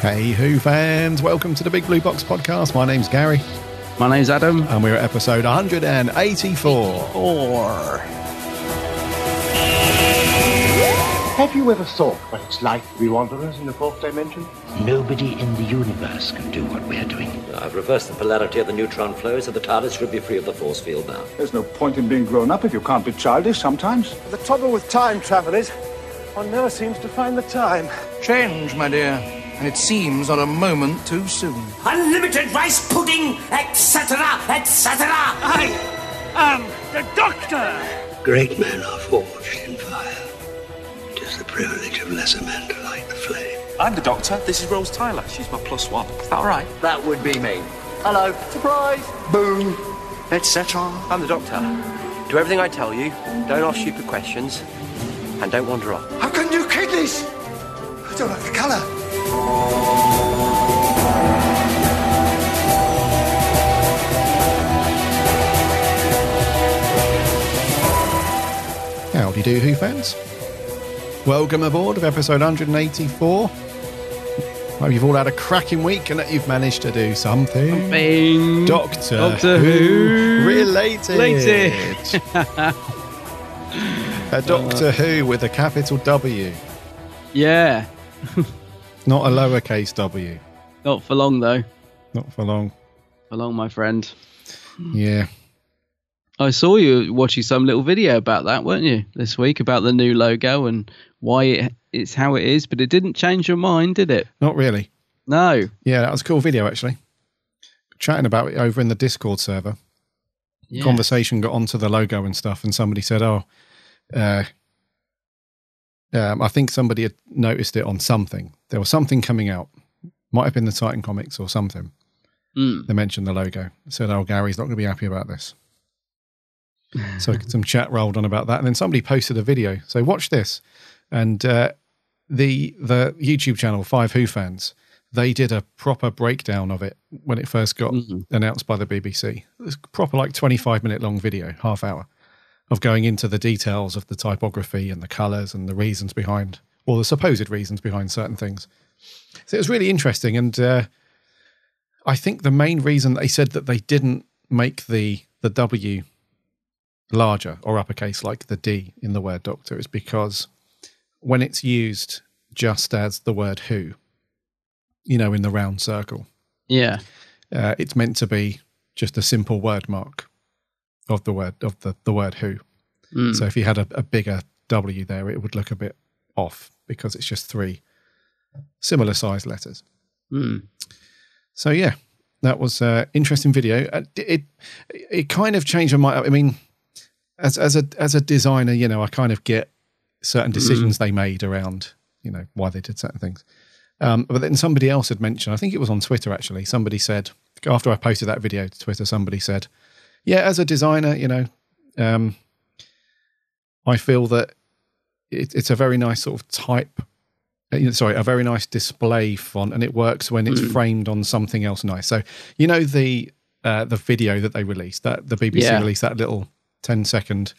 Hey, Who fans, welcome to the Big Blue Box podcast. My name's Gary, My name's Adam. and we're at episode 184. Or Have you ever thought what it's like to be wanderers in the fourth dimension? Nobody in the universe can do what we're doing. I've reversed the polarity of the neutron flow so the TARDIS should be free of the force field now. There's no point in being grown up if you can't be childish sometimes. The trouble with time travel is one never seems to find the time. Change, my dear, and it seems not a moment too soon. Unlimited rice pudding, etc., etc. I am the Doctor! Great men are forged in fire. It is the privilege of lesser men to light the flame. I'm the doctor. This is Rose Tyler. She's my plus one. Is that all right? That would be me. Hello, surprise! Boom! Etc. I'm the doctor. Do everything I tell you. Don't ask stupid questions. And don't wander off. How can you kid this? I don't like the colour. Howdy do, Who fans. Welcome aboard of episode 184. Hope you've all had a cracking week and that you've managed to do something. Bing. Doctor, Doctor Who Who. related. Related. a Doctor uh. Who with a capital W, Yeah. not a lowercase w. Not for long though. Not for long. For long, my friend. Yeah. I saw you watching some little video about that, weren't you, this week about the new logo and why it, it's how it is, but it didn't change your mind, did it? Not really. No. Yeah, that was a cool video actually. Chatting about it over in the Discord server. Yeah. Conversation got onto the logo and stuff, and somebody said, "Oh, uh, um, I think somebody had noticed it on something. There was something coming out. Might have been the Titan comics or something. Mm. They mentioned the logo. Said, "Oh, Gary's not going to be happy about this." So some chat rolled on about that, and then somebody posted a video. So watch this, and uh, the the YouTube channel Five Who fans they did a proper breakdown of it when it first got announced by the BBC. It was proper like twenty five minute long video, half hour, of going into the details of the typography and the colours and the reasons behind, or the supposed reasons behind certain things. So it was really interesting, and uh, I think the main reason they said that they didn't make the the W larger or uppercase like the D in the word doctor is because when it's used just as the word who, you know, in the round circle, Yeah. uh, it's meant to be just a simple word mark of the word of the, the word who. Mm. So if you had a, a bigger W there, it would look a bit off because it's just three similar size letters. Mm. So yeah, that was an interesting video. Uh, It it kind of changed my mind. I mean, as as a as a designer, you know, I kind of get certain decisions they made around you know why they did certain things. Um, but then somebody else had mentioned, I think it was on Twitter actually. Somebody said after I posted that video to Twitter, somebody said, "Yeah, as a designer, you know, um, I feel that it, it's a very nice sort of type uh, sorry, a very nice display font, and it works when it's framed on something else nice. So you know the uh, the video that they released that the BBC Yeah. released that little 10 second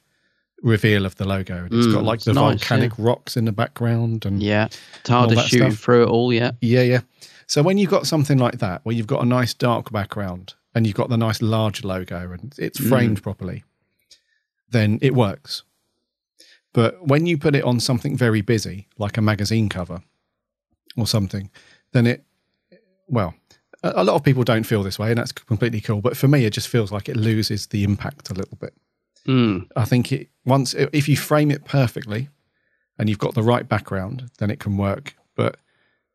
reveal of the logo, and it's Mm, got like the nice, volcanic yeah. rocks in the background, and Yeah. TARDIS that shooting stuff. through it all, yeah. yeah, yeah. So when you've got something like that, where you've got a nice dark background and you've got the nice large logo and it's framed properly, then it works. But when you put it on something very busy, like a magazine cover or something, then it, well, a lot of people don't feel this way, and that's completely cool. But for me, it just feels like it loses the impact a little bit. Mm. I think it once if you frame it perfectly and you've got the right background, then it can work. But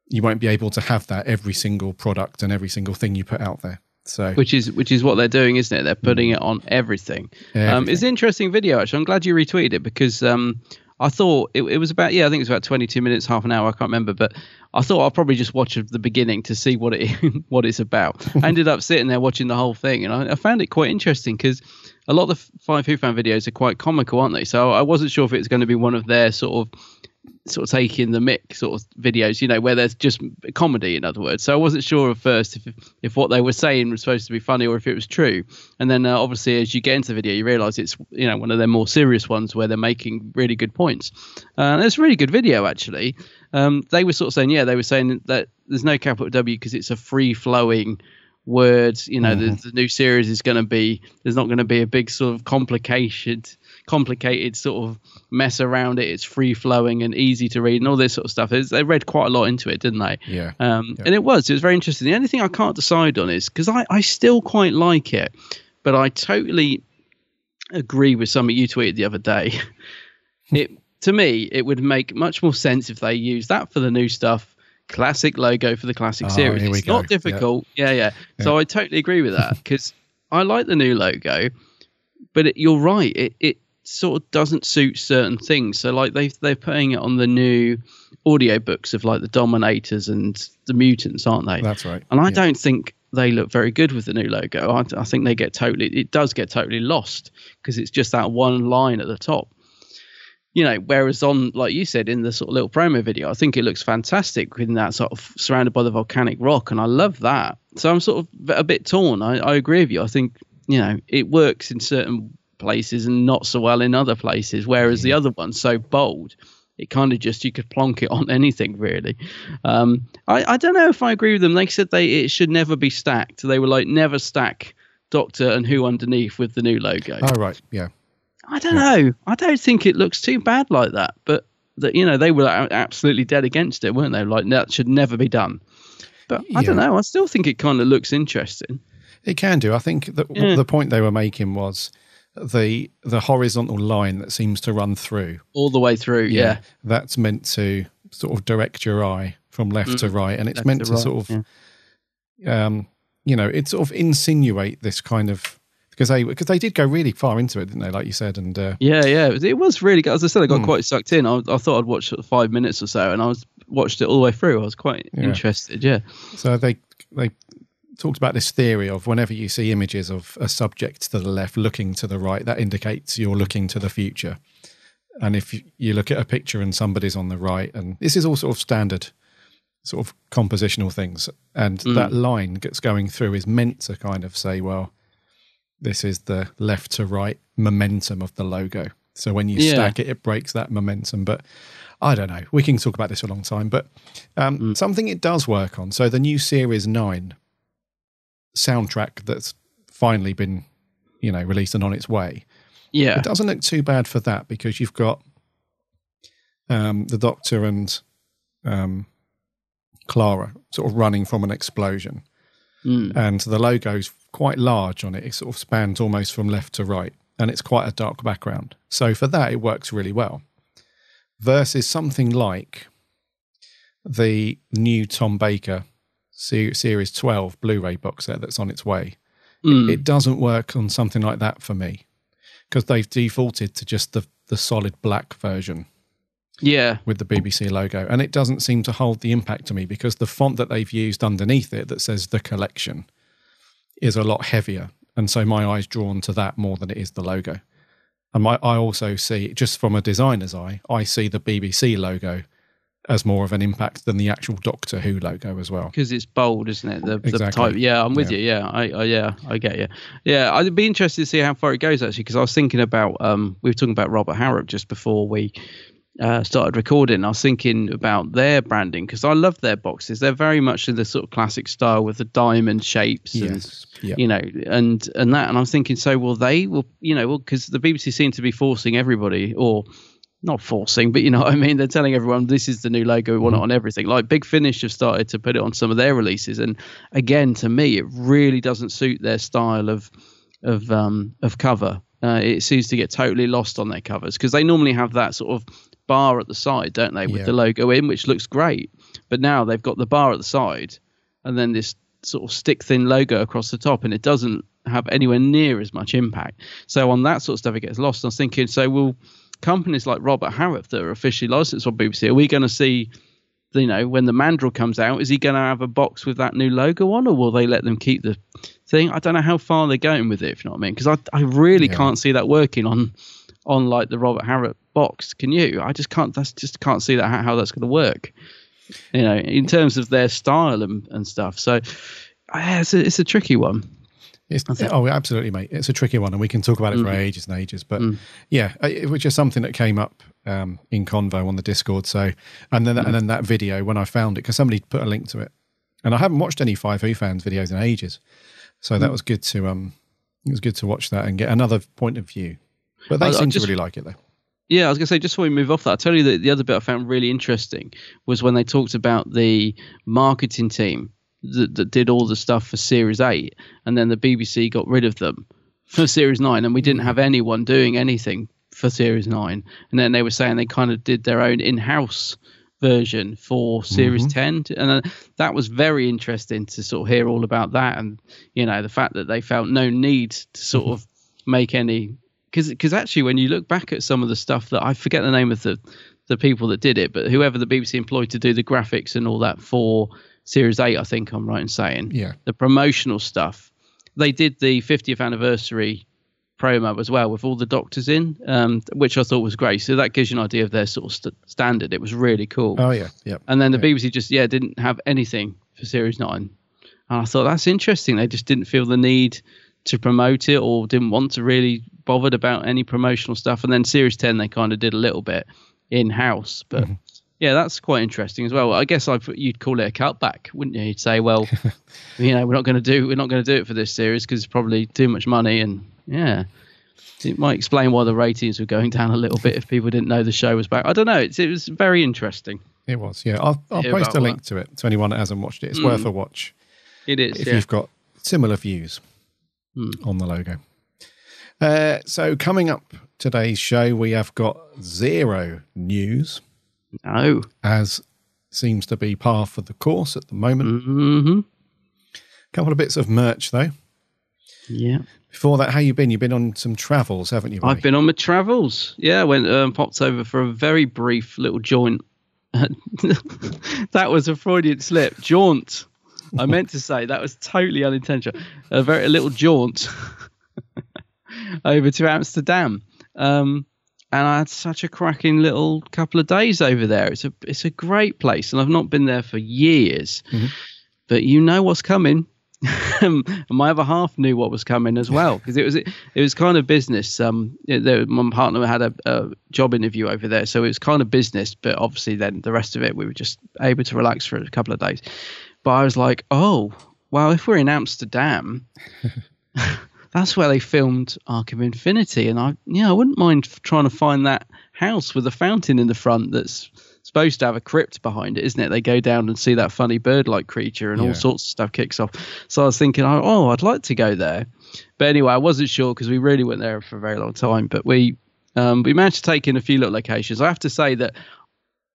you won't be able to have that every single product and every single thing you put out there. So Which is which is what they're doing, isn't it? They're putting it on everything. Um, it's an interesting video, actually. I'm glad you retweeted it because um, I thought it, it was about yeah, I think it was about 22 minutes, half an hour. I can't remember, but I thought I'll probably just watch the beginning to see what it what it's about. I ended up sitting there watching the whole thing, and I, I found it quite interesting because a lot of the Five Who fan videos are quite comical, aren't they? So I wasn't sure if it's going to be one of their sort of sort of taking the mick sort of videos, you know, where there's just comedy, in other words. So I wasn't sure at first if if what they were saying was supposed to be funny or if it was true. And then uh, obviously, as you get into the video, you realise it's you know one of their more serious ones where they're making really good points. Uh, and it's a really good video actually. Um, they were sort of saying, yeah, they were saying that there's no capital W because it's a free flowing words. You know, Mm-hmm. the, the new series is going to be there's not going to be a big sort of complicated, complicated sort of mess around it. It's free flowing and easy to read and all this sort of stuff. It's, they read quite a lot into it, didn't they? Yeah. Um, And it was it was very interesting. The only thing I can't decide on is because I I still quite like it, but I totally agree with something you tweeted the other day. it to me it would make much more sense if they use that for the new stuff classic logo for the classic Oh, series it's go. not Yeah. difficult yeah yeah, so i totally agree with that because i like the new logo but it, you're right it, it sort of doesn't suit certain things so like they they're putting it on the new audiobooks of like the dominators and the mutants aren't they That's right. and I Yeah. don't think they look very good with the new logo. I, I think they get totally, it does get totally lost because it's just that one line at the top. You know, whereas on, like you said, in the sort of little promo video, I think it looks fantastic in that sort of surrounded by the volcanic rock, and I love that. So I'm sort of a bit torn. I, I agree with you. I think you know it works in certain places and not so well in other places. Whereas the other one's so bold, it kind of just you could plonk it on anything really. Um, I I don't know if I agree with them. They said they it should never be stacked. They were like never stack Doctor and Who underneath with the new logo. Oh right, yeah. I don't know. I don't think it looks too bad like that. But that you know they were absolutely dead against it, weren't they? Like that should never be done. But I don't know. I still think it kind of looks interesting. It can do. I think that Yeah. the point they were making was the the horizontal line that seems to run through. all the way through. Yeah, That's meant to sort of direct your eye from left to Mm. right, and it's Left meant to to, right, sort of, um, you know, it sort of insinuate this kind of because they because they did go really far into it, didn't they? Like you said, and uh, yeah, yeah. It was, really good. As I said, I got Hmm. quite sucked in. I, I thought I'd watch five minutes or so, and I was watched it all the way through. I was quite Yeah. interested. Yeah. So they they talked about this theory of whenever you see images of a subject to the left looking to the right, that indicates you're looking to the future. And if you- you look at a picture and somebody's on the right, and this is all sort of standard sort of compositional things, and Mm. that line gets going through is meant to kind of say, well, this is the left to right momentum of the logo. So when you Yeah. stack it, it breaks that momentum. But I don't know. We can talk about this for a long time. But um, Mm. something it does work on. So the new Series 9 soundtrack that's finally been, you know, released and on its way. Yeah. It doesn't look too bad for that because you've got um, the Doctor and um, Clara sort of running from an explosion. Mm. And the logo's quite large on it. It sort of spans almost from left to right. And it's quite a dark background. So for that, it works really well. Versus something like the new Tom Baker Series 12 Blu ray box set that's on its way. Mm. It doesn't work on something like that for me because they've defaulted to just the, the solid black version Yeah. with the BBC logo. And it doesn't seem to hold the impact to me because the font that they've used underneath it that says the collection is a lot heavier. And so my eye's drawn to that more than it is the logo. And my, I also see, just from a designer's eye, I see the BBC logo as more of an impact than the actual Doctor Who logo as well. because it's bold, isn't it? The, the Exactly. type. Yeah, I'm with Yeah. you. Yeah, I, I yeah, I get you. Yeah, I'd be interested to see how far it goes actually, because I was thinking about um, we were talking about Robert Harrop just before we uh, started recording. I was thinking about their branding because I love their boxes. They're very much in the sort of classic style with the diamond shapes and Yes. You know, and and that. And I'm thinking, so will they? Will you know? Well, because the BBC seem to be forcing everybody, or not forcing, but you know what I mean. They're telling everyone this is the new logo. We want Mm-hmm. it on everything. Like Big Finish have started to put it on some of their releases, and again, to me, it really doesn't suit their style of of um of cover. Uh, it seems to get totally lost on their covers because they normally have that sort of bar at the side, don't they, with Yeah. the logo in, which looks great. But now they've got the bar at the side, and then this sort of stick thin logo across the top, and it doesn't have anywhere near as much impact. So on that sort of stuff, it gets lost. I was thinking, so will companies like Robert Harrop that are officially licensed on BBC, are we going to see, you know, when the Mandrel comes out, is he going to have a box with that new logo on, or will they let them keep the thing? I don't know how far they're going with it, if you know what I mean, because I I really Yeah. can't see that working on on like the Robert Harrop box. Can you? I just can't. That's just can't see that how, that's going to work. You know, in terms of their style and, and stuff. So, yeah, it's a, it's a tricky one. It's, oh, absolutely, mate. It's a tricky one, and we can talk about it for Mm. ages and ages. But yeah, uh, which is something that came up um, in Convo on the Discord. So, and then and then that video when I found it because somebody put a link to it, and I haven't watched any Five Who fans videos in ages, so that Mm. was good to um, it was good to watch that and get another point of view. But they I- I seem just- to really like it though. Yeah, I was gonna say just before we move off that, I'll tell you that the other bit I found really interesting was when they talked about the marketing team that, that did all the stuff for Series Eight, and then the BBC got rid of them for Series Nine, and we didn't have anyone doing anything for Series Nine, and then they were saying they kind of did their own in-house version for Series Mhm. 10 and uh, that was very interesting to sort of hear all about that and you know the fact that they felt no need to sort of make any because because actually when you look back at some of the stuff that I forget the name of the the people that did it but whoever the BBC employed to do the graphics and all that for Series 8 I think I'm right in saying. Yeah. the promotional stuff. They did the 50th anniversary promo as well with all the doctors in um, which I thought was great. So that gives you an idea of their sort of st- standard. It was really cool. Oh yeah, yeah. and then the BBC just yeah didn't have anything for Series Nine, and I thought that's interesting. They just didn't feel the need to promote it or didn't want to really bothered about any promotional stuff. And then Series Ten they kind of did a little bit in house, but yeah, that's quite interesting as well. I guess I you'd call it a cutback, wouldn't you? You'd say, well, you know, we're not going to do we're not going to do it for this series because it's probably too much money, and yeah. It might explain why the ratings were going down a little bit if people didn't know the show was back. I don't know. It's, it was very interesting. It was, yeah. I'll, I'll post a link to it to anyone that hasn't watched it. It's Mm. worth a watch It is. if yeah. you've got similar views Hmm. on the logo. Uh, so, coming up today's show, we have got zero news. No. As seems to be par for the course at the moment. Mm-hmm. couple of bits of merch, though. Yeah. Before that, how you been? You've been on some travels, haven't you? I've been on my travels. Yeah, I went um, popped over for a very brief little jaunt. that was a Freudian slip. Jaunt. I meant to say that was totally unintentional. A very a little jaunt over to Amsterdam. Um, and I had such a cracking little couple of days over there. It's a it's a great place, and I've not been there for years. But you know what's coming. and my other half knew what was coming as well because it was it, it was kind of business. Um, it, there, my partner had a, a job interview over there, so it was kind of business. But obviously, then the rest of it, we were just able to relax for a couple of days. But I was like, oh, well, if we're in Amsterdam, that's where they filmed Arc of Infinity, and I, yeah, I wouldn't mind trying to find that house with a fountain in the front that's supposed to have a crypt behind it, isn't it? They go down and see that funny bird-like creature, and Yeah. all sorts of stuff kicks off. So I was thinking, oh, oh I'd like to go there, but anyway, I wasn't sure because we really weren't there for a very long time. But we um, we managed to take in a few little locations. I have to say that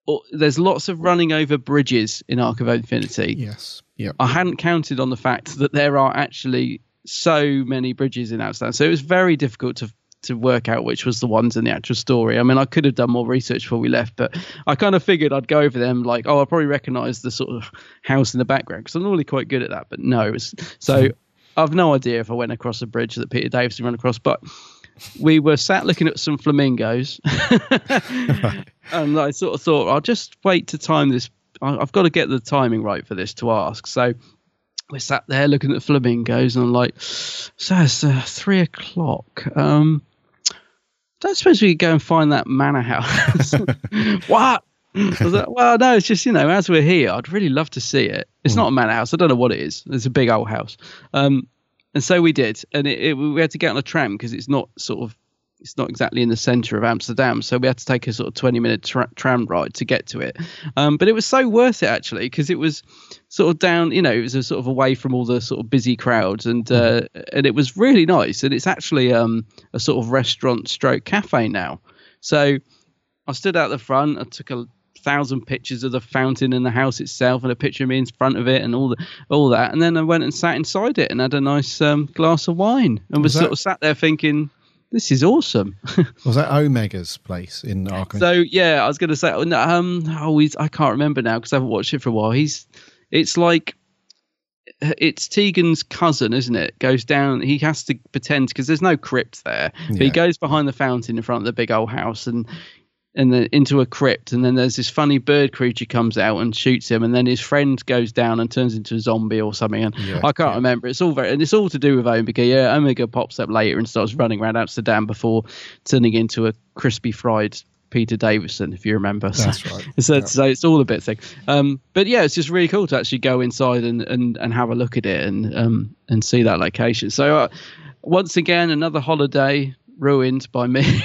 oh, there's lots of running over bridges in Arc of Infinity. Yes. Yeah. I hadn't counted on the fact that there are actually so many bridges in Amsterdam. So it was very difficult to to work out which was the ones in the actual story. I mean, I could have done more research before we left, but I kind of figured I'd go over them like, oh, I'll probably recognise the sort of house in the background because I'm normally quite good at that. But no, it was, so I've no idea if I went across a bridge that Peter Davison ran across, but we were sat looking at some flamingos, and I sort of thought I'll just wait to time this. I've got to get the timing right for this to ask. So we're sat there looking at flamingos, and I'm like, so it's uh, three o'clock. Um, don't suppose we could go and find that manor house? what? I was like, well, no, it's just you know, as we're here, I'd really love to see it. It's not a manor house. I don't know what it is. It's a big old house. Um, and so we did, and it, it, we had to get on a tram because it's not sort of it's not exactly in the centre of Amsterdam, so we had to take a sort of twenty minute tra- tram ride to get to it. Um, but it was so worth it actually because it was sort of down, you know, it was a sort of away from all the sort of busy crowds, and uh, and it was really nice. And it's actually um, a sort of restaurant stroke cafe now. So I stood out the front. I took a thousand pictures of the fountain and the house itself, and a picture of me in front of it, and all the all that. And then I went and sat inside it and had a nice um, glass of wine, and was, Was sort of sat there thinking, "This is awesome." Was that Omega's place in Arkham? so yeah, I was going to say, um, oh, he's, I can't remember now because I haven't watched it for a while. He's, it's like. It's Tegan's cousin, isn't it? Goes down. He has to pretend because there's no crypt there. But he goes behind the fountain in front of the big old house, and and then into a crypt, and then there's this funny bird creature comes out and shoots him, and then his friend goes down and turns into a zombie or something. And Yeah, I can't remember. It's all very, and it's all to do with Omega. Yeah, Omega pops up later and starts running around Amsterdam before turning into a crispy fried Peter Davison, if you remember. That's so, right. So, so it's all a bit thing. Um, but yeah, it's just really cool to actually go inside and, and, and have a look at it and um, and see that location. So uh, once again, another holiday ruined by me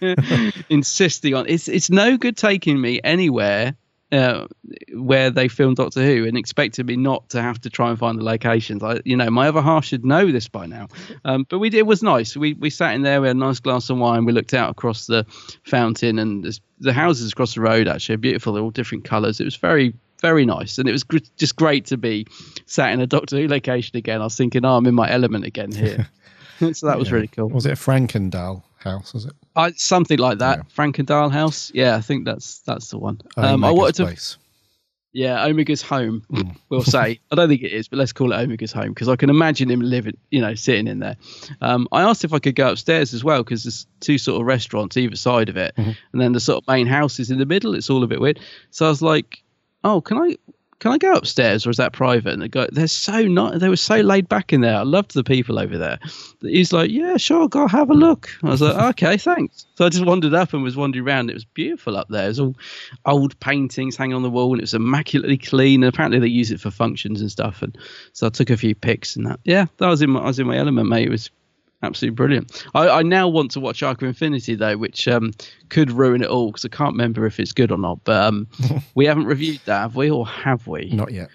insisting on it's it's no good taking me anywhere uh, where they filmed Doctor Who and expecting me not to have to try and find the locations. I, you know, my other half should know this by now. Um, but we it was nice. We we sat in there, we had a nice glass of wine. We looked out across the fountain and the houses across the road. Actually, are beautiful. They're all different colours. It was very very nice, and it was gr- just great to be sat in a Doctor Who location again. I was thinking, oh, I'm in my element again here. so that was Yeah. really cool. Was it a Frankendael house? Was it? I, something like that. Frankendael House. Yeah, I think that's that's the one. Um, I Omega's wanted to. place. Yeah, Omega's home. Hmm. We'll say. I don't think it is, but let's call it Omega's home because I can imagine him living, you know, sitting in there. Um, I asked if I could go upstairs as well because there's two sort of restaurants either side of it, Mm-hmm. and then the sort of main house is in the middle. It's all a bit weird. So I was like, "Oh, can I?" Can I go upstairs or is that private? And the guy, they're so not, they were so laid back in there. I loved the people over there. He's like, yeah, sure, go have a look. I was like, okay, thanks. So I just wandered up and was wandering around. It was beautiful up there. It was all old paintings hanging on the wall and it was immaculately clean. And apparently they use it for functions and stuff. And so I took a few pics and that. Yeah, that was in my, I was in my element, mate. It was absolutely brilliant. I, I now want to watch Arc of Infinity though, which um, could ruin it all because I can't remember if it's good or not. But um, we haven't reviewed that, have we, or have we? Not yet.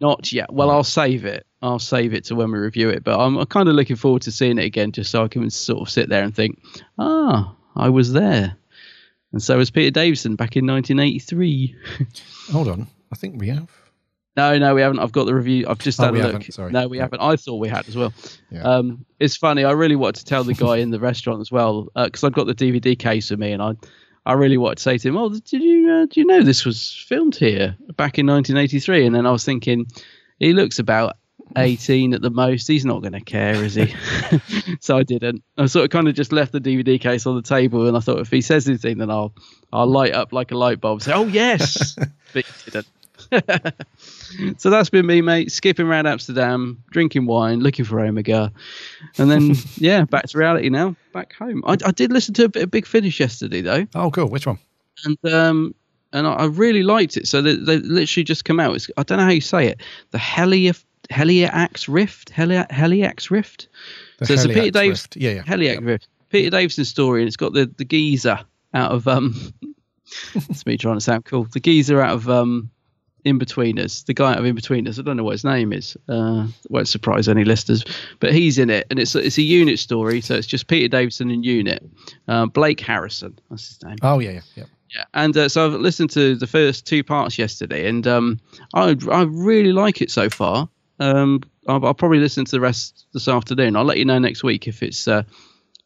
Not yet. Well, I'll save it. I'll save it to when we review it. But I'm, I'm kind of looking forward to seeing it again, just so I can sort of sit there and think, ah, I was there. And so was Peter Davison back in 1983. Hold on. I think we have. No, no, we haven't. I've got the review. I've just Oh, had a look. sorry. No, we haven't. I thought we had as well. Yeah. Um, it's funny. I really wanted to tell the guy in the restaurant as well because I've got the DVD case with me, and I, I really wanted to say to him, "Oh, did you uh, do you know this was filmed here back in 1983?" And then I was thinking, he looks about 18 at the most. He's not going to care, is he? so I didn't. I sort of kind of just left the DVD case on the table, and I thought if he says anything, then I'll I'll light up like a light bulb. Say, "Oh yes," but he didn't. So that's been me, mate. Skipping around Amsterdam, drinking wine, looking for Omega, and then yeah, back to reality now. Back home. I, I did listen to a bit of Big Finish yesterday though, Oh, cool. Which one? and um, and I, I really liked it. So they, they literally just come out. It's, I don't know how you say it. The Helia Helliax Rift, Helia Helliax Rift. The so it's a Peter Helliax Davis Yeah, yeah. Helliax Rift. Peter Davison story, and it's got the the geezer out of um. it's me trying to sound cool. The geezer out of um. Inbetweeners, the guy out of In between us. I don't know what his name is. Uh, won't surprise any listeners, but he's in it, and it's it's a UNIT story, so it's just Peter Davison and UNIT. Uh, Blake Harrison, that's his name. Oh, yeah, yeah, yeah. Yeah, and uh, so I've listened to the first two parts yesterday, and um, I I really like it so far. Um, I'll, I'll probably listen to the rest this afternoon. I'll let you know next week if it's uh,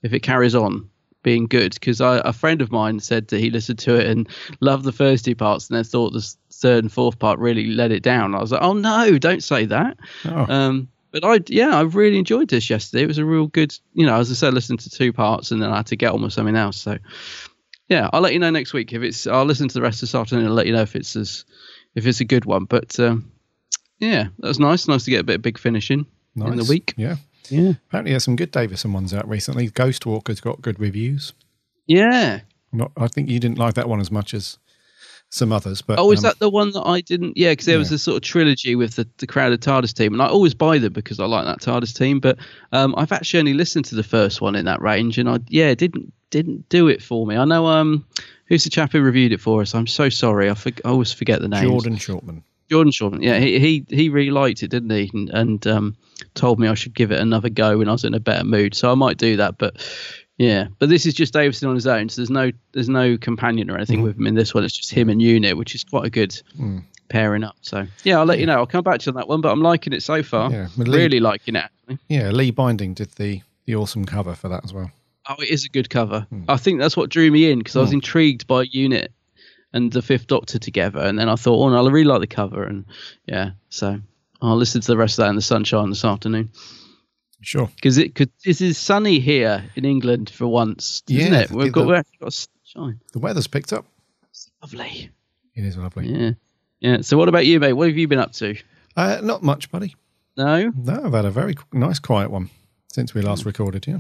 if it carries on being good. Because a friend of mine said that he listened to it and loved the first two parts, and then thought the third and fourth part really let it down. I was like, oh no, don't say that. Oh. Um, but I, yeah, I really enjoyed this yesterday. It was a real good, you know, as I said, listen to two parts and then I had to get on with something else. So, yeah, I'll let you know next week if it's. I'll listen to the rest of this afternoon and let you know if it's as, if it's a good one. But um, yeah, that was nice. Nice to get a bit of big finishing Nice. in the week. Yeah. Yeah, Apparently, there's some good Davison ones out recently. Ghost Walker's got good reviews. yeah. Not, I think you didn't like that one as much as some others, but Oh, is um, that the one that I didn't? Yeah, because there was a sort of trilogy with the, the crowded TARDIS team, and I always buy them because I like that TARDIS team. But um, I've actually only listened to the first one in that range, and I yeah didn't didn't do it for me. I know um who's the chap who reviewed it for us. I'm so sorry. I, for, I always forget the name. Jordan Shortman? Jordan Shortman. Yeah, he he he really liked it, didn't he? And, and um, told me I should give it another go when I was in a better mood. So I might do that. But yeah, but this is just Davison on his own. So there's no there's no companion or anything with him in this one. It's just him and Unit, which is quite a good Mm. pairing up. So yeah, I'll let you know. I'll come back to you on that one. But I'm liking it so far. Yeah, Lee- really liking it. Actually. Yeah, Lee Binding did the the awesome cover for that as well. Oh, it is a good cover. Hmm. I think that's what drew me in because I was intrigued by Unit and the Fifth Doctor together, and then I thought, oh, no, I really like the cover, and yeah, so I'll listen to the rest of that in the sunshine this afternoon Sure. because it could. This is sunny here in England for once, isn't Yeah, it? We've got the- we've got sunshine. The weather's picked up. It's lovely. It is lovely. Yeah. Yeah. So what about you, mate? What have you been up to? Uh, not much, buddy. No? No, I've had a very nice, quiet one since we last recorded. Yeah.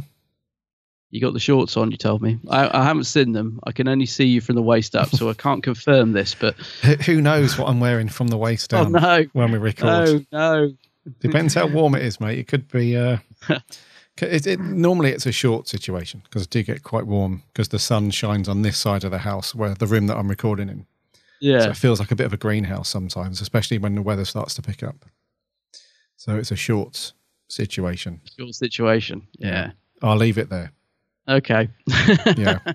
You got the shorts on, you told me. I, I haven't seen them. I can only see you from the waist up, so I can't confirm this, but Who- knows what I'm wearing from the waist Oh, down no. when we record? no, no. Depends how warm it is, mate. It could be. Uh, it, it, normally, it's a short situation because it do get quite warm because the sun shines on this side of the house, where the room that I'm recording in. Yeah. So it feels like a bit of a greenhouse sometimes, especially when the weather starts to pick up. So it's a short situation. Short situation. Yeah. I'll leave it there. Okay. Yeah.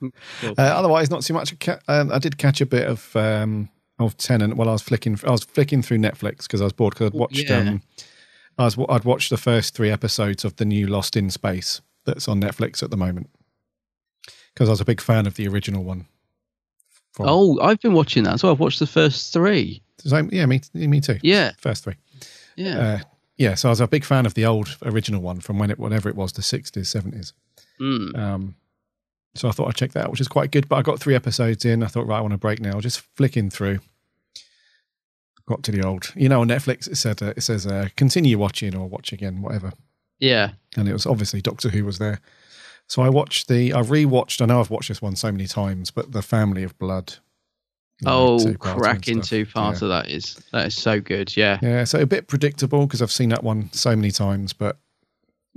Uh, otherwise, not too much. Ca- Um, I did catch a bit of um, of Tennant while I was flicking. I was flicking through Netflix because I was bored because I'd watched. yeah. Um, I was I'd watched the first three episodes of the new Lost in Space that's on Netflix at the moment because I was a big fan of the original one. From- Oh, I've been watching that as well. I've watched the first three. Same- yeah, me me too. Yeah. first three. Yeah. Uh, yeah, so I was a big fan of the old original one from when it whatever it was, the sixties, seventies. Mm. Um, so I thought I'd check that out, which is quite good. But I got three episodes in. I thought, right, I want a break now. Just flicking through. Got to the old, you know, on Netflix it said uh, it says uh, continue watching or watch again, whatever. Yeah. And it was obviously Doctor Who was there. So I watched the, I rewatched. I know I've watched this one so many times, but the Family of Blood. you know, Oh, cracking two parts Yeah. of that is that is so good. Yeah. Yeah, so a bit predictable because I've seen that one so many times, but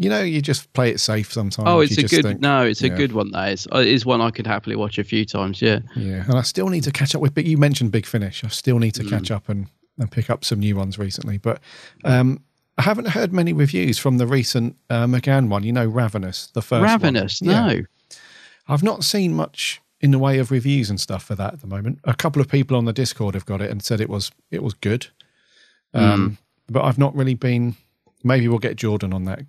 you know, you just play it safe sometimes. Oh, it's You a good. think, no, it's a good one. That is. Uh, It is one I could happily watch a few times. Yeah. Yeah, and I still need to catch up with. But you mentioned Big Finish. I still need to Mm. catch up and, and pick up some new ones recently. But um, I haven't heard many reviews from the recent uh, McGann one. You know, Ravenous, the first one. Ravenous. Yeah. No. I've not seen much in the way of reviews and stuff for that at the moment. A couple of people on the Discord have got it and said it was it was good. Mm. Um, But I've not really been. Maybe we'll get Jordan on that.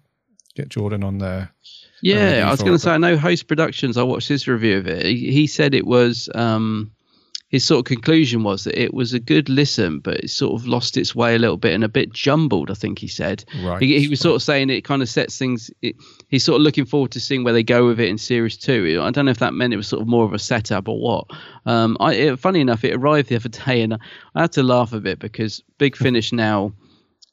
Get Jordan on there. Yeah, I was going to say, I know Host Productions. I watched his review of it. He, he said it was um, his sort of conclusion was that it was a good listen, but it sort of lost its way a little bit and a bit jumbled. I think he said. Right. He, he was sort of saying it kind of sets things. It, he's sort of looking forward to seeing where they go with it in series two. I don't know if that meant it was sort of more of a setup or what. Um, I, it, funny enough, it arrived the other day, and I, I had to laugh a bit because Big Finish now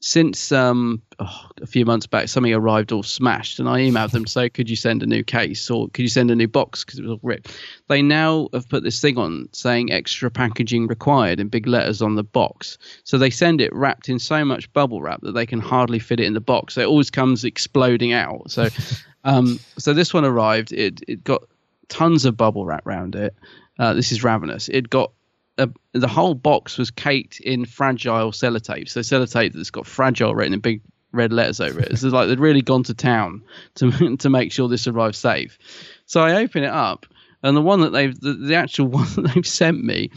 since um, oh, a few months back, something arrived all smashed, and I emailed them to say, "Could you send a new case or could you send a new box because it was all ripped?" They now have put this thing on saying "extra packaging required" in big letters on the box, so they send it wrapped in so much bubble wrap that they can hardly fit it in the box. So it always comes exploding out. So, um, so this one arrived. It it got tons of bubble wrap around it. Uh, this is ravenous. It got a, the whole box was caked in fragile sellotape. So sellotape that's got fragile written in big red letters over it. It's like they'd really gone to town to to make sure this arrived safe. So I open it up, and the one that they've the, the actual one that they've sent me,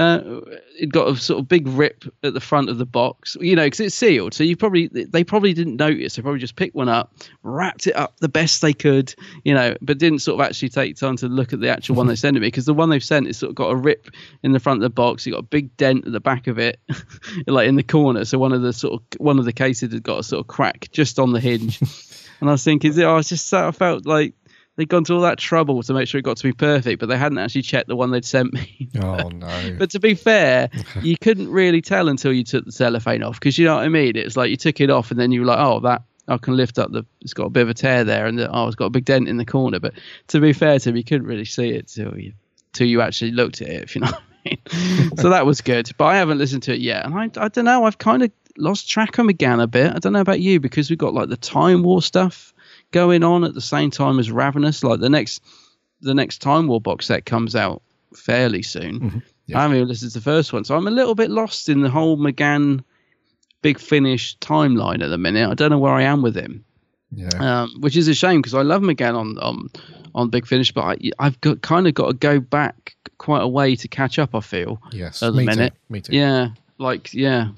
uh, it got a sort of big rip at the front of the box. You know, because it's sealed. So you probably they probably didn't notice. They probably just picked one up, wrapped it up the best they could. You know, but didn't sort of actually take time to look at the actual one they sent me because the one they've sent is sort of got a rip in the front of the box. You got a big dent at the back of it, like in the corner. So one of the sort of one of the cases had got a sort of crack just on the hinge. and I was thinking, is it I was just I felt like they'd gone to all that trouble to make sure it got to be perfect, but they hadn't actually checked the one they'd sent me. Oh no! But to be fair, you couldn't really tell until you took the cellophane off because you know what I mean. It's like you took it off and then you were like, oh, that I can lift up the. It's got a bit of a tear there, and the, oh, it's got a big dent in the corner. But to be fair to me, you couldn't really see it till you till you actually looked at it. If you know what I mean. so that was good, but I haven't listened to it yet, and I I don't know. I've kind of lost track of McGann a bit. I don't know about you because we've got like the Time War stuff going on at the same time as Ravenous. Like the next the next Time War box set comes out fairly soon. I haven't even listened to the first one, so I'm a little bit lost in the whole McGann Big Finish timeline at the minute. I don't know where I am with him, Yeah. um, which is a shame because I love McGann on on on Big Finish, but I, I've got kind of got to go back quite a way to catch up. I feel Yes, at the me too, minute. me too. Yeah, like yeah,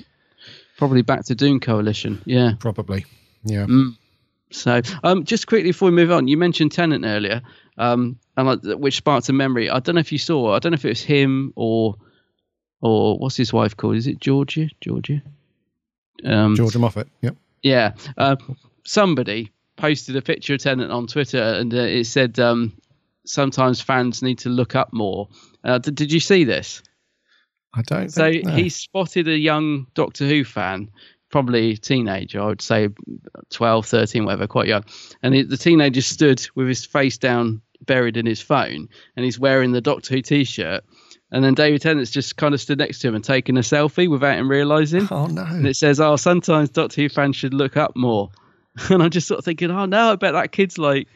probably back to Doom Coalition. Yeah. Probably. Yeah. Mm. So, um, just quickly before we move on, you mentioned Tennant earlier, um, and like, which sparked a memory. I don't know if you saw. I don't know if it was him or, or what's his wife called? Is it Georgia? Georgia? Um, Georgia Moffat. Yep. yeah. Uh, somebody posted a picture of Tennant on Twitter, and uh, it said, um, sometimes fans need to look up more. Uh, did, did you see this? I don't. So think, no. he spotted a young Doctor Who fan, probably teenager, I would say 12, 13, whatever, quite young. And he, the teenager stood with his face down, buried in his phone, and he's wearing the Doctor Who t shirt. And then David Tennant's just kind of stood next to him and taken a selfie without him realizing. Oh no! And it says, "Oh, sometimes Doctor Who fans should look up more." And I'm just sort of thinking, "Oh no, I bet that kid's like,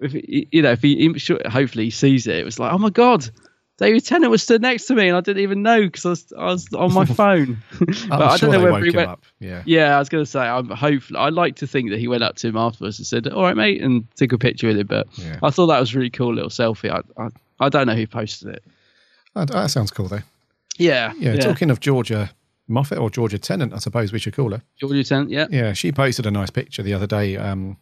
if you know, if he hopefully he sees it, it was like, oh my god." David Tennant was stood next to me, and I didn't even know because I was, I was on my phone. but I sure don't know they whether woke he went. up. Yeah. Yeah, I was going to say, I'm hopefully. I like to think that he went up to him afterwards and said, "All right, mate," and took a picture with him. But Yeah. I thought that was a really cool little selfie. I, I, I don't know who posted it. Oh, that sounds cool though. Yeah, Yeah, talking of Georgia Moffat or Georgia Tennant, I suppose we should call her. Georgia Tennant. Yeah, Yeah, she posted a nice picture the other day. Um,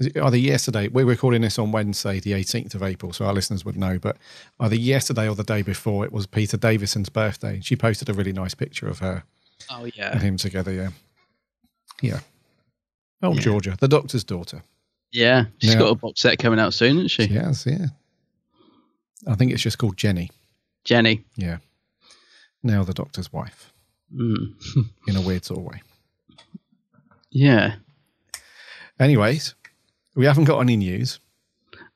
either yesterday, we're recording this on Wednesday, the 18th of April, so our listeners would know, but either yesterday or the day before, it was Peter Davison's birthday. She posted a really nice picture of her Oh yeah. and him together. Yeah. Yeah. Oh, Yeah. Georgia, the doctor's daughter. yeah. She's Yeah. got a box set coming out soon, isn't she? She has, yeah. I think it's just called Jenny. Jenny. Yeah. Now the doctor's wife Mm. in a weird sort of way. yeah. Anyways, we haven't got any news.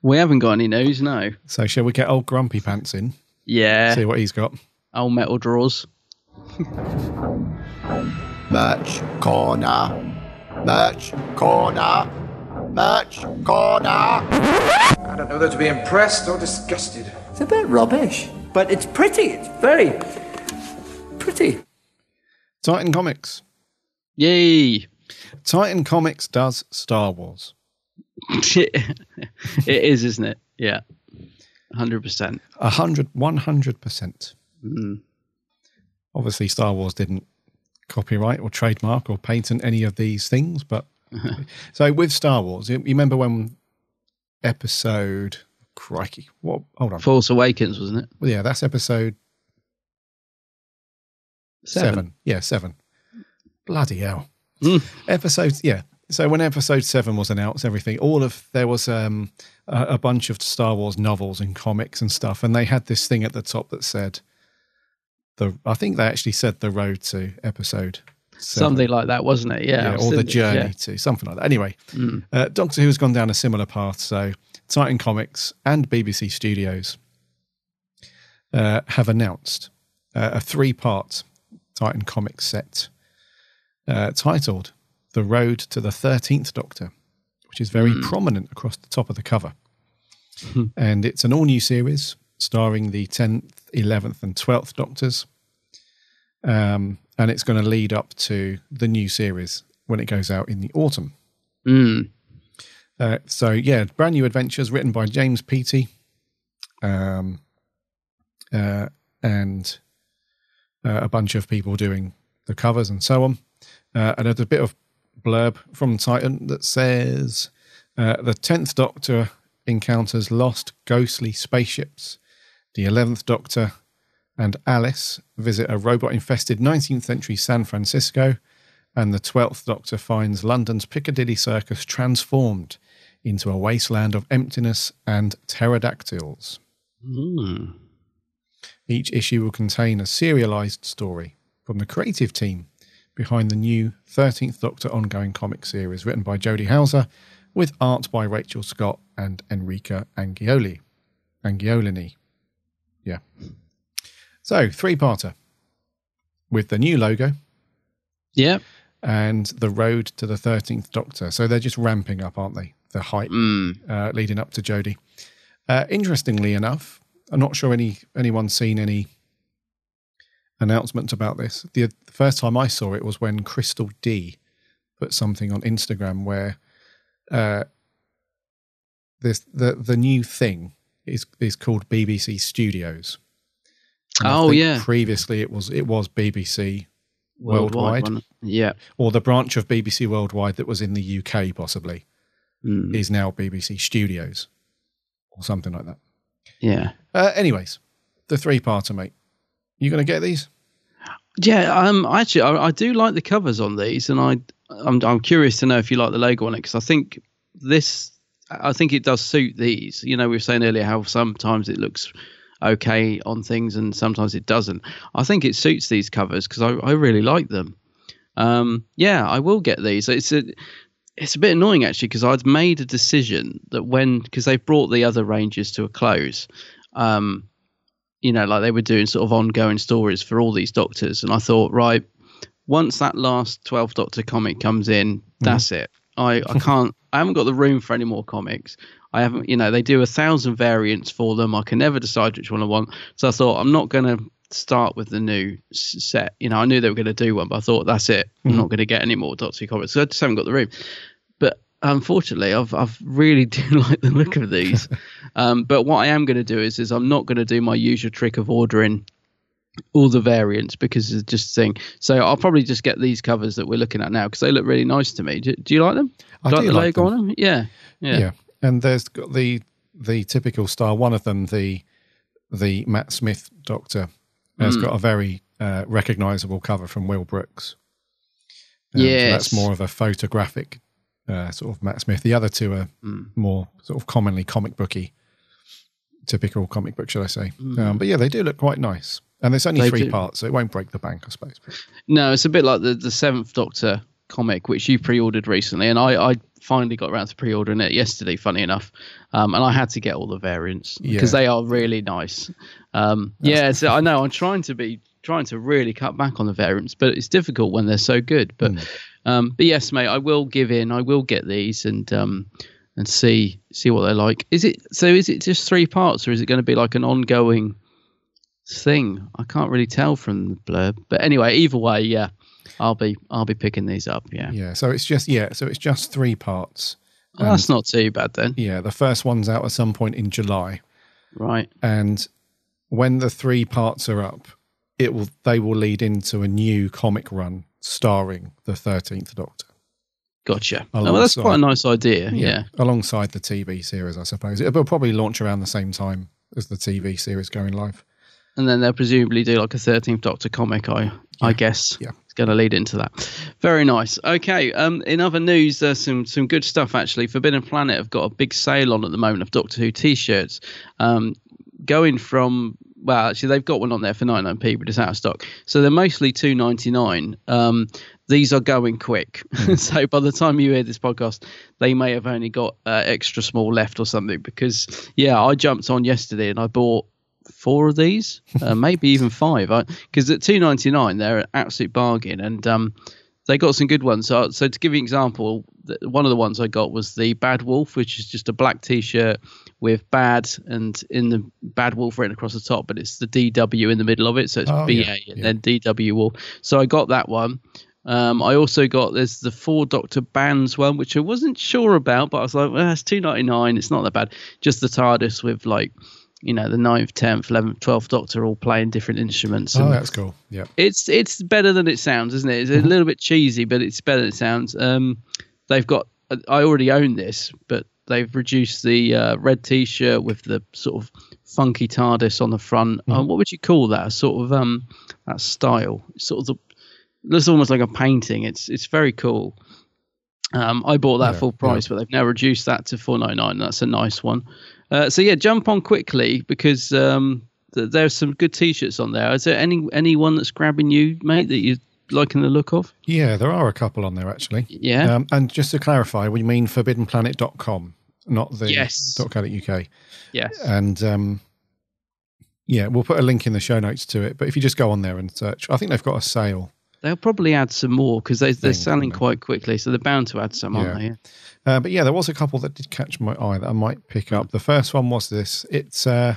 We haven't got any news, no. So shall we get old Grumpy Pants in? Yeah. See what he's got. Old metal drawers. Merch corner. Merch corner. Merch corner. I don't know whether to be impressed or disgusted. It's a bit rubbish, but it's pretty. It's very pretty. Titan Comics. Yay. Titan Comics does Star Wars. it is, isn't it? Yeah. 100%. A hundred, one hundred percent. Mm. Obviously, Star Wars didn't copyright or trademark or patent any of these things, but so with Star Wars, you remember when episode crikey, what? Hold on, Force Awakens, wasn't it? Well, yeah, that's episode Seven. seven. Yeah, seven. Bloody hell. Mm. Episodes, yeah. So when episode seven was announced, everything, all of there was um, a, a bunch of Star Wars novels and comics and stuff, and they had this thing at the top that said the. I think they actually said the road to episode. Seven. Something like that, wasn't it? Yeah. Yeah, or the journey yeah. to something like that. Anyway, Mm. uh, Doctor Who has gone down a similar path. So Titan Comics and BBC Studios uh, have announced uh, a three-part Titan Comics set uh, titled "The Road to the Thirteenth Doctor," which is very prominent across the top of the cover. and it's an all-new series starring the tenth, eleventh, and twelfth Doctors. Um, and it's going to lead up to the new series when it goes out in the autumn. Mm. Uh, so yeah, brand new adventures written by James Peaty, um, uh, and uh, a bunch of people doing the covers and so on. Uh, and there's a bit of blurb from Titan that says uh, the tenth Doctor encounters lost, ghostly spaceships. The eleventh Doctor and Alice visit a robot-infested 19th century San Francisco, and the 12th Doctor finds London's Piccadilly Circus transformed into a wasteland of emptiness and pterodactyls. Mm. Each issue will contain a serialized story from the creative team behind the new 13th Doctor ongoing comic series written by Jody Houser with art by Rachael Stott and Enrica Angioli. Angiolini. Yeah. So, three-parter with the new logo Yeah. and the road to the 13th Doctor. So they're just ramping up, aren't they? The hype Mm. uh, leading up to Jodie. Uh, interestingly enough, I'm not sure any anyone's seen any announcement about this. The, the first time I saw it was when Crystal D put something on Instagram where uh, this the the new thing is is called BBC Studios. And Oh, yeah. Previously, it was it was BBC Worldwide, Worldwide. Yeah. or the branch of BBC Worldwide that was in the UK, possibly, Mm. is now BBC Studios, or something like that. Yeah. Uh, anyways, the three-parter, mate. You going to get these? Yeah, um, actually, I, I do like the covers on these, and I, I'm, I'm curious to know if you like the logo on it because I think this I think it does suit these. You know, we were saying earlier how sometimes it looks okay on things and sometimes it doesn't. I think it suits these covers because I, I really like them. Um, yeah, I will get these. It's a it's a bit annoying actually because I'd made a decision that when because they've brought the other ranges to a close. Um, you know, like they were doing sort of ongoing stories for all these doctors, and I thought, right, once that last 12 Doctor comic comes in, that's mm. it. I, I can't, I haven't got the room for any more comics. I haven't, you know, they do a thousand variants for them. I can never decide which one I want. So I thought, I'm not going to start with the new set. You know, I knew they were going to do one, but I thought, that's it. I'm mm. not going to get any more Doctor comics. So I just haven't got the room. Unfortunately, I've I've really do like the look of these. um, but what I am going to do is is I'm not going to do my usual trick of ordering all the variants because it's just a thing. So I'll probably just get these covers that we're looking at now because they look really nice to me. Do, do you like them? I like the like logo them. on them. Yeah, yeah, yeah. And there's got the the typical style. One of them, the the Matt Smith Doctor, has mm. got a very uh, recognizable cover from Will Brooks. Yeah, that's more of a photographic uh, sort of Matt Smith. The other two are mm. more sort of commonly comic booky, typical comic book, should I say? Mm. Um, but yeah, they do look quite nice. And there's only they three do. parts, so it won't break the bank, I suppose. No, it's a bit like the the Seventh Doctor comic, which you pre-ordered recently, and I, I finally got around to pre-ordering it yesterday. Funny enough, um, and I had to get all the variants because yeah. they are really nice. Um, yeah, so I know I'm trying to be trying to really cut back on the variants, but it's difficult when they're so good. But mm. Um, but yes, mate, I will give in. I will get these and um, and see see what they're like. Is it so? Is it just three parts, or is it going to be like an ongoing? thing. I can't really tell from the blurb, but anyway, either way, yeah, I'll be I'll be picking these up. Yeah, yeah. So it's just yeah, so it's just three parts. Oh, that's not too bad then. Yeah, the first one's out at some point in July. Right. And when the three parts are up, it will they will lead into a new comic run starring the Thirteenth Doctor. Gotcha. Oh, well, that's quite a nice idea. Yeah, yeah, Alongside the TV series, I suppose. It will probably launch around the same time as the TV series going live and then they'll presumably do like a 13th Doctor comic. I yeah. I guess. Yeah. It's going to lead into that. Very nice. Okay. Um, in other news, there's some some good stuff actually. Forbidden Planet have got a big sale on at the moment of Doctor Who T-shirts. Um, going from well, actually they've got one on there for 99p, but it's out of stock. So they're mostly 2.99. Um, these are going quick. Mm. so by the time you hear this podcast, they may have only got uh, extra small left or something. Because yeah, I jumped on yesterday and I bought four of these, uh, maybe even five. Because at two ninety nine, they're an absolute bargain, and um, they got some good ones. So, so to give you an example, one of the ones I got was the Bad Wolf, which is just a black T-shirt with Bad and in the Bad Wolf written across the top, but it's the DW in the middle of it, so it's oh, BA yeah, and yeah. then DW Wolf. So I got that one. Um, I also got there's the four Doctor Bands one, which I wasn't sure about, but I was like, well, it's two ninety nine. It's not that bad. Just the TARDIS with like you know the ninth, tenth, eleventh, twelfth Doctor all playing different instruments. Oh, that's cool. Yeah, it's it's better than it sounds, isn't it? It's a mm-hmm. little bit cheesy, but it's better than it sounds. Um, they've got. I already own this, but they've reduced the uh, red T-shirt with the sort of funky TARDIS on the front. Mm-hmm. Uh, what would you call that? A sort of um, that style. It's sort of the, looks almost like a painting. It's it's very cool. Um, I bought that yeah, full price, yeah. but they've now reduced that to four ninety nine. That's a nice one. Uh, so yeah, jump on quickly because um, th- there's some good t-shirts on there. Is there any anyone that's grabbing you, mate, that you're liking the look of? Yeah, there are a couple on there actually. Yeah. Um, and just to clarify, we mean forbiddenplanet.com, not the yes. .co.uk. Yes. And um, yeah, we'll put a link in the show notes to it. But if you just go on there and search, I think they've got a sale. They'll probably add some more because they, they're selling quite quickly, so they're bound to add some, aren't they? Uh, but yeah, there was a couple that did catch my eye that I might pick up. The first one was this. It's uh,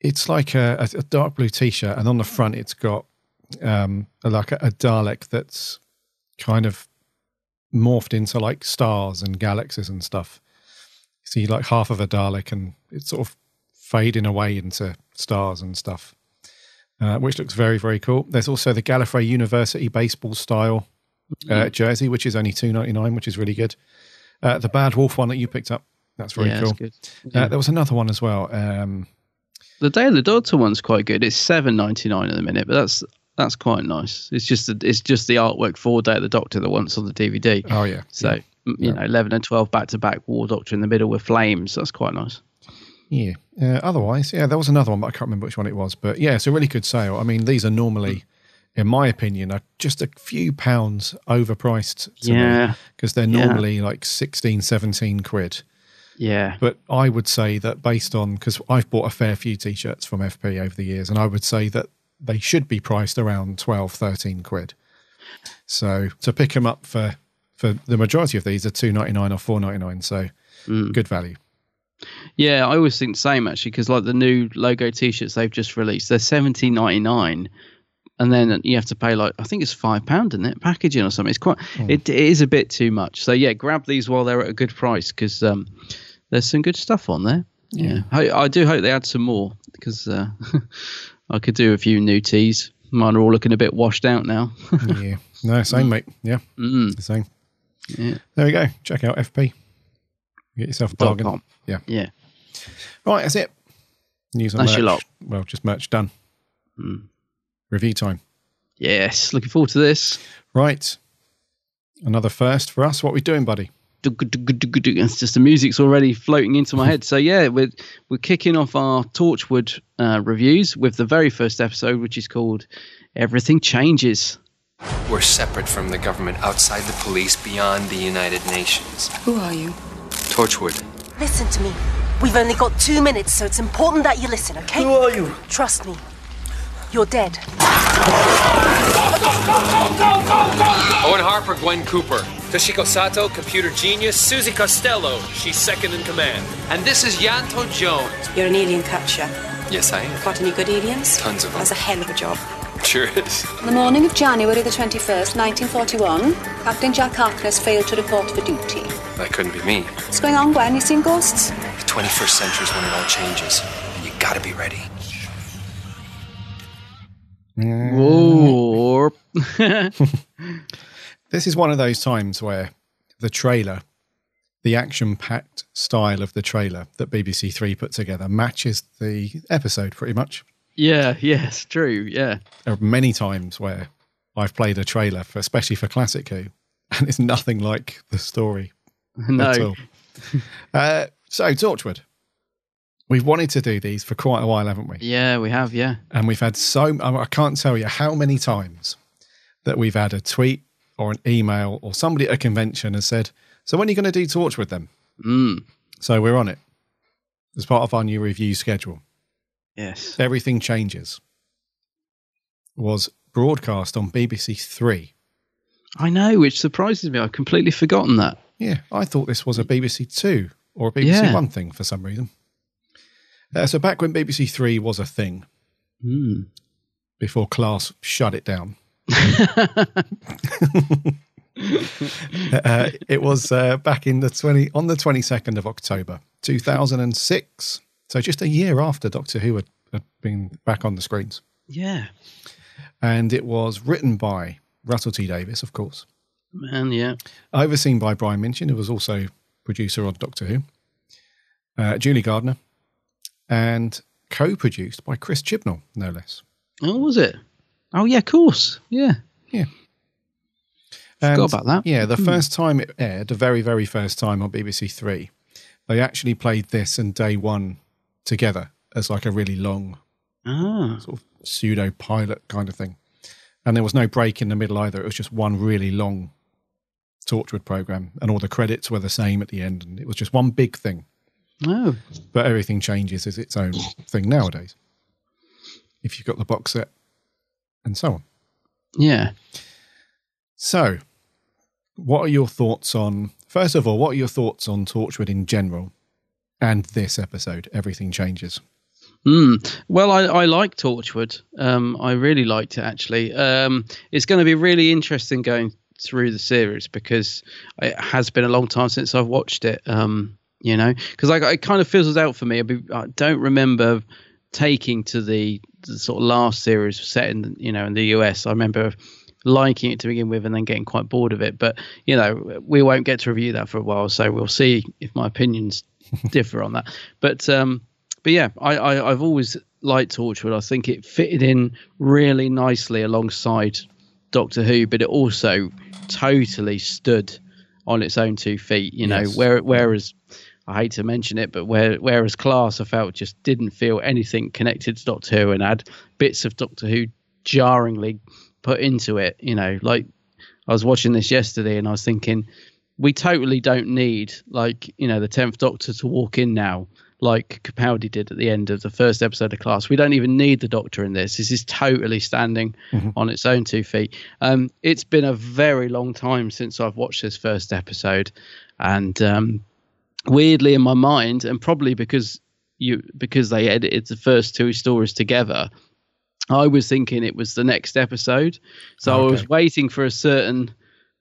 it's like a, a dark blue T-shirt, and on the front it's got um, like a, a Dalek that's kind of morphed into like stars and galaxies and stuff. See, like half of a Dalek, and it's sort of fading away into stars and stuff, uh, which looks very very cool. There's also the Gallifrey University baseball style uh, mm-hmm. jersey, which is only two ninety nine, which is really good. Uh, the Bad Wolf one that you picked up, that's very yeah, cool. That's uh, yeah. there was another one as well. Um, the Day of the Doctor one's quite good. It's seven ninety nine at the minute, but that's that's quite nice. It's just the, it's just the artwork for Day of the Doctor that once on the DVD. Oh yeah. So yeah. You know, 11 and 12 back to back, War Doctor in the middle with flames. That's quite nice. Yeah. Uh, otherwise, yeah, there was another one, but I can't remember which one it was. But yeah, it's a really good sale. I mean, these are normally, in my opinion, are just a few pounds overpriced to Yeah. because they're Yeah. normally like 16, 17 quid. Yeah. But I would say that based on, because I've bought a fair few t shirts from FP over the years, and I would say that they should be priced around 12, 13 quid. So to pick them up for, for the majority of these are two ninety nine or four ninety nine. So good value. Yeah, I always think the same actually, because like the new logo T-shirts they've just released, they're seventeen ninety nine, and then you have to pay like I think it's five pound in it packaging or something. It's quite it, it is a bit too much. So yeah, grab these while they're at a good price because um, there's some good stuff on there. Yeah, I, I do hope they add some more because uh, I could do a few new teas. Mine are all looking a bit washed out now. yeah. No, same, mate. Yeah. Mm. Same. Yeah. There we go. Check out FP. Get yourself a bargain. com. Yeah. Yeah. Right, that's it. News on That's merch. your lot. Well, just merch done. Mm. Review time. Yes, looking forward to this. Right. Another first for us. What we doing, buddy? It's just the music's already floating into my head. So yeah, we're we're kicking off our Torchwood uh, reviews with the very first episode, which is called "Everything Changes." We're separate from the government, outside the police, beyond the United Nations. Who are you? Torchwood. Listen to me. We've only got two minutes, so it's important that you listen, okay? Who are you? Trust me. You're dead. Owen Harper, Gwen Cooper. Toshiko Sato, computer genius. Susie Costello, she's second in command. And this is Ianto Jones. You're an alien catcher. Yes, I am. Got any good aliens? Tons of them. That's a hell of a job. Sure is. On the morning of January the 21st, 1941, Captain Jack Harkness failed to report for duty. That couldn't be me. What's going on, Gwen? You seen ghosts? The 21st century is when it all changes. And You gotta be ready. Whoa. This is one of those times where the trailer, the action packed style of the trailer that BBC Three put together matches the episode pretty much. Yeah, yes, true. Yeah. There are many times where I've played a trailer, for, especially for Classic Who, and it's nothing like the story No. at all. Uh, so, Torchwood. We've wanted to do these for quite a while, haven't we? Yeah, we have. Yeah. And we've had so, I can't tell you how many times that we've had a tweet or an email or somebody at a convention has said, So, when are you going to do Torchwood then? Mm. So, we're on it as part of our new review schedule. Yes. Everything Changes was broadcast on BBC Three. I know, which surprises me. I've completely forgotten that. Yeah, I thought this was a BBC Two or a BBC Yeah. One thing for some reason. Uh, so back when BBC Three was a thing, Mm. before Class shut it down, uh, it was uh, back in the twenty on the twenty second of October two thousand and six. So just a year after Doctor Who had, had been back on the screens, Yeah. and it was written by Russell T Davies, of course, Man, yeah. overseen by Brian Minchin, who was also producer on Doctor Who, uh, Julie Gardner, and co-produced by Chris Chibnall, no less. Oh, was it? Oh, yeah, of course. Yeah. Yeah. Forgot about that. Yeah, the Hmm. first time it aired, the very, very first time on BBC Three, they actually played this and Day One together as like a really long Ah. sort of pseudo pilot kind of thing. And there was no break in the middle either. It was just one really long Torchwood program, and all the credits were the same at the end, and it was just one big thing. Oh. But everything changes as its own thing nowadays. If you've got the box set and so on. Yeah. So, what are your thoughts on, first of all, what are your thoughts on Torchwood in general and this episode, Everything Changes? Mm. Well, I, I like Torchwood. Um, I really liked it actually. Um, it's going to be really interesting going through the series because it has been a long time since I've watched it. Um, you know, because it kind of fizzles out for me. I, be, I don't remember taking to the, the sort of last series set in you know in the US. I remember liking it to begin with and then getting quite bored of it. But you know, we won't get to review that for a while, so we'll see if my opinions differ on that. But um, but yeah, I, I I've always liked Torchwood. I think it fitted in really nicely alongside Doctor Who, but it also totally stood on its own two feet. You know, Yes. where whereas I hate to mention it, but where whereas Class I felt just didn't feel anything connected to Doctor Who and had bits of Doctor Who jarringly put into it. You know, like I was watching this yesterday and I was thinking we totally don't need like you know the tenth Doctor to walk in now like Capaldi did at the end of the first episode of Class. We don't even need the Doctor in this. This is totally standing on its own two feet. Um, it's been a very long time since I've watched this first episode, and um, weirdly in my mind, and probably because you because they edited the first two stories together. I was thinking it was the next episode, so I was waiting for a certain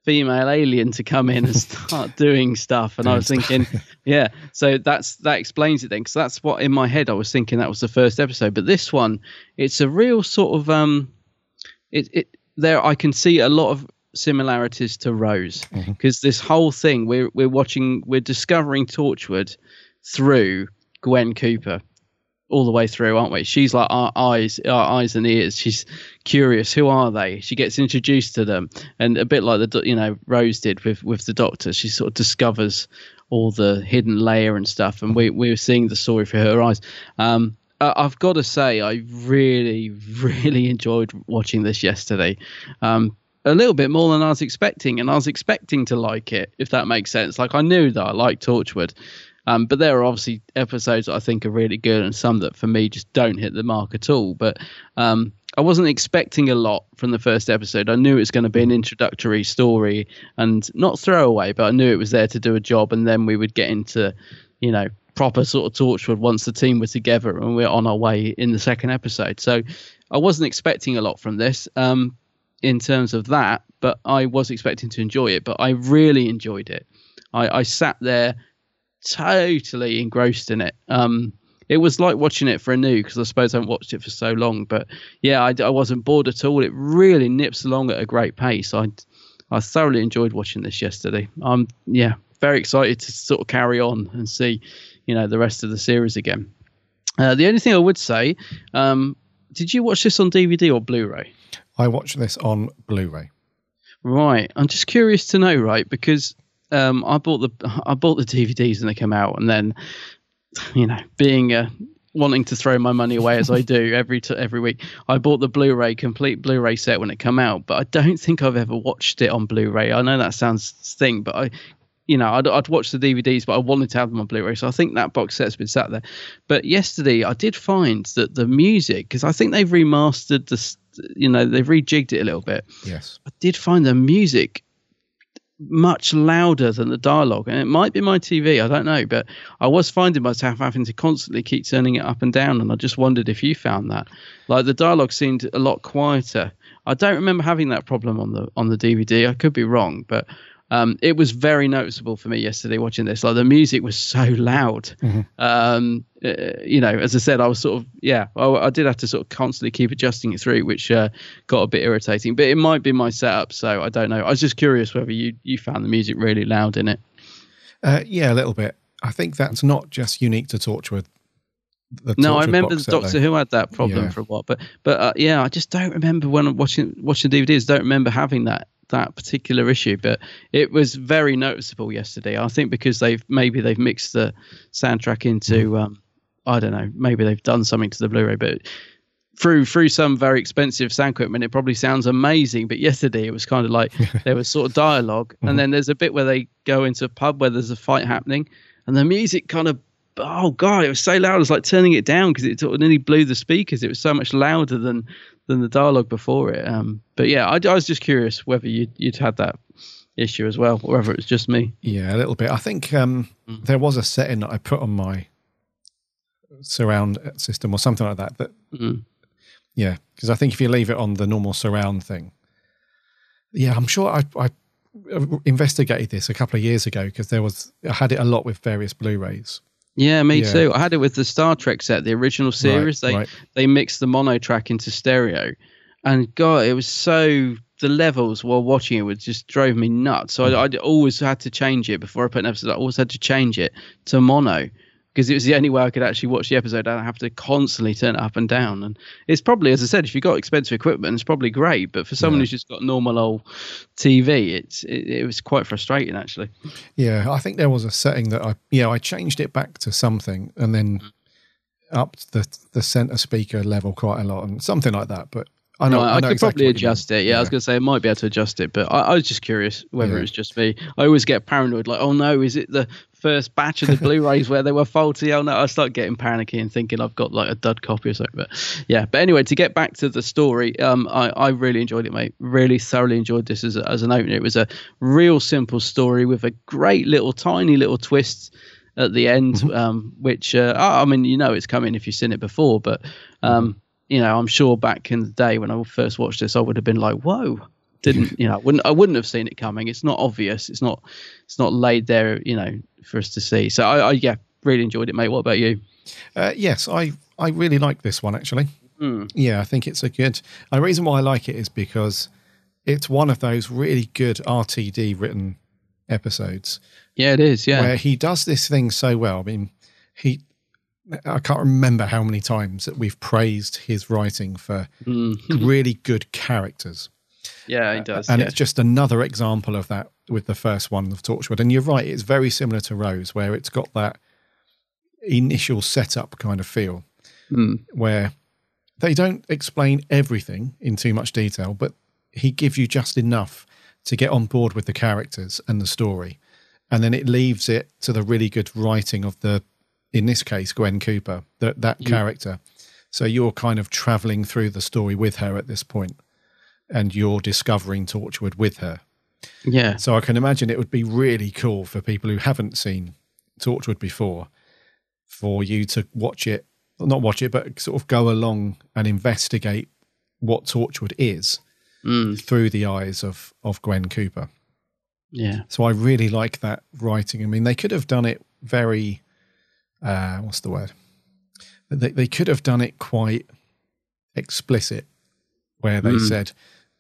female alien to come in and start doing stuff. And i was thinking yeah so that's that explains it then because that's what in my head i was thinking that was the first episode. But this one it's a real sort of um it, it there i can see a lot of similarities to rose because this whole thing we're we're watching we're discovering torchwood through gwen cooper all the way through, aren't we? She's like our eyes, our eyes and ears. She's curious. Who are they? She gets introduced to them, and a bit like the you know Rose did with with the Doctor. She sort of discovers all the hidden layer and stuff, and we we were seeing the story through her eyes. Um, I've got to say, I really, really enjoyed watching this yesterday. Um, a little bit more than I was expecting, and I was expecting to like it, if that makes sense. Like I knew that I liked Torchwood, um, but there are obviously episodes I think are really good, and some that for me just don't hit the mark at all. But um, I wasn't expecting a lot from the first episode. I knew it was going to be an introductory story and not throwaway, but I knew it was there to do a job, and then we would get into, you know, proper sort of Torchwood once the team were together and we're on our way in the second episode. So I wasn't expecting a lot from this. Um, in terms of that, but I was expecting to enjoy it. But I really enjoyed it. I, I sat there totally engrossed in it. Um, it was like watching it for a new because I suppose I haven't watched it for so long. But yeah, I, I wasn't bored at all. It really nips along at a great pace. I I thoroughly enjoyed watching this yesterday. I'm yeah very excited to sort of carry on and see you know the rest of the series again. Uh, the only thing I would say, um, did you watch this on DVD or Blu-ray? I watched this on Blu-ray. Right. I'm just curious to know, right? Because um, I bought the I bought the DVDs when they came out, and then you know, being uh, wanting to throw my money away as I do every t- every week, I bought the Blu-ray complete Blu-ray set when it came out. But I don't think I've ever watched it on Blu-ray. I know that sounds thing, but I. You know, I'd, I'd watch the DVDs, but I wanted to have them on Blu-ray, so I think that box set's been sat there. But yesterday, I did find that the music, because I think they've remastered the, you know, they've rejigged it a little bit. Yes. I did find the music much louder than the dialogue, and it might be my TV. I don't know, but I was finding myself having to constantly keep turning it up and down, and I just wondered if you found that. Like the dialogue seemed a lot quieter. I don't remember having that problem on the on the DVD. I could be wrong, but. Um, it was very noticeable for me yesterday watching this. Like the music was so loud. Um, uh, you know, as I said, I was sort of yeah. I, I did have to sort of constantly keep adjusting it through, which uh, got a bit irritating. But it might be my setup, so I don't know. I was just curious whether you you found the music really loud in it. Uh, yeah, a little bit. I think that's not just unique to Torchwood. The no, I remember set, Doctor though. Who had that problem Yeah. for a while, but but uh, yeah, I just don't remember when I'm watching watching DVDs. Don't remember having that that particular issue, but it was very noticeable yesterday. I think because they've maybe they've mixed the soundtrack into Mm-hmm. um, I don't know, maybe they've done something to the Blu-ray, but through through some very expensive sound equipment, it probably sounds amazing. But yesterday it was kind of like there was sort of dialog Mm-hmm. and then there's a bit where they go into a pub where there's a fight happening, and the music kind of oh god, it was so loud. I was like turning it down because it sort of nearly blew the speakers. It was so much louder than than the dialogue before it. Um, but yeah, I, I was just curious whether you'd you'd had that issue as well, or whether it was just me. Yeah, a little bit. I think um, Mm. there was a setting that I put on my surround system or something like that. That Mm. yeah, because I think if you leave it on the normal surround thing, yeah, I'm sure I, I investigated this a couple of years ago because there was I had it a lot with various Blu-rays. Yeah, me Yeah. too. I had it with the Star Trek set, the original series. they right. they mixed the mono track into stereo, and God, it was so the levels while watching it was just drove me nuts. So I, mm. I'd always had to change it before I put an episode. I always had to change it to mono because it was the only way I could actually watch the episode. I have to constantly turn it up and down, and it's probably, as I said, if you've got expensive equipment, it's probably great. But for someone Yeah. who's just got normal old TV, it's it, it was quite frustrating actually. Yeah, I think there was a setting that I yeah I changed it back to something and then mm. upped the the center speaker level quite a lot and something like that. But I know Right, I, I, know could exactly probably what you mean. adjust it. Yeah, I was going to say I might be able to adjust it, but I, I was just curious whether Yeah. it's just me. I always get paranoid, like, oh no, is it the first batch of the Blu-rays where they were faulty? Oh no, I start getting panicky and thinking I've got like a dud copy or something. But yeah, but anyway, to get back to the story, um, I, I really enjoyed it, mate. Really thoroughly enjoyed this as a, as an opener. It was a real simple story with a great little, tiny little twist at the end, um, which uh, I I mean, you know, it's coming if you've seen it before, but um, you know, I'm sure back in the day when I first watched this, I would have been like, "Whoa!" Didn't you know? I wouldn't I wouldn't have seen it coming. It's not obvious. It's not it's not laid there, you know, for us to see. So I, I yeah, really enjoyed it, mate. What about you? Uh, yes, I I really like this one actually. Mm. Yeah, I think it's a good. And the reason why I like it is because it's one of those really good RTD written episodes. Yeah, it is. Yeah, where he does this thing so well. I mean, he. I can't remember how many times that we've praised his writing for Mm. really good characters. yeah, he does. and yeah. it's just another example of that with the first one of Torchwood. And you're right, it's very similar to Rose, where it's got that initial setup kind of feel, Mm. where they don't explain everything in too much detail, but he gives you just enough to get on board with the characters and the story. And then it leaves it to the really good writing of the, in this case, Gwen Cooper, that that Yeah. character. So you're kind of traveling through the story with her at this point, and you're discovering Torchwood with her. Yeah. So I can imagine it would be really cool for people who haven't seen Torchwood before, for you to watch it, not watch it, but sort of go along and investigate what Torchwood is Mm. through the eyes of of Gwen Cooper. Yeah. So I really like that writing. I mean, they could have done it very, uh, what's the word? They, they could have done it quite explicit, where they Mm. said,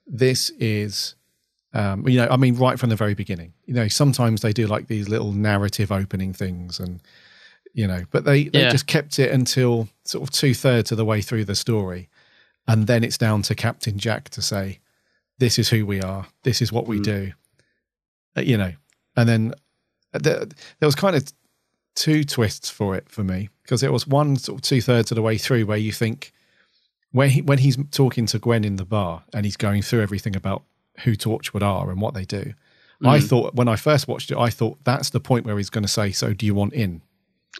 this is, um, you know, I mean, right from the very beginning. You know, sometimes they do like these little narrative opening things and, you know, but they, they Yeah. just kept it until sort of two thirds of the way through the story. And then it's down to Captain Jack to say, this is who we are, this is what we Mm. do uh, you know, and then there, there was kind of two twists for it for me because it was one sort of two thirds of the way through where you think when he when he's talking to Gwen in the bar and he's going through everything about who Torchwood are and what they do. I Mm. thought when I first watched it, I thought that's the point where he's going to say, "So do you want in?"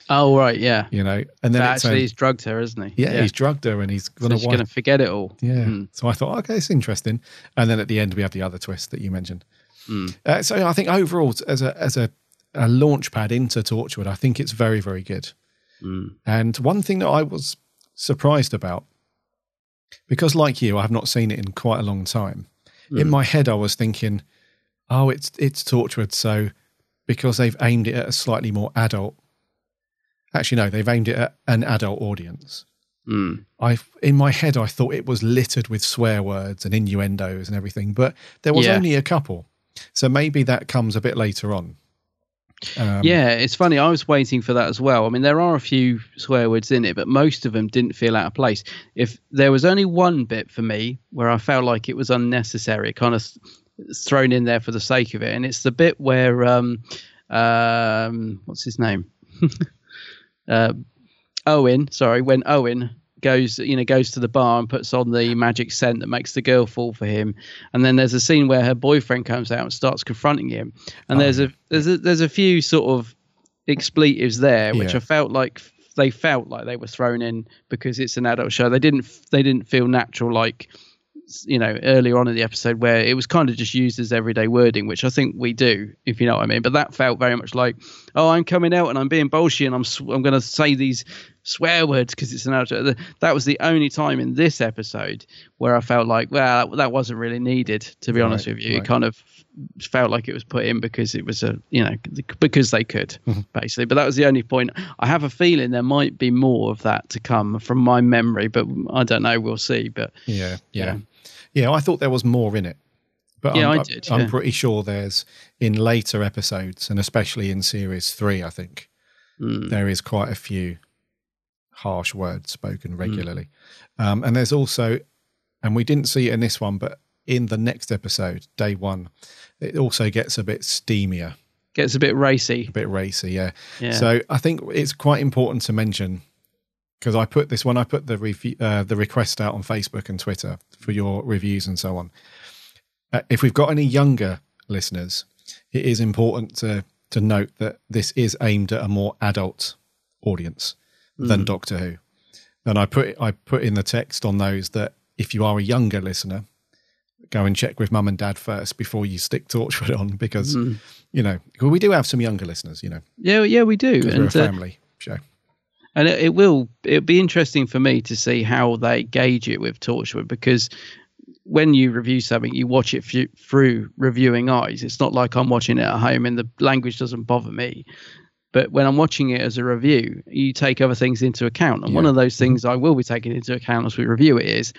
Oh right, yeah. You know, and then it's, actually, um, he's drugged her, isn't he? yeah, he's drugged her and he's going to she's going to forget it all. yeah. Mm. So I thought, okay, it's interesting. And then at the end, we have the other twist that you mentioned. Mm. Uh, so I think overall, as a as a, a launch pad into Torchwood, I think it's very very good. Mm. And one thing that I was surprised about, because like you, I have not seen it in quite a long time. In Mm. my head, I was thinking, oh, it's it's Torchwood, so because they've aimed it at a slightly more adult. Actually, no, they've aimed it at an adult audience. Mm. I in my head I thought it was littered with swear words and innuendos and everything, but there was Yeah. only a couple. So maybe that comes a bit later on. Um, yeah, it's funny. I was waiting for that as well. I mean, there are a few swear words in it, but most of them didn't feel out of place. If there was only one bit for me where I felt like it was unnecessary, kind of thrown in there for the sake of it, and it's the bit where um, um, what's his name? uh, Owen. Sorry, when Owen goes, you know, goes to the bar and puts on the magic scent that makes the girl fall for him, and then there's a scene where her boyfriend comes out and starts confronting him, and Oh, there's a there's a there's a few sort of expletives there which Yeah. I felt like they felt like they were thrown in because it's an adult show. They didn't they didn't feel natural like you know earlier on in the episode where it was kind of just used as everyday wording which i think we do if you know what i mean but that felt very much like oh i'm coming out and i'm being bullshit and i'm sw- i'm going to say these swear words because it's an adult that was the only time in this episode where i felt like well that, wasn't really needed to be honest with you it kind of felt like it was put in because it was a you know because they could Mm-hmm. basically but that was the only point i have a feeling there might be more of that to come from my memory but i don't know we'll see but Yeah, yeah, Yeah. yeah. I thought there was more in it, but Yeah, I'm, I did, I'm yeah. pretty sure there's in later episodes, and especially in series three. I think Mm. there is quite a few harsh words spoken regularly. Um, and there's also, and we didn't see it in this one, but in the next episode, day one, it also gets a bit steamier, Gets a bit racy. a bit racy. Yeah. Yeah. So I think it's quite important to mention because I put this when I put the review, uh, the request out on Facebook and Twitter for your reviews and so on. Uh, if we've got any younger listeners, it is important to to note that this is aimed at a more adult audience than Mm. Doctor Who. And I put I put in the text on those that if you are a younger listener, go and check with mum and dad first before you stick Torchwood on because Mm. you know well, we do have some younger listeners, you know, Yeah, yeah, we do. because we're a And, uh, family show. and it, it will it'll be interesting for me to see how they gauge it with Torchwood because when you review something, you watch it f- through reviewing eyes. It's not like I'm watching it at home and the language doesn't bother me. But when I'm watching it as a review, you take other things into account. And one of those things I will be taking into account as we review it is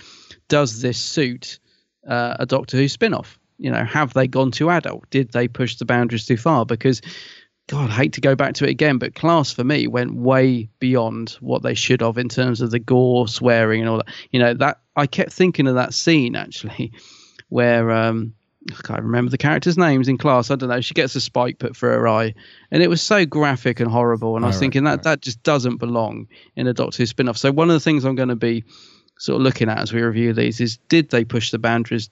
does this suit uh, a Doctor Who spin off? You know, have they gone too adult? Did they push the boundaries too far? Because God, I hate to go back to it again, but class for me went way beyond what they should have in terms of the gore, swearing, and all that. You know, that I kept thinking of that scene actually, where um, I can't remember the characters' names in class. I don't know. She gets a spike put through her eye, and it was so graphic and horrible. And I was Right, thinking that that just doesn't belong in a Doctor Who spin-off. So one of the things I'm going to be sort of looking at as we review these is did they push the boundaries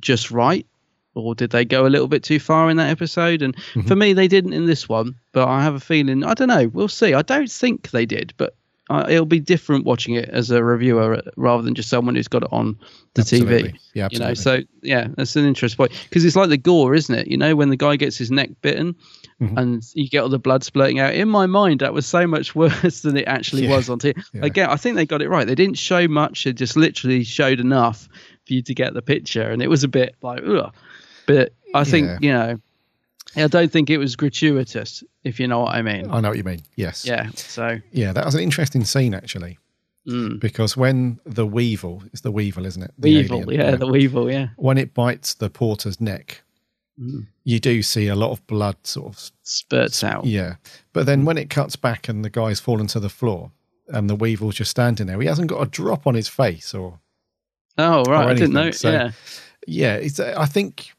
just right? Or did they go a little bit too far in that episode? And for mm-hmm. me, they didn't in this one. But I have a feeling I don't know. We'll see. I don't think they did, but uh, it'll be different watching it as a reviewer rather than just someone who's got it on the Absolutely. TV. Yeah, You know, so yeah, that's an interesting point because it's like the gore, isn't it? You know, when the guy gets his neck bitten Mm-hmm. and you get all the blood splurting out. In my mind, that was so much worse than it actually Yeah. was on TV. Yeah. Again, I think they got it right. They didn't show much; they just literally showed enough for you to get the picture, and it was a bit like, ugh. But I think Yeah. you know, I don't think it was gratuitous, if you know what I mean. I know what you mean. Yes. Yeah. So Yeah, that was an interesting scene actually. Mm. Because when the weevil, it's the weevil, isn't it? The Weevil, alien, yeah, the weevil, yeah. When it bites the porter's neck, Mm. you do see a lot of blood sort of spurts out. Yeah. But then when it cuts back and the guy's fallen to the floor and the weevil's just standing there, he hasn't got a drop on his face or Oh right, or I didn't know. So, yeah. yeah, it's, uh, I think,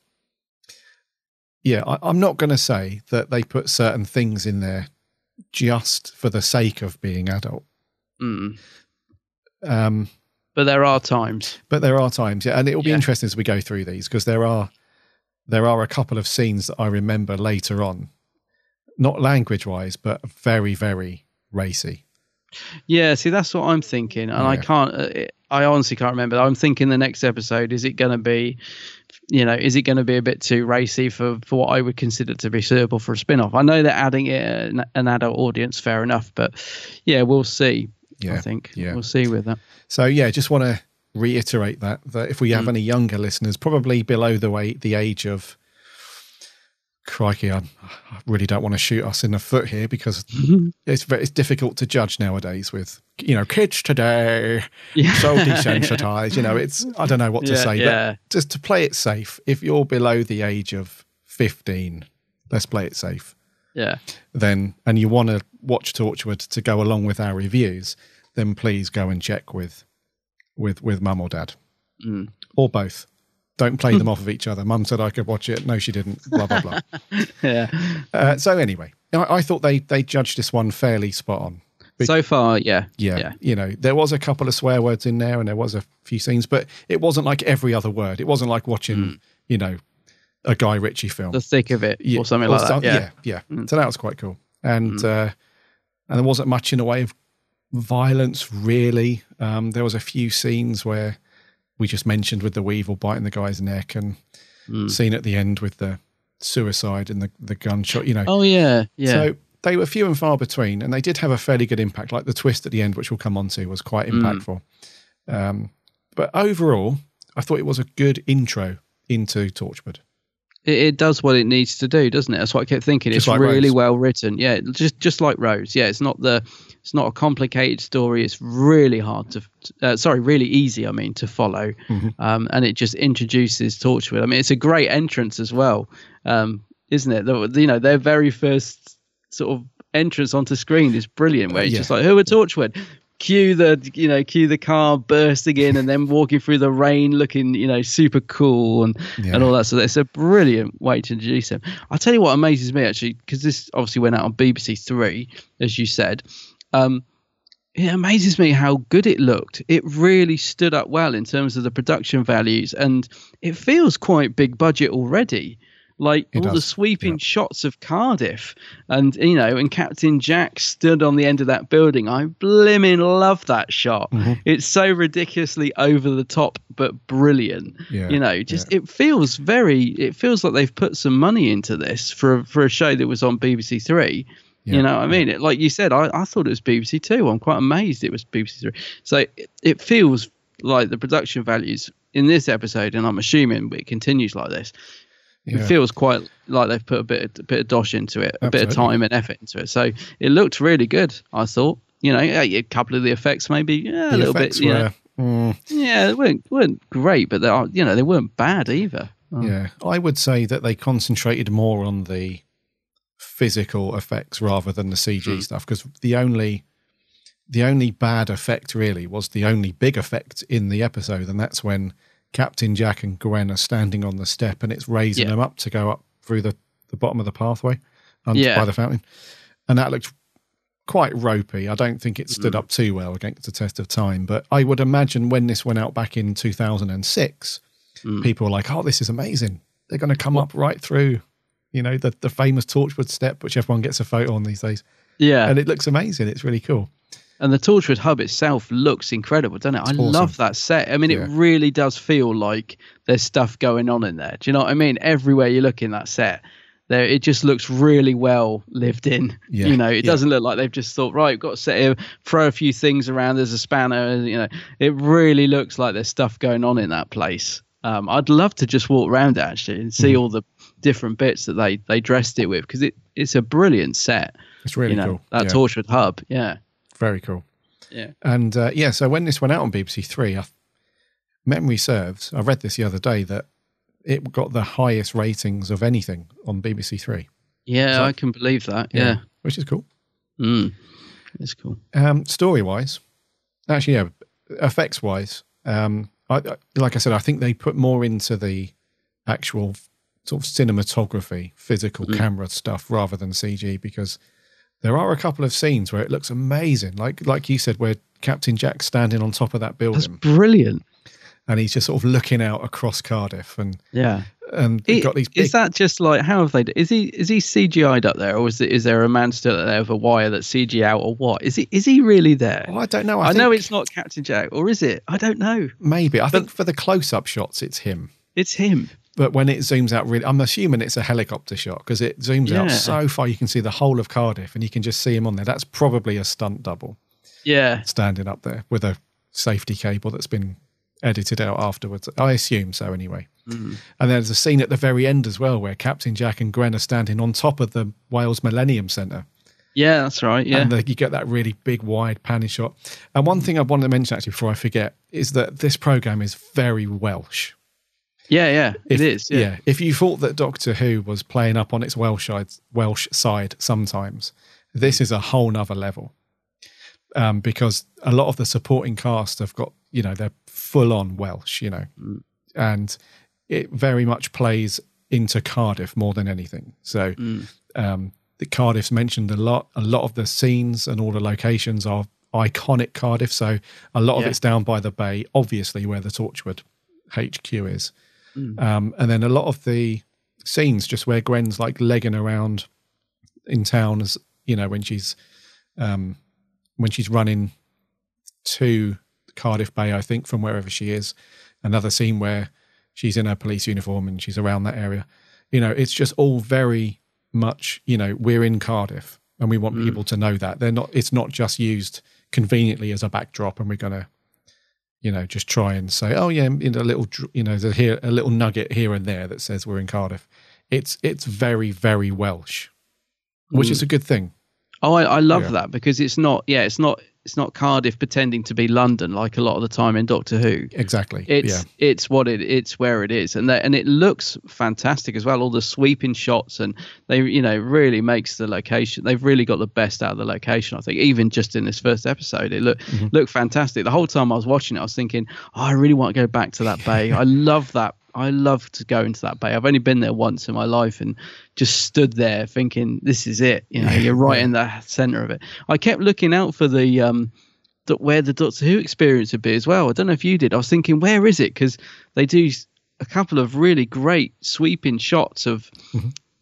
yeah, I, I'm not going to say that they put certain things in there just for the sake of being adult. Mm. Um, But there are times. but there are times, yeah, and it will be Yeah. interesting as we go through these because there are there are a couple of scenes that I remember later on, not language wise, but very very racy. Yeah, see, that's what I'm thinking, and I can't. Uh, I honestly can't remember. I'm thinking the next episode is it going to be, you know, is it going to be a bit too racy for for what I would consider to be suitable for a spin-off? I know they're adding it an, an adult audience, fair enough, but yeah, we'll see. I think yeah. we'll see with that. So yeah, just want to reiterate that that if we have Mm. any younger listeners, probably below the way the age of crikey, I, I really don't want to shoot us in the foot here because it's ve- it's difficult to judge nowadays with you know kids today Yeah. so desensitized. You know, it's I don't know what to Yeah, say, yeah. but just to play it safe, if you're below the age of fifteen, let's play it safe Yeah, then and you want to watch Torchwood to go along with our reviews, then please go and check with with with mum or dad Mm. or both. Don't play them off of each other. Mum said I could watch it. No, she didn't. Blah blah blah. yeah. Uh, so anyway, I, I thought they they judged this one fairly spot on. Be- So far, yeah, yeah, yeah. you know, there was a couple of swear words in there, and there was a few scenes, but it wasn't like every other word. It wasn't like watching, you know, a Guy Ritchie film. Hmm. the thick of it Yeah, or something or like some- that. Yeah, Hmm. yeah, yeah. So that was quite cool, and uh, and there wasn't much in the way of violence really. Um, there was a few scenes where we just mentioned with the weevil biting the guy's neck, and Mm. scene at the end with the suicide and the the gunshot. You know, Oh yeah, yeah. so they were few and far between, and they did have a fairly good impact. Like the twist at the end, which we'll come on to, was quite Mm. impactful. Um, but overall, I thought it was a good intro into Torchwood. It, it does what it needs to do, doesn't it? That's what I kept thinking. Just it's like really Rose. well written. Yeah, just just like Rose. Yeah, it's not the it's not a complicated story. It's really hard to uh, sorry, really easy. I mean to follow, Mm-hmm. um, and it just introduces Torchwood. I mean, it's a great entrance as well, um, isn't it? The, you know, their very first sort of entrance onto screen is brilliant. Where it's Yeah. just like, who are Torchwood? Cue the you know cue the car bursting in and then walking through the rain looking you know super cool and Yeah. and all that so it's a brilliant way to introduce him i'll tell you what amazes me actually because this obviously went out on bbc three as you said um it amazes me how good it looked. It really stood up well in terms of the production values, and it feels quite big budget already. Like It all the does, sweeping shots of Cardiff, and you know, and Captain Jack stood on the end of that building. I blimmin' love that shot. Mm-hmm. It's so ridiculously over the top, but brilliant. Yeah, you know, just it feels very. It feels like they've put some money into this for for a show that was on BBC Three. Yeah, you know what I mean? It, like you said, I, I thought it was BBC Two. I'm quite amazed it was BBC Three. So it, it feels like the production values in this episode, and I'm assuming it continues like this. Yeah. It feels quite like they've put a bit, a bit of dosh into it, a bit of time and effort into it. So it looked really good. I thought, you know, a couple of the effects maybe, yeah, a The little bit, you know. mm, yeah, they weren't weren't great, but they are, you know, they weren't bad either. Yeah, I would say that they concentrated more on the physical effects rather than the CG Hmm. stuff because the only the only bad effect really was the only big effect in the episode, and that's when Captain Jack and Gwen are standing on the step and it's raising Yeah. them up to go up through the, the bottom of the pathway um, Yeah. by the fountain, and that looked quite ropey. I don't think it stood up too well against the test of time, but I would imagine when this went out back in 2006, Hmm. people were like, "Oh, this is amazing! They're going to come up right through." You know the the famous Torchwood step, which everyone gets a photo on these days. Yeah, and it looks amazing. It's really cool. And the Torchwood hub itself looks incredible, doesn't it? I awesome. love that set. I mean, Yeah. it really does feel like there's stuff going on in there. Do you know what I mean? Everywhere you look in that set, there it just looks really well lived in. Yeah, You know, it yeah. doesn't look like they've just thought, right, we've got to set here, throw a few things around. There's a spanner. You know, it really looks like there's stuff going on in that place. Um, I'd love to just walk around it actually and see Mm-hmm. all the different bits that they they dressed it with because it it's a brilliant set. It's really you know, cool. That Yeah. Torchwood hub, yeah, Very cool. yeah. And uh, yeah, so when this went out on BBC Three, I, memory serves, I read this the other day that it got the highest ratings of anything on BBC Three. Yeah, So- I can believe that. Yeah. which is cool. Mm. It's cool. Um, story wise, actually, yeah, effects wise, um, I, I, like I said, I think they put more into the actual sort of cinematography, physical Mm. camera stuff rather than CG because there are a couple of scenes where it looks amazing, like like you said, where Captain Jack's standing on top of that building That's brilliant. and he's just sort of looking out across Cardiff and Yeah. and It- got these big is that just like how have they? Is he is he CGI'd up there, or is it, is there a man still there with a wire that's CG out, or what? Is he is he really there? Oh, I don't know. I, I, know it's not Captain Jack, or is it? I don't know. maybe. I think for the close-up shots, it's him. It's him. But when it zooms out, really, I'm assuming it's a helicopter shot because it zooms out so far you can see the whole of Cardiff and you can just see him on there. That's probably a stunt double Yeah. standing up there with a safety cable that's been edited out afterwards. I assume so, anyway. Mm. And there's a scene at the very end as well where Captain Jack and Gwen are standing on top of the Wales Millennium Centre. Yeah, that's right. Yeah. And the, you get that really big, wide panning shot. And one thing I wanted to mention actually before I forget is that this program is very Welsh. Yeah, yeah. If, it is. Yeah. If you thought that Doctor Who was playing up on its Welsh side, Welsh side sometimes, this is a whole nother level. Um, because a lot of the supporting cast have got, you know, they're full on Welsh, you know, Mm. and it very much plays into Cardiff more than anything. So, Mm. um, the Cardiff's mentioned a lot. A lot of the scenes and all the locations are iconic Cardiff. So, a lot of it's down by the bay, obviously where the Torchwood HQ is. Mm. Um, and then a lot of the scenes just where Gwen's like legging around in town as you know when she's um, when she's running to Cardiff Bay, I think from wherever she is. Another scene where she's in her police uniform and she's around that area. You know, it's just all very much. You know, we're in Cardiff and we want Mm. people to know that they're not. It's not just used conveniently as a backdrop, and we're gonna you know, just try and say, oh yeah, in a little, you know, there's here a little nugget here and there that says we're in Cardiff. It's it's very very Welsh, which Mm. is a good thing. Oh, I, I love Yeah. that because it's not. Yeah, it's not it's not Cardiff pretending to be London like a lot of the time in Doctor Who. Exactly. It's yeah. it's what it it's where it is, and that, and it looks fantastic as well. All the sweeping shots, and they you know really makes the location. They've really got the best out of the location. I think even just in this first episode, it looked Mm-hmm. looked fantastic. The whole time I was watching it, I was thinking, oh, I really want to go back to that bay. I love that. I love to go into that bay. I've only been there once in my life and just stood there thinking, this is it. You know, you're right in the center of it. I kept looking out for the um, the, where the Doctor Who experience would be as well. I don't know if you did. I was thinking, where is it? Because they do a couple of really great sweeping shots of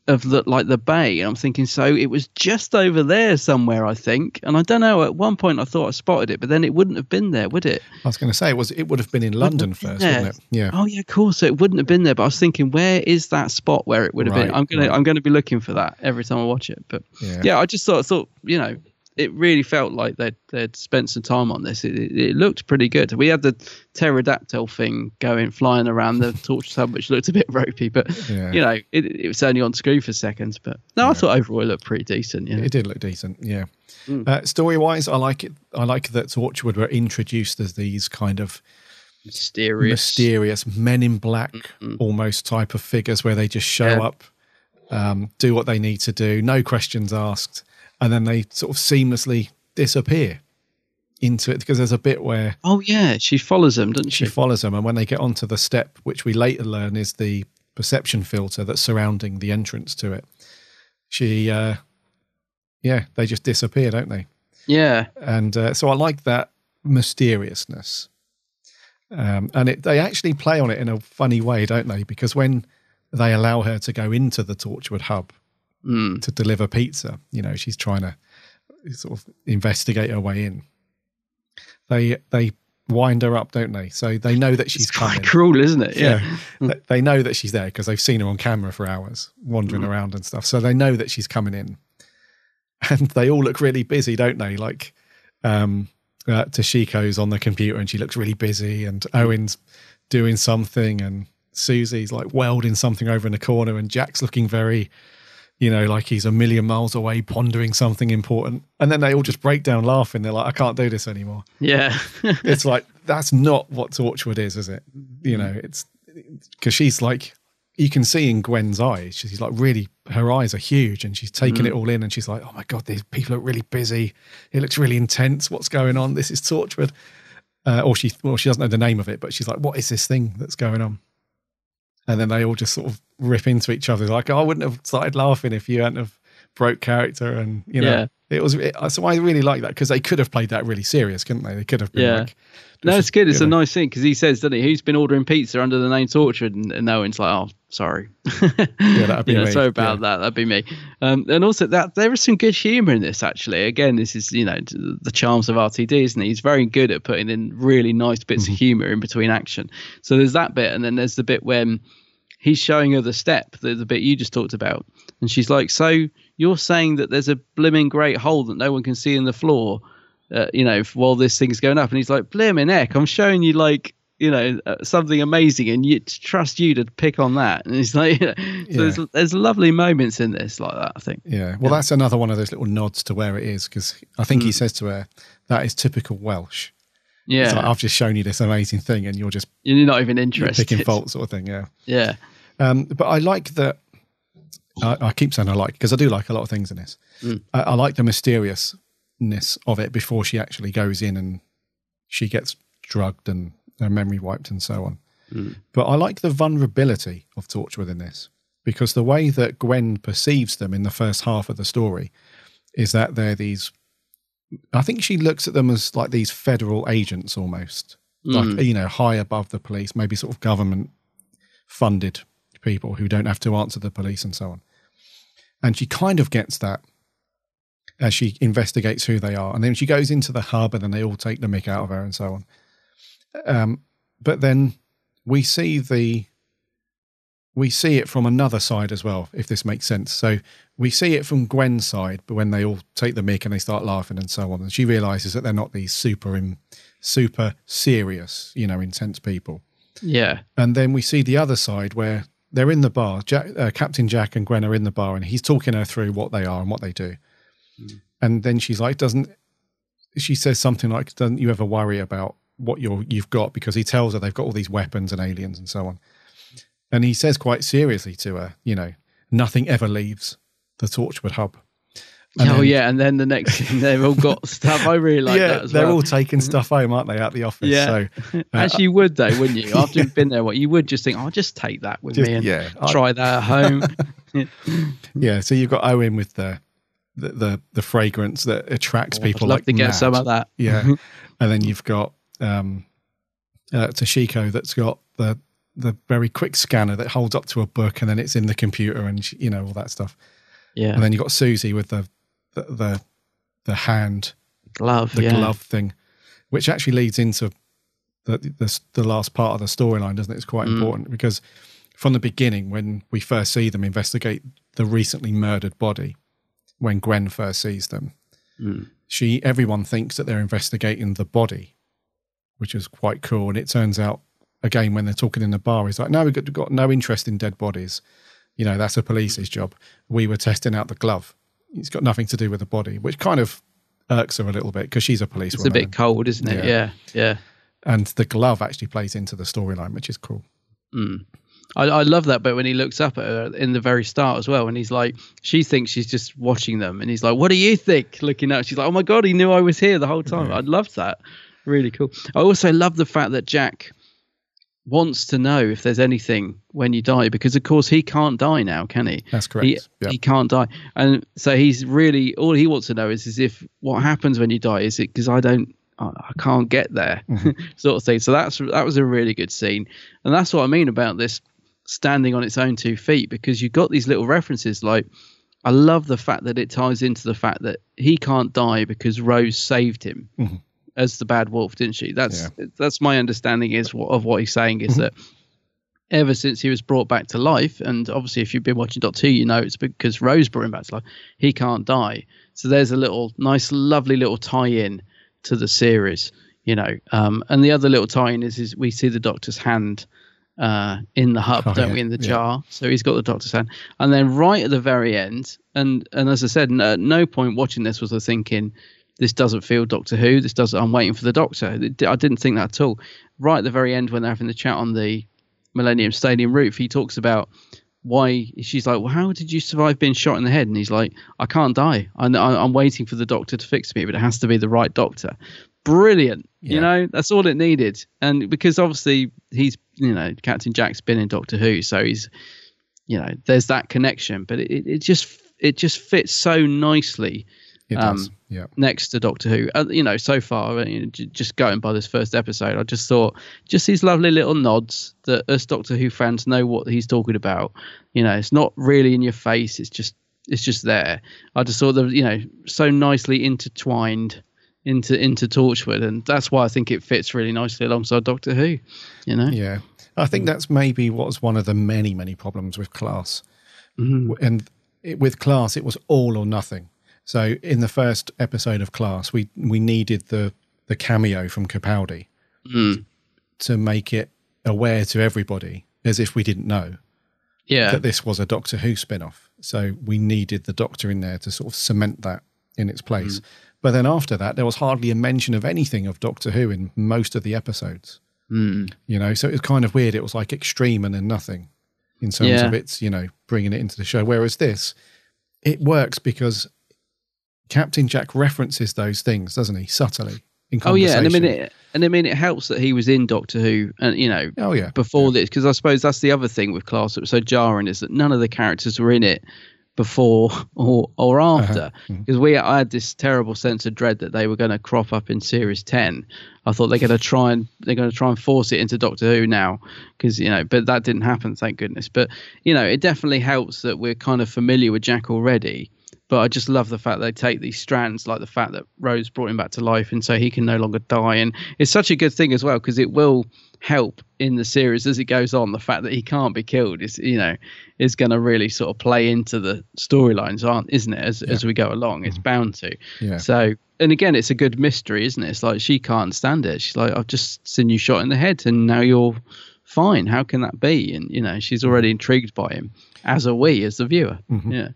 of the like the bay, and I'm thinking, so it was just over there somewhere, I think. And I don't know. At one point, I thought I spotted it, but then it wouldn't have been there, would it? I was going to say it was. It would have been in London first, there. wouldn't it? Yeah. Oh yeah, of course. So it wouldn't have been there. But I was thinking, where is that spot where it would have been? I'm gonna right. I'm gonna be looking for that every time I watch it. But Yeah. yeah, I just thought thought you know it really felt like they'd they'd spent some time on this. It, it, it looked pretty good. We had the pterodactyl thing going flying around the torch tub, which looked a bit ropey, but Yeah. you know it, it was only on screen for seconds. But no, I thought overall it looked pretty decent. You know? It did look decent, yeah. Mm. Uh, story wise, I like it. I like that Torchwood were introduced as these kind of mysterious, mysterious men in black, almost type of figures where they just show Yeah. up, um, do what they need to do, no questions asked, and then they sort of seamlessly disappear into it because there's a bit where Oh yeah, she follows them, doesn't she she? follows them, and when they get onto the step, which we later learn is the perception filter that's surrounding the entrance to it, she, uh, yeah, they just disappear, don't they? Yeah, and uh, so I like that mysteriousness. Um, and it, they actually play on it in a funny way, don't they? Because when they allow her to go into the Torchwood hub Mm. to deliver pizza, you know, she's trying to sort of investigate her way in. They they wind her up, don't they? So they know that she's quite coming. cruel, isn't it? Yeah. They- They know that she's there because they've seen her on camera for hours, wandering Mm. around and stuff. So they know that she's coming in, and they all look really busy, don't they? Like um, uh, Toshiko's on the computer and she looks really busy, and Owen's doing something, and Susie's like welding something over in the corner, and Jack's looking very, you know, like he's a million miles away, pondering something important. And then they all just break down laughing. They're like, "I can't do this anymore." Yeah. it's like that's not what Torchwood is, is it? You know, it's because she's like you can see in Gwen's eyes, she's like really her eyes are huge and she's taking Mm. it all in and she's like, Oh my god, these people look really busy. It looks really intense. What's going on? This is Torchwood. Uh, or she well, she doesn't know the name of it, but she's like, What is this thing that's going on? And then they all just sort of rip into each other, like, oh, I wouldn't have started laughing if you hadn't have broke character, and you know, Yeah. it was. It, so I really like that because they could have played that really serious, couldn't they? They could have been Yeah. like, No, it's good. It's you a nice thing because he says, doesn't he? Who's been ordering pizza under the name Torchwood? And, and Owen's like, oh, sorry. yeah, that'd be yeah, me. sorry about that. That'd be me. Um, and also that there is some good humour in this. Actually, again, this is you know the charms of RTD, isn't he? He's very good at putting in really nice bits Mm-hmm. of humour in between action. So there's that bit, and then there's the bit when he's showing her the step, the, the bit you just talked about, and she's like, "So you're saying that there's a blimming great hole that no one can see in the floor, uh, you know, while this thing's going up?" And he's like, "Blimmin' heck, I'm showing you like." You know uh, something amazing, and you trust you to pick on that. And it's like, so there's there's lovely moments in this like that. I think. Yeah, well, that's another one of those little nods to where it is because I think he Mm. says to her, "That is typical Welsh." Yeah. Like, I've just shown you this amazing thing, and you're just You're not even interested. picking fault, sort of thing. Yeah, Yeah. Um, but I like that. I, I keep saying I like because I do like a lot of things in this. Mm. I, I like the mysteriousness of it before she actually goes in and she gets drugged and her memory wiped and so on. Mm. But I like the vulnerability of Torchwood in this because the way that Gwen perceives them in the first half of the story is that they're these. I think she looks at them as like these federal agents almost, Mm. like you know, high above the police, maybe sort of government funded people who don't have to answer the police and so on. And she kind of gets that as she investigates who they are. And then she goes into the hub and then they all take the mick out of her and so on. Um, but then we see the we see it from another side as well, if this makes sense. So we see it from Gwen's side, but when they all take the mick and they start laughing and so on, and she realizes that they're not these super in, super serious, you know, intense people. Yeah. And then we see the other side where they're in the bar. Jack, uh, Captain Jack and Gwen are in the bar, and he's talking her through what they are and what they do. And then she's like, "Doesn't she says something like, "Don't you ever worry about what you're you've got?" Because he tells her they've got all these weapons and aliens and so on, and he says quite seriously to her, "You know, nothing ever leaves the Torchwood hub." And oh then, yeah, and then the next thing they've all got stuff. I really like yeah, that as they're well. all taking stuff home, aren't they, out the office? Yeah, so, uh, as you would though, wouldn't you? After you've been there, what you would just think, I'll just take that with just, me and yeah, try I, that at home. yeah, so you've got Owen with the the the, the fragrance that attracts oh, people. I'd love like to get mad. some of that. Yeah, and then you've got um, uh, Toshiko that's got the the very quick scanner that holds up to a book, and then it's in the computer, and you know all that stuff. Yeah, and then you've got Susie with the the the, the hand glove, the yeah. glove thing, which actually leads into the the, the last part of the storyline, doesn't it? It's quite mm. important because from the beginning, when we first see them investigate the recently murdered body, when Gwen first sees them, mm. she everyone thinks that they're investigating the body, which is quite cool. And it turns out again when they're talking in the bar, he's like, "No, we've got, got no interest in dead bodies. You know, that's a police's job. We were testing out the glove. It's got nothing to do with the body," which kind of irks her a little bit because she's a police. It's a bit cold, isn't it? Yeah, yeah. yeah. And the glove actually plays into the storyline, which is cool. Mm. I, I, love that bit when he looks up at her in the very start as well, and he's like, she thinks she's just watching them, and he's like, "What do you think?" Looking at, she's like, "Oh my god, he knew I was here the whole time." Yeah. I loved that. Really cool. I also love the fact that Jack wants to know if there's anything when you die because of course he can't die now can he that's correct he, yep. he can't die and so he's really all he wants to know is, is if what happens when you die is it because i don't I can't get there, mm-hmm. sort of thing. So that's that was a really good scene, and that's what I mean about this standing on its own two feet because you've got these little references. Like I love the fact that it ties into the fact that he can't die because Rose saved him mm-hmm. as the bad wolf, didn't she? That's yeah. that's my understanding is of what he's saying is mm-hmm. that ever since he was brought back to life, and obviously if you've been watching Doctor Who, you know it's because Rose brought him back to life. He can't die. So there's a little nice, lovely little tie-in to the series, you know. Um, and the other little tie-in is, is we see the Doctor's hand uh, in the hub, Oh, don't yeah, we, in the yeah. jar? So he's got the Doctor's hand, and then right at the very end, and and as I said, at no point watching this was I thinking this doesn't feel Doctor Who. This doesn't. I'm waiting for the Doctor. I didn't think that at all. Right at the very end, when they're having the chat on the Millennium Stadium roof, he talks about why she's like, well, how did you survive being shot in the head? And he's like, I can't die. I, I, I'm waiting for the doctor to fix me, but it has to be the right doctor. Brilliant. You know, that's all it needed. And because obviously he's, you know, Captain Jack's been in Doctor Who, so he's, you know, there's that connection. But it, it just it just fits so nicely It um, does. Yeah. next to Doctor Who. Uh, you know, so far, uh, you know, j- just going by this first episode, I just thought just these lovely little nods that us Doctor Who fans know what he's talking about. You know, it's not really in your face. It's just it's just there. I just thought that you know so nicely intertwined into into Torchwood, and that's why I think it fits really nicely alongside Doctor Who. You know, Yeah. I think that's maybe what was one of the many, many problems with class. Mhm. And it, with class, it was all or nothing. So in the first episode of class, we, we needed the, the cameo from Capaldi Mm. to make it aware to everybody as if we didn't know yeah, that this was a Doctor Who spin off. So we needed the Doctor in there to sort of cement that in its place. But then after that, there was hardly a mention of anything of Doctor Who in most of the episodes. Mm. You know, so it was kind of weird. It was like extreme and then nothing in terms Yeah. of its, you know, bringing it into the show. Whereas this, it works because Captain Jack references those things, doesn't he, subtly Oh yeah, and I mean it, and I mean it helps that he was in Doctor Who, and you know, Oh, yeah. before this, because I suppose that's the other thing with Class that was so jarring is that none of the characters were in it before or or Uh-huh. after, because we I had this terrible sense of dread that they were going to crop up in Series Ten. I thought they're going to try and they're going to try and force it into Doctor Who now, because you know, but that didn't happen, thank goodness. But you know, it definitely helps that we're kind of familiar with Jack already. But I just love the fact they take these strands, like the fact that Rose brought him back to life, and so he can no longer die. And it's such a good thing as well because it will help in the series as it goes on. The fact that he can't be killed is, you know, is going to really sort of play into the storylines, aren't isn't it? As as we go along, it's mm. bound to. Yeah. So, and again, it's a good mystery, isn't it? It's like she can't stand it. She's like, I've just seen you shot in the head, and now you're fine. How can that be? And you know, she's already intrigued by him, as are we, as the viewer. Mm-hmm. Yeah.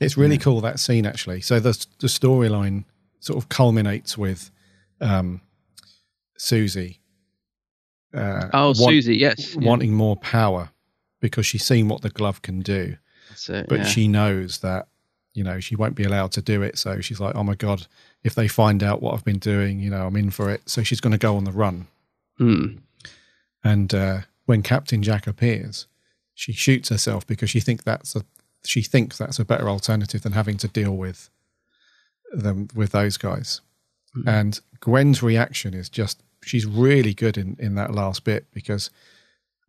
It's really cool that scene actually. So the the storyline sort of culminates with um, Susie. Uh, Oh, Susie, yes, yeah. wanting more power because she's seen what the glove can do, That's it, but yeah. she knows that you know she won't be allowed to do it. So she's like, "Oh my god, if they find out what I've been doing, you know, I'm in for it." So she's going to go on the run. Hmm. And uh, when Captain Jack appears, she shoots herself because she thinks that's a she thinks that's a better alternative than having to deal with them with those guys. And Gwen's reaction is just she's really good in in that last bit because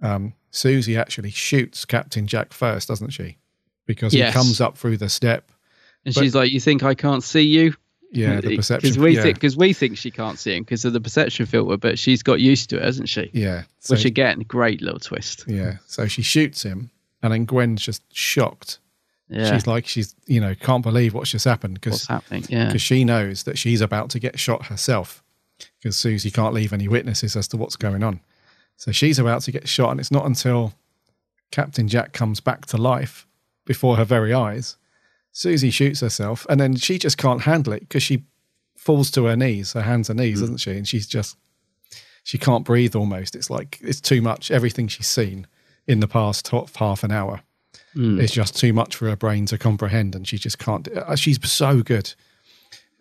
um, Susie actually shoots Captain Jack first, doesn't she? Because Yes. he comes up through the step. And But- she's like, "You think I can't see you?" Yeah, the perception- Because we yeah. think because we think she can't see him because of the perception filter, but she's got used to it, hasn't she? Yeah. Which So- again, great little twist. Yeah. So she shoots him, and then Gwen's just shocked. Yeah. She's like, she's, you know, can't believe what's just happened because Yeah. because she knows that she's about to get shot herself because Susie can't leave any witnesses as to what's going on. So she's about to get shot, and it's not until Captain Jack comes back to life before her very eyes. Susie shoots herself, and then she just can't handle it because she falls to her knees, her hands and knees, mm. doesn't she? And she's just she can't breathe almost. It's like it's too much. Everything she's seen in the past half an hour Mm. is just too much for her brain to comprehend, and she just can't. uh, She's so good.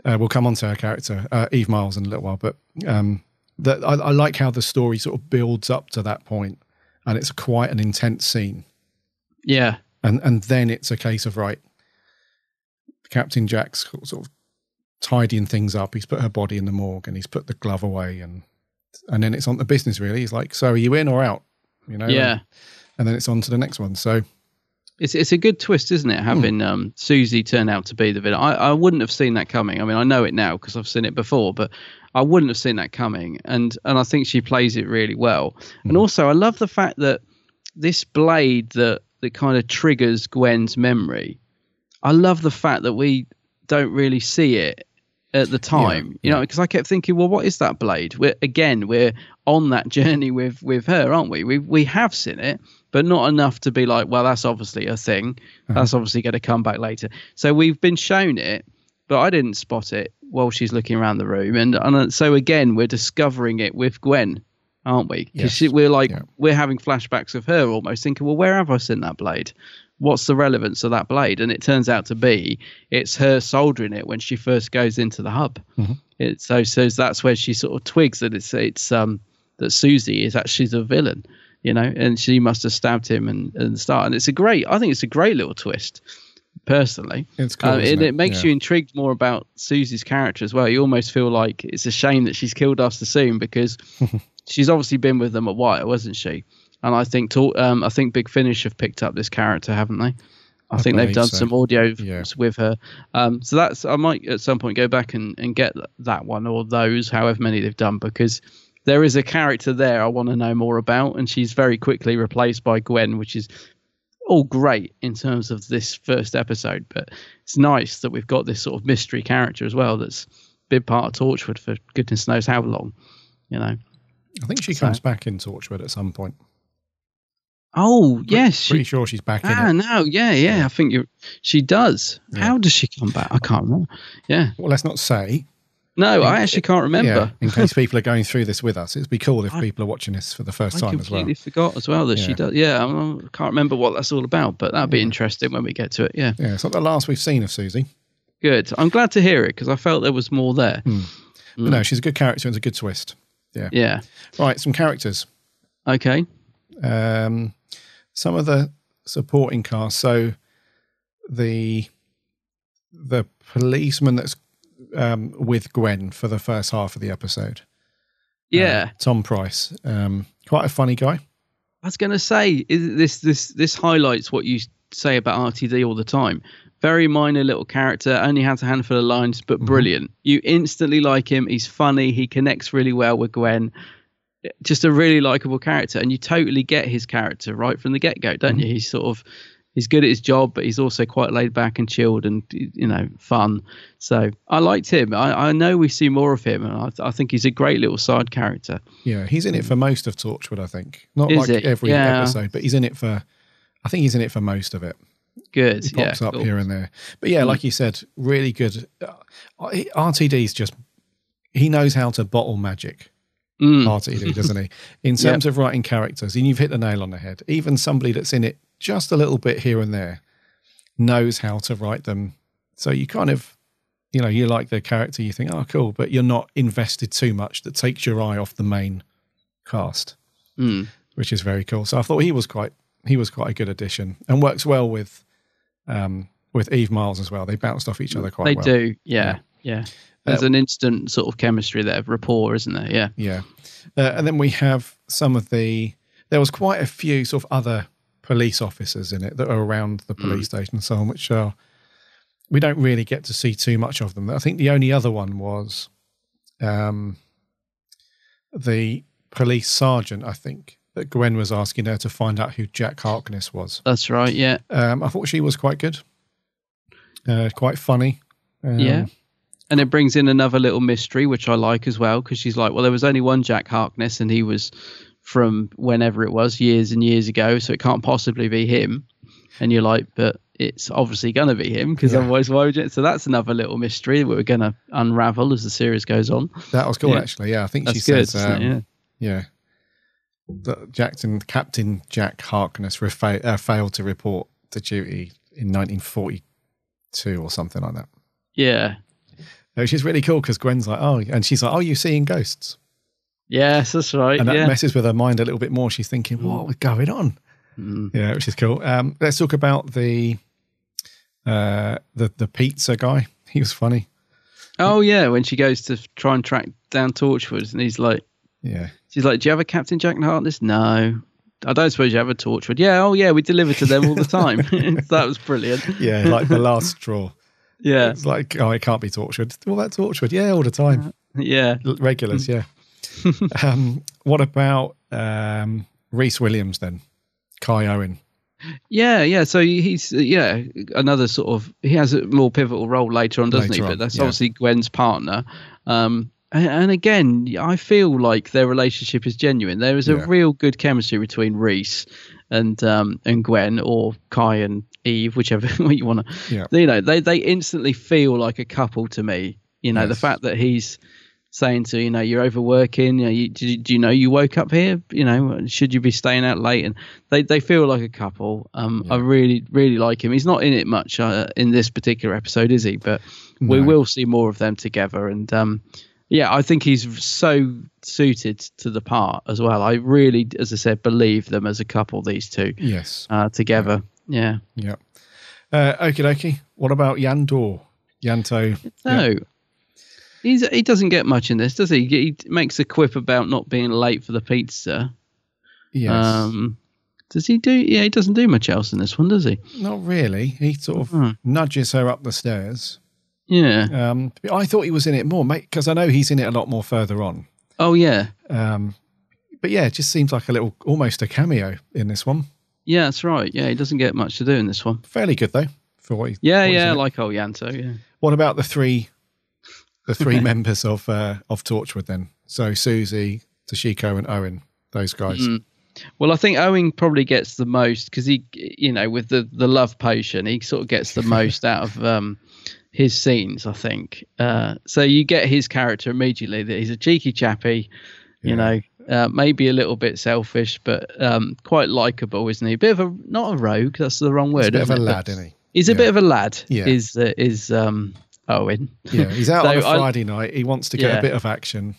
Uh, we'll come on to her character, uh, Eve Miles, in a little while, but um, that I, I like how the story sort of builds up to that point, and it's quite an intense scene, Yeah. and and then it's a case of right, Captain Jack's sort of tidying things up. He's put her body in the morgue, and he's put the glove away, and and then it's on the business. Really, he's like, "So are you in or out?" You know, Yeah. and, and then it's on to the next one. So It's it's a good twist, isn't Hmm. it? Having um, Susie turn out to be the villain. I, I wouldn't have seen that coming. I mean, I know it now because I've seen it before, but I wouldn't have seen that coming. And and I think she plays it really well. Hmm. And also, I love the fact that this blade that that kind of triggers Gwen's memory. I love the fact that we don't really see it at the time, you know, because I kept thinking, well, what is that blade? We're again, we're on that journey with with her, aren't we? We we have seen it, but not enough to be like, well, that's obviously a thing. Uh-huh. That's obviously going to come back later. So we've been shown it, but I didn't spot it while she's looking around the room, and and uh, so again, we're discovering it with Gwen. Aren't we? Because Yes. we're like we're having flashbacks of her almost thinking, well, where have I seen that blade? What's the relevance of that blade? And it turns out to be it's her soldering it when she first goes into the hub. Mm-hmm. It, so so that's where she sort of twigs that it's it's um that Susie is actually the villain, you know, and she must have stabbed him and and start. And it's a great, I think it's a great little twist, personally. It's cool, Um, and it? it makes Yeah. you intrigued more about Susie's character as well. You almost feel like it's a shame that she's killed us so soon because she's obviously been with them a while, wasn't she? And I think to, um, I think Big Finish have picked up this character, haven't they? I, I think they've done so. some audio with her. Um, so that's I might at some point go back and, and get that one or those, however many they've done, because there is a character there I want to know more about, and she's very quickly replaced by Gwen, which is all great in terms of this first episode. But it's nice that we've got this sort of mystery character as well that's been part of Torchwood for goodness knows how long, you know. I think she So- comes back in Torchwood at some point. Oh yes, Pretty she, sure she's back in ah it. no, yeah, yeah. I think you she does. How does she come back? I can't remember. Yeah. Well, let's not say. No, I actually can't remember. Yeah, in case people are going through this with us, it'd be cool if people are watching this for the first I time as well. I completely forgot as well that she does. Yeah, I I can't remember what that's all about, but that'd be interesting when we get to it. Yeah, Yeah, it's not the last we've seen of Susie. good. I'm glad to hear it because I felt there was more there. But no, she's a good character and it's a good twist. Yeah. Yeah. Right, some characters. Okay. Um, some of the supporting cast. So the the policeman that's um, with Gwen for the first half of the episode. Yeah. Uh, Tom Price. Um, quite a funny guy. I was going to say is this this this highlights what you say about RTD all the time. Very minor little character, only has a handful of lines, but brilliant. You instantly like him. He's funny. He connects really well with Gwen. Just a really likable character, and you totally get his character right from the get go, don't you? He's sort of he's good at his job, but he's also quite laid back and chilled and you know fun. So I liked him. I, I know we see more of him, and I, I think he's a great little side character. Yeah, he's in it for most of Torchwood, I think. Not Is like he? every Yeah. episode, but he's in it for. I think he's in it for most of it. Good. He pops yeah, up cool. here and there. But yeah, Mm. like you said, really good. Uh, RTD's just he knows how to bottle magic. Mm. RTD, doesn't he? In terms of writing characters, and you've hit the nail on the head. Even somebody that's in it just a little bit here and there knows how to write them. So you kind of, you know, you like the character, you think, oh, cool, but you're not invested too much that takes your eye off the main cast, Mm. which is very cool. So I thought he was quite he was quite a good addition and works well with um with Eve Miles as well. They bounced off each other quite well. They well. do, yeah, yeah. There's Uh, an instant sort of chemistry there, rapport, isn't there? Yeah. Yeah. Uh, and then we have some of the, there was quite a few sort of other police officers in it that are around the police station and so on, which are, we don't really get to see too much of them. I think the only other one was um, the police sergeant, I think, that Gwen was asking her to find out who Jack Harkness was. That's right. Yeah. Um, I thought she was quite good, uh, quite funny. Um, yeah. And it brings in another little mystery, which I like as well, because she's like, well, there was only one Jack Harkness, and he was from whenever it was, years and years ago, so it can't possibly be him. And you're like, but it's obviously going to be him, because Yeah. otherwise, why would you? So that's another little mystery that we're going to unravel as the series goes on. That was cool, Yeah. actually. Yeah, I think That's she good, says, um, yeah, that Jackson Captain Jack Harkness refa- uh, failed to report to duty in 1942 or something like that. Yeah. Which is really cool because Gwen's like, oh, and she's like, oh, you seeing ghosts? Yes, that's right. And that yeah. messes with her mind a little bit more. She's thinking, what was going on? Mm. Yeah, which is cool. Um, let's talk about the uh, the the pizza guy. He was funny. Oh yeah, when she goes to try and track down Torchwood, and he's like, Yeah. she's like, "Do you have a Captain Jack Harkness?" No. I don't suppose you have a Torchwood. Yeah. Oh yeah, we deliver to them all the time. that was brilliant. Yeah, like the last straw. Yeah. It's like, oh, it can't be Torchwood. Well, that's Torchwood. Yeah, all the time. Yeah. Regulars, yeah. um, what about um, Rhys Williams then? Kai Owen. Yeah, yeah. So he's yeah another sort of he has a more pivotal role later on, doesn't Later he? But that's yeah. obviously Gwen's partner. Um, and, and again, I feel like their relationship is genuine. There is a Yeah. real good chemistry between Rhys and um, and Gwen, or Kai and Eve, whichever you want to. Yeah. You know, they they instantly feel like a couple to me. You know, the fact that he's saying to you know you're overworking you know you, do, you- do you know you woke up here you know should you be staying out late and they they feel like a couple um i really really like him he's not in it much uh, in this particular episode is he but we will see more of them together and um yeah i think he's so suited to the part as well i really as i said believe them as a couple these two Yes. uh together yeah Yeah. Uh, Okie dokie. What about Yandor? Ianto. No. Yeah. He's, he doesn't get much in this, does he? He makes a quip about not being late for the pizza. Yes. Um, does he do? Yeah, he doesn't do much else in this one, does he? Not really. He sort of Hmm. nudges her up the stairs. Yeah. Um, I thought he was in it more, mate, because I know he's in it a lot more further on. Oh yeah. Um, but yeah, it just seems like a little, almost a cameo in this one. Yeah, that's right. Yeah, he doesn't get much to do in this one. Fairly good though for what he. Yeah, what yeah, like old Ianto. Yeah. What about the three, the three members of uh, of Torchwood then? So Susie, Toshiko, and Owen. Those guys. Mm. Well, I think Owen probably gets the most because he, you know, with the the love potion, he sort of gets the most out of um, his scenes. I think. Uh, so you get his character immediately that he's a cheeky chappy, you know, uh, maybe a little bit selfish, but um, quite likable, isn't he? A bit of a not a rogue. That's the wrong word. He's a bit of a it? lad, But isn't he? He's a Yeah. bit of a lad. Yeah. Is uh, is um, Owen? Yeah, he's out So on a Friday night. He wants to get Yeah. a bit of action.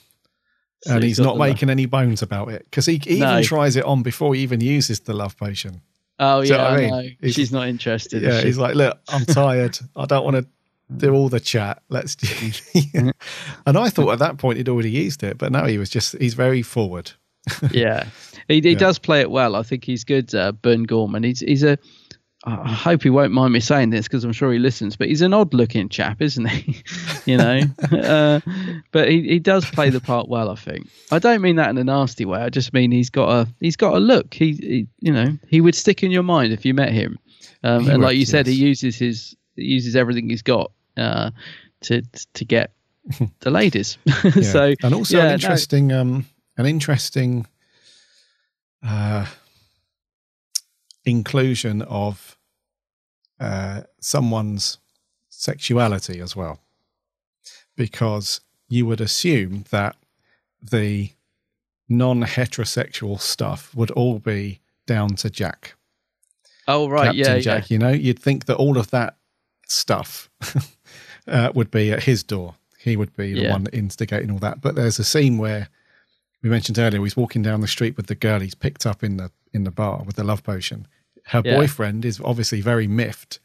So and he's he's not making any bones about it because he, he No. even tries it on before he even uses the love potion. Oh yeah, I I mean? He's- She's not interested. Yeah, he's like, look, I'm tired. I don't want to do all the chat. Let's do. and I thought at that point he'd already used it, but now he was just, he's very forward. yeah, he, he Yeah. does play it well. I think he's good, uh, Burn Gorman. He's he's a. I hope he won't mind me saying this because I'm sure he listens. But he's an odd-looking chap, isn't he? you know, uh, but he, he does play the part well. I think. I don't mean that in a nasty way. I just mean he's got a he's got a look. He, he you know he would stick in your mind if you met him. Um, and like you said, he uses his he uses everything he's got uh, to to get the ladies. Yeah. so and also yeah, an no- interesting, um, an interesting uh, inclusion of uh, someone's sexuality as well, because you would assume that the non-heterosexual stuff would all be down to Jack. Oh right, Captain yeah, Jack. yeah. You know, you'd think that all of that stuff uh, would be at his door. He would be the Yeah. one instigating all that. But there's a scene where we mentioned earlier he's walking down the street with the girl he's picked up in the in the bar with the love potion. Her Yeah. boyfriend is obviously very miffed,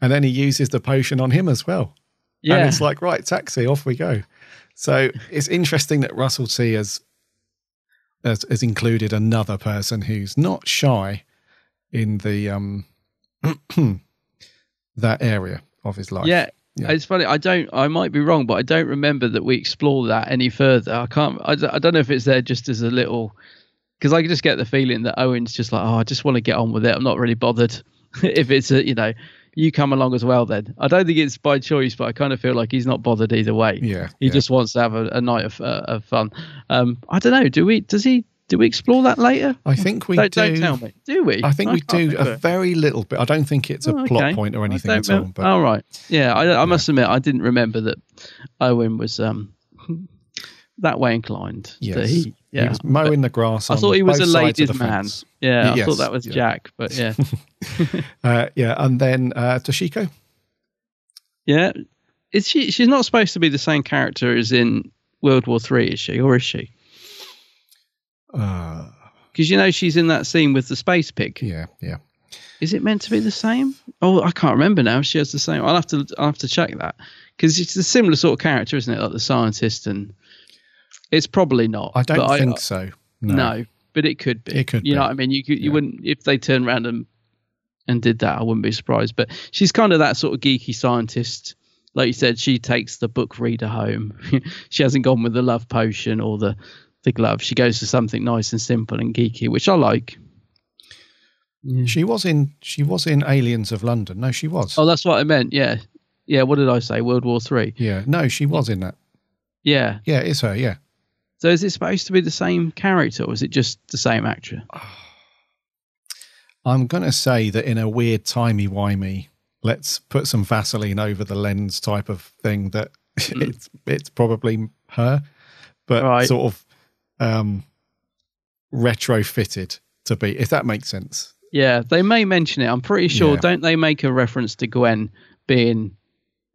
and then he uses the potion on him as well. Yeah. and it's like right, taxi, off we go. So it's interesting that Russell T has has, has included another person who's not shy in the um that area of his life. Yeah. Yeah. It's funny. I don't. I might be wrong, but I don't remember that we explore that any further. I can't. I, d- I don't know if it's there just as a little, because I just get the feeling that Owen's just like, oh, I just want to get on with it. I'm not really bothered if it's a, you know, you come along as well. Then I don't think it's by choice, but I kind of feel like he's not bothered either way. Yeah, He yeah. just wants to have a, a night of, uh, of fun. Um, I don't know. Do we? Does he? Do we explore that later? I think we don't, do. Don't tell me. Do we? I think we do a very little bit. I don't think it's a Oh, plot point or anything at all. But all right, yeah, I, I must admit I didn't remember that Owen was um that way inclined. yes, he, yeah, he was mowing the grass. I thought he was a ladies' man. fence. Yeah, I thought that was yeah. Jack, but yeah, Uh, yeah, and then uh, Toshiko. yeah. Is she? She's not supposed to be the same character as in World War Three, is she? Or is she? Uh, Because you know she's in that scene with the space pig. yeah, yeah. Is it meant to be the same? Oh, I can't remember now. She has the same. I'll have to. I'll have to check that because it's a similar sort of character, isn't it? Like the scientist, and it's probably not. I don't think uh, so. No. No. but it could be. It could You know what I mean? You could. You wouldn't if they turned around and and did that. I wouldn't be surprised. But she's kind of that sort of geeky scientist. Like you said, she takes the book reader home. she hasn't gone with the love potion or the the glove. She goes for something nice and simple and geeky, which I like. Mm. She was in. She was in Aliens of London. No, she was. Oh, that's what I meant. Yeah, yeah. What did I say? World War Three. Yeah, no, she was in that. Yeah. Yeah, it's her. Yeah, So is it supposed to be the same character, or is it just the same actor? I'm going to say that in a weird timey wimey, let's put some Vaseline over the lens type of thing. That it's it's probably her, but Right. sort of um, retrofitted to be. If that makes sense. Yeah, they may mention it. I'm pretty sure. Yeah. Don't they make a reference to Gwen being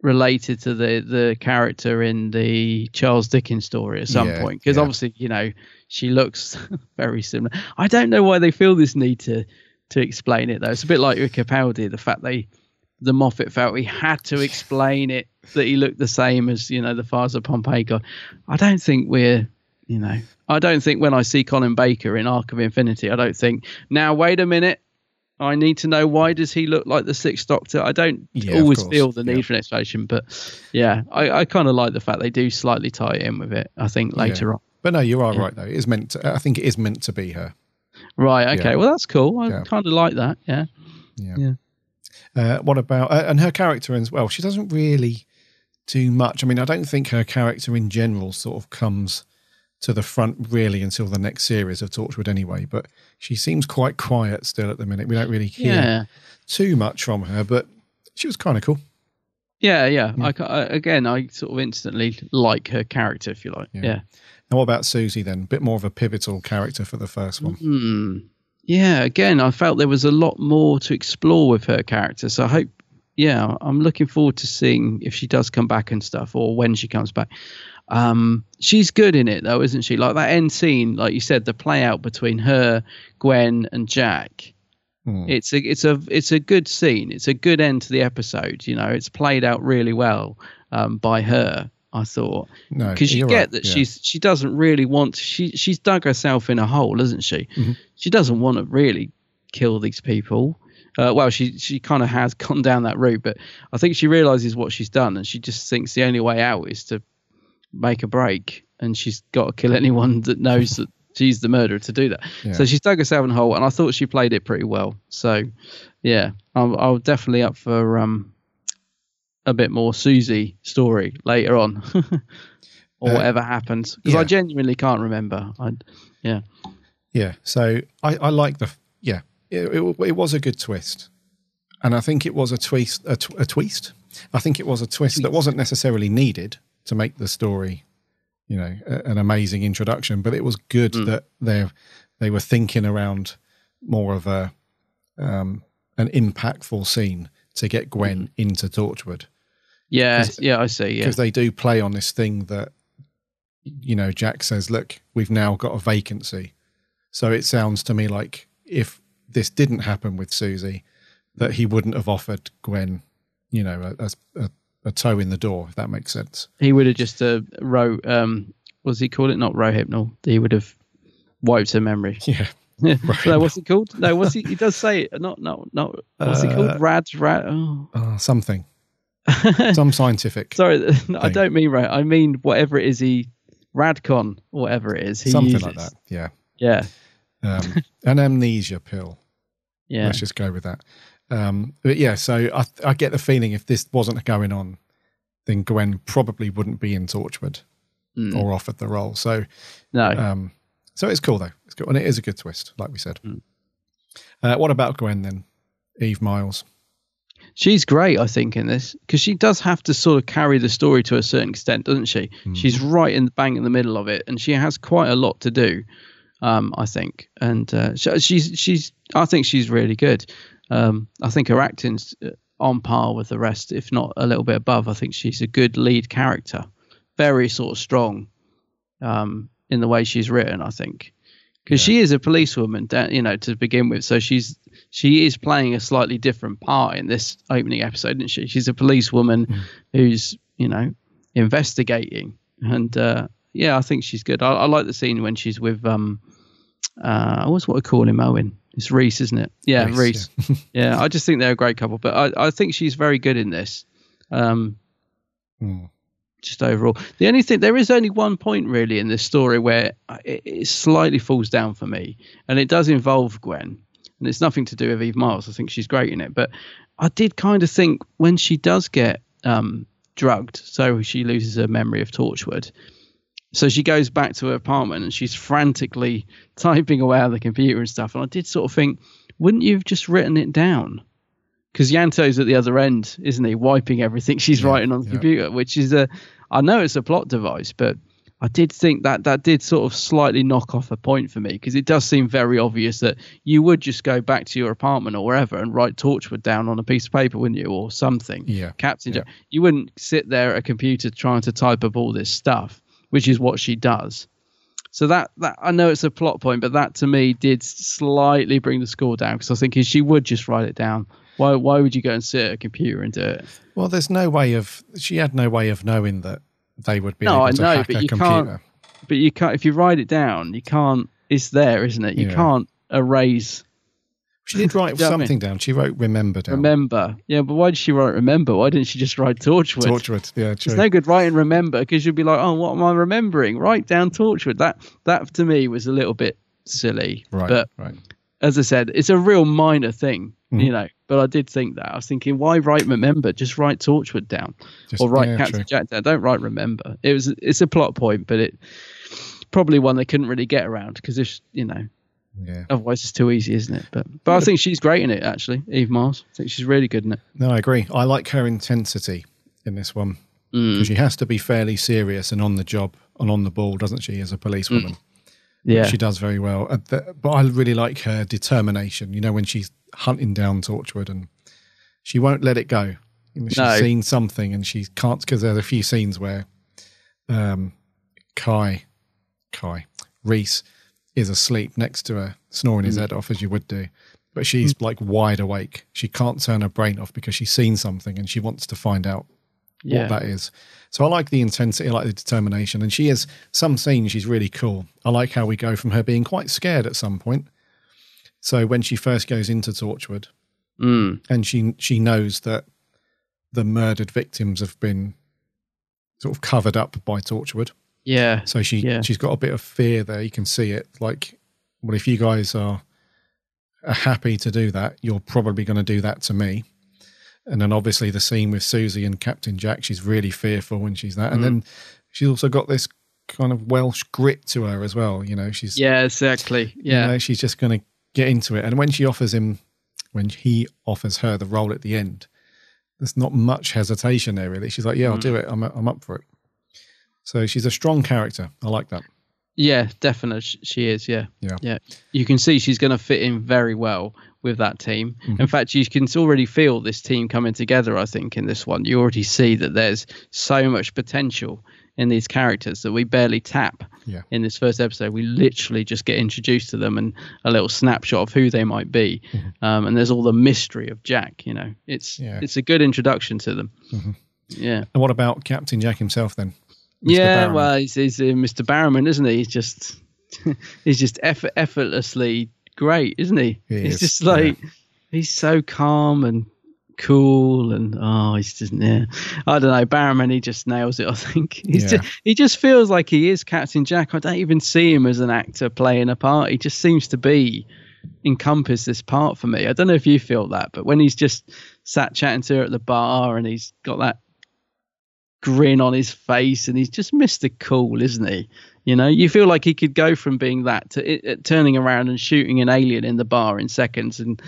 related to the the character in the Charles Dickens story at some Yeah, point? Because yeah. obviously, you know, she looks very similar. I don't know why they feel this need to to explain it though. It's a bit like with Capaldi, the fact they the Moffat felt he had to explain it that he looked the same as you know the Fires of Pompeii guy. I don't think we're you know I don't think when I see Colin Baker in Arc of Infinity, I don't think now wait a minute. I need to know why does he look like the Sixth Doctor? I don't Yeah, always feel the need Yeah. for an explanation, but yeah, I, I kind of like the fact they do slightly tie in with it. I think later Yeah. on. But no, you are right though. It is meant. To, I think it is meant to be her. Right. Okay. Well, that's cool. I kind of like that. Yeah. Yeah. Yeah. Uh, what about uh, and her character as well? She doesn't really do much. I mean, I don't think her character in general sort of comes to the front really until the next series of Torchwood anyway. But she seems quite quiet still at the minute. We don't really hear Yeah. too much from her, but she was kind of cool. Yeah, yeah. I, I, again, I sort of instantly like her character, if you like. Yeah. And what about Susie then? A bit more of a pivotal character for the first one. Hmm. Yeah. Again, I felt there was a lot more to explore with her character. So I hope, yeah, I'm looking forward to seeing if she does come back and stuff, or when she comes back. Um, she's good in it though, isn't she? Like that end scene, like you said, the play out between her, Gwen, and Jack. Hmm. It's a it's a it's a good scene. It's a good end to the episode. You know, it's played out really well um, by her. I thought because you you're get right, that yeah. she's she doesn't really want she she's dug herself in a hole, isn't she? Mm-hmm. She doesn't want to really kill these people. Uh, well, she she kind of has gone down that route, but I think she realizes what she's done, and she just thinks the only way out is to make a break, and she's got to kill anyone that knows that she's the murderer to do that. Yeah. So she's dug herself in a hole, and I thought she played it pretty well. So, yeah, I'm, I'm definitely up for um a bit more Susie story later on, or Uh, whatever happens, because I genuinely can't remember. I, yeah, Yeah. So I, I like the yeah. It, it, it was a good twist, and I think it was a twist a, tw- a twist. I think it was a twist that wasn't necessarily needed, to make the story, you know, a, an amazing introduction. But it was good Mm. that they they were thinking around more of a um, an impactful scene to get Gwen into Torchwood Yeah, yeah, I see. Yeah, because they do play on this thing that you know Jack says, "Look, we've now got a vacancy." So it sounds to me like if this didn't happen with Susie, that he wouldn't have offered Gwen, you know, a, a, a toe in the door. If that makes sense. he would have just uh, wrote. Um, what's he called it? Not Rohypnol. He would have wiped her memory. Yeah. no, what's it called? No, what's he? He does say it. Not, not, not. What's it Uh, called? Rad, rad. Oh, Uh, something, some scientific, sorry. No, I don't mean right. I mean whatever it is. He Radcon, whatever it is. He something uses. like that. Yeah. Yeah, Um, an amnesia pill. yeah. Let's just go with that. Um, but yeah, so I, I get the feeling if this wasn't going on, then Gwen probably wouldn't be in Torchwood Mm. or offered the role. So No. um, so it's cool though. It's cool, and it is a good twist, like we said. Mm. Uh, what about Gwen then? Eve Miles. She's great, I think, in this because she does have to sort of carry the story to a certain extent, doesn't she? She's right in the bang in the middle of it, and she has quite a lot to do. Um, I think, and uh, sh- she's she's I think she's really good. Um, I think her acting's uh, on par with the rest, if not a little bit above. I think she's a good lead character, very sort of strong um, in the way she's written. I think because she is a policewoman, you know, to begin with. So she's she is playing a slightly different part in this opening episode, isn't she? She's a policewoman who's you know investigating, and uh, yeah, I think she's good. I, I like the scene when she's with um, uh, what's what I call him, Owen. It's Rhys, isn't it? Yeah, Rhys, Rhys. Yeah. I just think they're a great couple. But I, I think she's very good in this. Um, Hmm. just overall. The only thing there is only one point really in this story where it, it slightly falls down for me, and it does involve Gwen, and it's nothing to do with Eve Miles. I think she's great in it, but I did kind of think when she does get um, drugged, so she loses her memory of Torchwood. So she goes back to her apartment and she's frantically typing away on the computer and stuff. And I did sort of think, wouldn't you have just written it down? Because Ianto's at the other end, isn't he? Wiping everything she's writing on the computer, which is a, I know it's a plot device, but I did think that that did sort of slightly knock off a point for me because it does seem very obvious that you would just go back to your apartment or wherever and write Torchwood down on a piece of paper, wouldn't you, or something? Yeah. Captain Jack. You wouldn't sit there at a computer trying to type up all this stuff, which is what she does. So that that I know it's a plot point, but that to me did slightly bring the score down because I was thinking she would just write it down. Why why would you go and sit at a computer and do it? Well, there's no way of. She had no way of knowing that they would be no, able I to know, hack but a you computer. can't. But you can't if you write it down. You can't. It's there, isn't it? You Yeah. can't erase. She did write Do you know what I mean? something down. She wrote "remember" down. Remember, yeah, but why did she write remember? Why didn't she just write Torchwood? Torchwood. Yeah, true. It's no good writing remember because you'll be like, oh, what am I remembering? Write down Torchwood. That that to me was a little bit silly. Right. But right. as I said, it's a real minor thing, Mhm. you know. But I did think that. I was thinking, why write remember? Just write Torchwood down, Just- or write yeah, Captain true. Jack down. Don't write remember. It was it's a plot point, but it probably one they couldn't really get around because if you know. Yeah. Otherwise, it's too easy, isn't it? But but I think she's great in it. Actually, Eve Miles. I think she's really good in it. No, I agree. I like her intensity in this one Mm. because she has to be fairly serious and on the job and on the ball, doesn't she, as a policewoman? Mm. Yeah. she does very well. Uh, But I really like her determination. You know, when she's hunting down Torchwood and she won't let it go. She's No. seen something and she can't because there's a few scenes where um, Kai, Kai, Rhys is asleep next to her, snoring his Mm. head off as you would do. But she's like wide awake. She can't turn her brain off because she's seen something and she wants to find out Yeah. what that is. So I like the intensity, I like the determination. And she is some scenes she's really cool. I like how we go from her being quite scared at some point. So when she first goes into Torchwood Mm. and she she knows that the murdered victims have been sort of covered up by Torchwood. Yeah. So she Yeah. she's got a bit of fear there. You can see it. Like, well, if you guys are, are happy to do that, you're probably going to do that to me. And then obviously the scene with Susie and Captain Jack, she's really fearful when she's that. And Mm. then she's also got this kind of Welsh grit to her as well. You know, she's Yeah, exactly. you Yeah. know, she's just going to get into it. And when she offers him, when he offers her the role at the end, there's not much hesitation there really. She's like, "Yeah, I'll Mm. do it. I'm I'm up for it." So she's a strong character. I like that. Yeah, definitely she is. Yeah, Yeah. yeah. You can see she's going to fit in very well with that team. Mhm. In fact, you can already feel this team coming together. I think in this one, you already see that there's so much potential in these characters that we barely tap. Yeah. In this first episode, we literally just get introduced to them and a little snapshot of who they might be, um, and there's all the mystery of Jack. You know, it's Yeah. it's a good introduction to them. Mhm. Yeah. And what about Captain Jack himself then? Yeah, Barrowman? well, he's, he's uh, Mr. Barrowman, isn't he? He's just he's just effort, effortlessly great, isn't he? He he's is, just like he's so calm and cool, and oh, he's just yeah. I don't know, Barrowman. He just nails it. I think he's Yeah. just, he just feels like he is Captain Jack. I don't even see him as an actor playing a part. He just seems to be encompass this part for me. I don't know if you feel that, but when he's just sat chatting to her at the bar and he's got that grin on his face and he's just Mr. Cool, isn't he? You know, you feel like he could go from being that to it, it, turning around and shooting an alien in the bar in seconds. And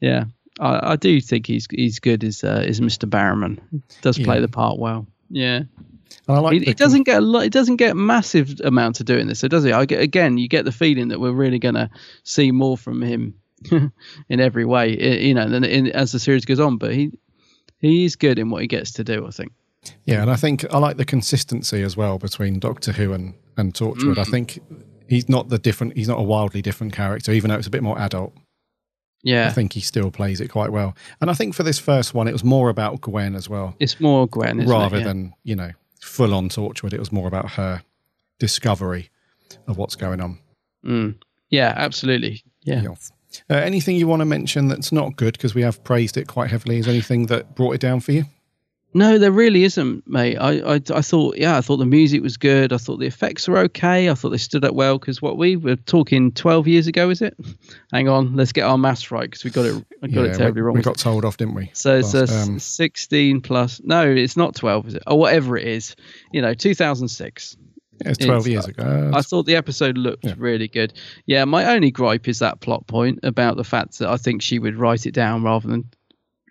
yeah, I, I do think he's he's good as uh, as Mr. Barrowman. He does play Yeah. the part well. Yeah. And I like the he doesn't get a lot. It doesn't get massive amount to doing this, so does he? I get again. You get the feeling that we're really going to see more from him in every way. You know, in, as the series goes on. But he he is good in what he gets to do. I think. Yeah, and I think I like the consistency as well between Doctor Who and, and Torchwood. I Mm. think he's not the different he's not a wildly different character, even though it's a bit more adult. Yeah. I think he still plays it quite well. And I think for this first one it was more about Gwen as well. It's more Gwen, isn't it? rather Yeah. than, you know, full on Torchwood. It was more about her discovery of what's going on. Mm. Yeah, absolutely. Yeah. Uh, anything you want to mention that's not good because we have praised it quite heavily? Is anything that brought it down for you? No, there really isn't, mate. I, I, I thought, yeah, I thought the music was good. I thought the effects were okay. I thought they stood up well because what we were talking 12 years ago, is it? Hang on, let's get our maths right because we got it, I got Yeah, it terribly we, wrong. we got told off, didn't we? so it's a Last, s- um, 16 plus. No, it's not 12, is it? Or whatever it is. You know, 2006. Yeah, it's 12 years ago. I thought the episode looked really good. Yeah, my only gripe is that plot point about the fact that I think she would write it down rather than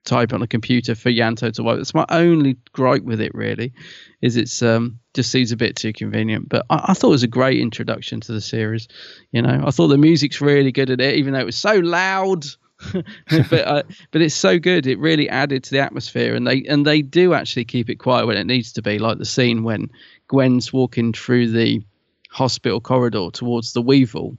type on a computer for Ianto to write. That's my only gripe with it, really, is it's um just seems a bit too convenient. But I, I thought it was a great introduction to the series. You know, I thought the music's really good at it, even though it was so loud. but uh, but it's so good. It really added to the atmosphere, and they and they do actually keep it quiet when it needs to be, like the scene when Gwen's walking through the hospital corridor towards the Weevil.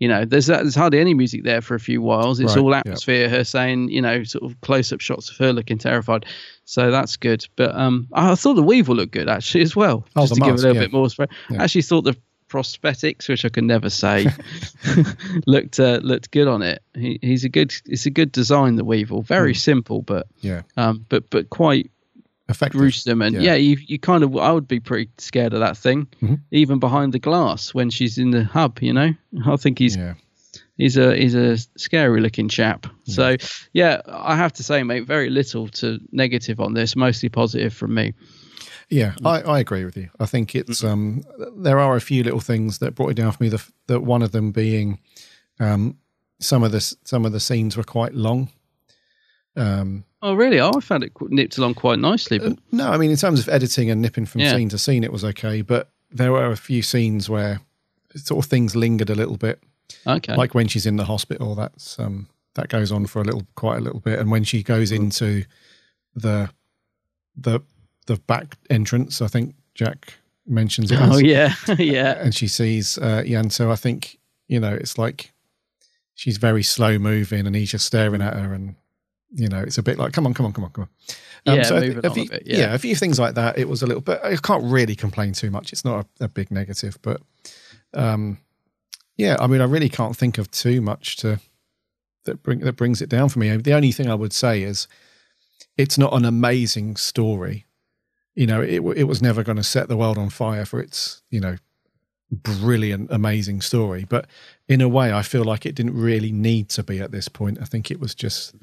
You know, there's there's hardly any music there for a few whiles. It's Right, all atmosphere. Her saying, you know, sort of close up shots of her looking terrified. So that's good. But um, I thought the Weevil looked good actually as well. Oh, just to give a little yeah. bit more. Spread. Yeah. I actually thought the prosthetics, which I can never say, looked uh, looked good on it. He, he's a good. It's a good design. The Weevil, very Hmm. simple, but Yeah. um, but but quite effective. gruesome. And Yeah. yeah, you you kind of I would be pretty scared of that thing, Mhm. even behind the glass when she's in the hub. You know, I think he's Yeah. he's a he's a scary looking chap. So yeah, I have to say, mate, very little to negative on this, mostly positive from me. Yeah, I, I agree with you. I think it's um there are a few little things that brought it down for me. The that one of them being um some of the some of the scenes were quite long. Um Oh really? Oh, I found it nipped along quite nicely. But no, I mean in terms of editing and nipping from Yeah. scene to scene, it was okay. But there were a few scenes where sort of things lingered a little bit. okay, Like when she's in the hospital, that's um that goes on for a little quite a little bit, and when she goes into the the the back entrance, I think Jack mentions it. oh as. yeah, yeah, and she sees uh, Ianto. I think you know it's like she's very slow moving, and he's just staring at her, and you know it's a bit like, come on, come on, come on, come on. Yeah, so a- a on a few, bit, yeah. a few things like that. It was a little bit. I can't really complain too much. It's not a, a big negative, but um, yeah, I mean, I really can't think of too much to that bring that brings it down for me. The only thing I would say is it's not an amazing story. You know, it it was never going to set the world on fire for its you know brilliant, amazing story. But in a way, I feel like it didn't really need to be at this point. I think it was just,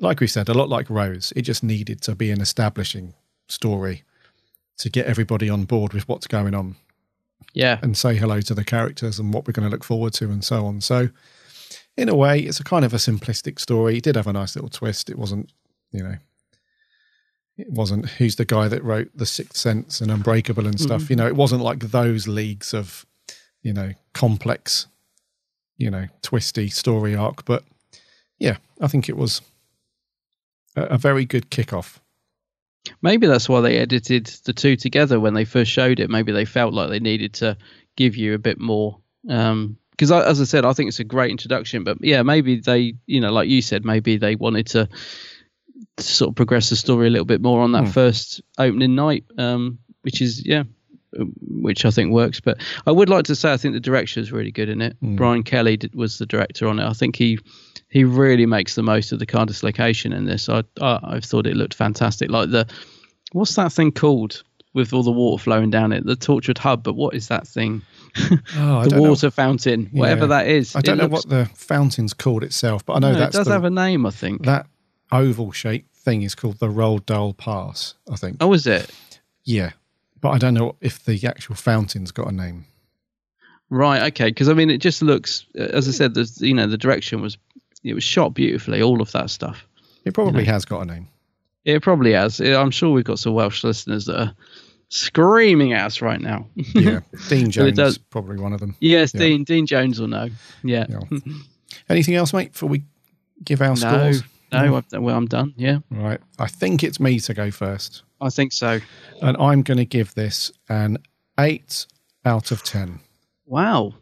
like we said, a lot like Rose. It just needed to be an establishing story to get everybody on board with what's going on yeah. and say hello to the characters and what we're going to look forward to and so on. So, in a way, it's a kind of a simplistic story. It did have a nice little twist. It wasn't, you know, it wasn't who's the guy that wrote The Sixth Sense and Unbreakable and stuff. Mhm. You know, it wasn't like those leagues of, you know, complex, you know, twisty story arc. But yeah, I think it was a, very good kickoff. Maybe that's why they edited the two together when they first showed it. Maybe they felt like they needed to give you a bit more. Because, I as I said, I think it's a great introduction. But yeah, maybe they, you know, like you said, maybe they wanted to, sort of progress the story a little bit more on that Hmm. first opening night, um, which is, yeah, which I think works. But I would like to say I think the direction is really good in it. Hmm. Brian Kelly did, was the director on it. I think he he really makes the most of the Cardiff location in this. I, I I thought it looked fantastic. Like the what's that thing called with all the water flowing down it? The Torchwood hub. But what is that thing? Oh, I the don't know. water fountain, whatever Yeah. that is. I don't It know looks- what the fountain's called itself, but I know No, that's it does the- have a name. I think. that oval shaped thing is called the Roald Dahl Plass. I think. Oh, is it? Yeah, but I don't know if the actual fountain's got a name. Right. Okay. Because I mean, it just looks, uh, as I said, the you know the direction was it was shot beautifully. All of that stuff. It probably You know. has got a name. It probably has. I'm sure we've got some Welsh listeners that are screaming at us right now. Yeah, Dean Jones, does- probably one of them. Yes, Yeah. Dean Dean Jones will know. Yeah. Anything else, mate? Before we give our no, scores. no, I've- well, I'm done. Yeah, Right. I think it's me to go first, I think so. and I'm going to give this an eight out of ten. Wow.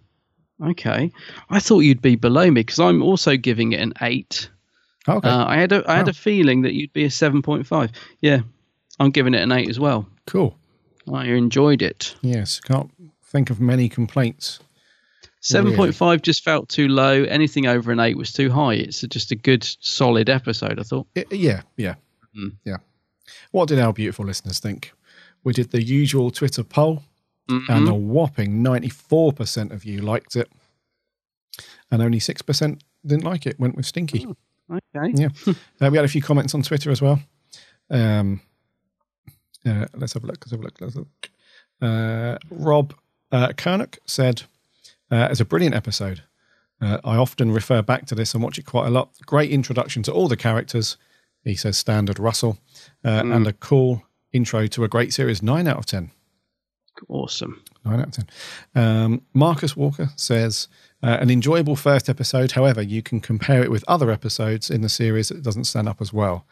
Okay. I thought you'd be below me because I'm also giving it an eight. Okay. Uh, I had a I had a feeling that you'd be a seven point five. Yeah, I'm giving it an eight as well. Cool. I enjoyed it. Yes. Can't think of many complaints. Seven point five just felt too low. Anything over an eight was too high. It's just a good, solid episode. I thought. I- yeah. Yeah. Mm. Yeah. What did our beautiful listeners think? We did the usual Twitter poll, Mm-hmm. and a whopping 94% of you liked it, and only 6% didn't like it, went with Stinky. Okay. Yeah. uh, we had a few comments on Twitter as well. Um, uh, let's have a look. Let's have a look. Let's have a look. Uh, Rob uh, Kernock said, uh, "It's a brilliant episode. Uh, I often refer back to this and watch it quite a lot. Great introduction to all the characters." He says, "Standard Russell, uh, Mm. and a cool intro to a great series. Nine out of ten. Awesome. Nine out of ten. Um, Marcus Walker says uh, an enjoyable first episode. However, you can compare it with other episodes in the series that doesn't stand up as well.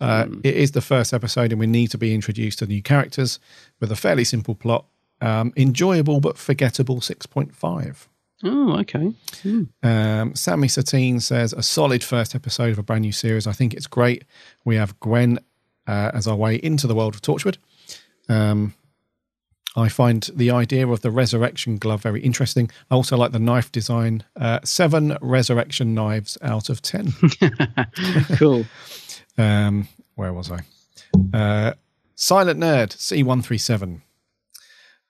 Uh, It is the first episode, and we need to be introduced to new characters with a fairly simple plot. Um, enjoyable but forgettable. Six point five. Oh, okay. Hmm. Um, Sammy Satine says a solid first episode of a brand new series. I think it's great. We have Gwen uh, as our way into the world of Torchwood. Um, I find the idea of the resurrection glove very interesting. I also like the knife design. Uh, seven resurrection knives out of ten. cool. Um, where was I? Uh, Silent Nerd C137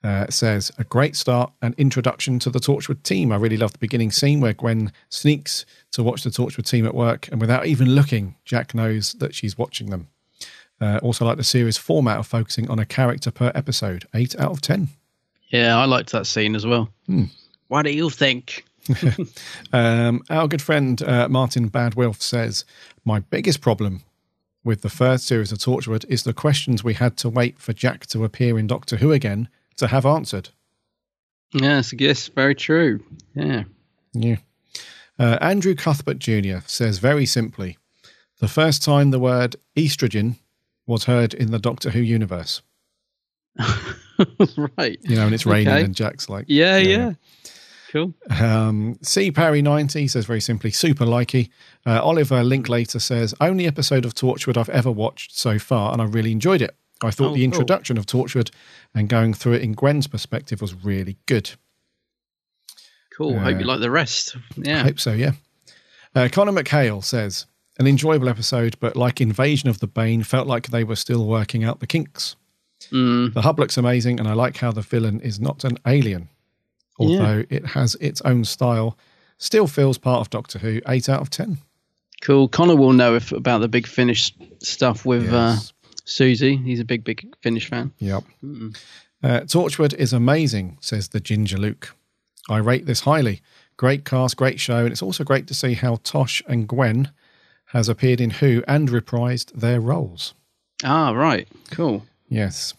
uh, says a great start and introduction to the Torchwood team. I really love the beginning scene where Gwen sneaks to watch the Torchwood team at work, and without even looking, Jack knows that she's watching them. Uh, also, like the series format of focusing on a character per episode. Eight out of ten. Yeah, I liked that scene as well. Hmm. What do you think? um, our good friend uh, Martin Badwilf says, My biggest problem with the first series of Torchwood is the questions we had to wait for Jack to appear in Doctor Who again to have answered. Yes, yes, very true. Yeah. Yeah. Uh, Andrew Cuthbert Jr. says very simply the first time the word estrogen was heard in the Doctor Who universe. right. You know, and it's raining, Okay. and Jack's like, Yeah, yeah. Cool. Um, C Parry ninety says very simply, super likey. Uh, Oliver Linklater says only episode of Torchwood I've ever watched so far, and I really enjoyed it. I thought Oh, the cool. introduction of Torchwood and going through it in Gwen's perspective was really good. Cool. Hope you Uh, like the rest. Yeah. I hope so. Yeah. Uh, Connor McHale says an enjoyable episode, but like Invasion of the Bane, felt like they were still working out the kinks. Mm. The hub looks amazing, and I like how the villain is not an alien, although it has its own style. Still feels part of Doctor Who. Eight out of ten. Cool. Connor will know if about the big finish stuff with uh, Susie. He's a big, big finish fan. Yep. Uh, Torchwood is amazing, says the Ginger Luke. I rate this highly. Great cast, great show, and it's also great to see how Tosh and Gwen has appeared in Who and reprised their roles. Ah, right. Cool. Yes.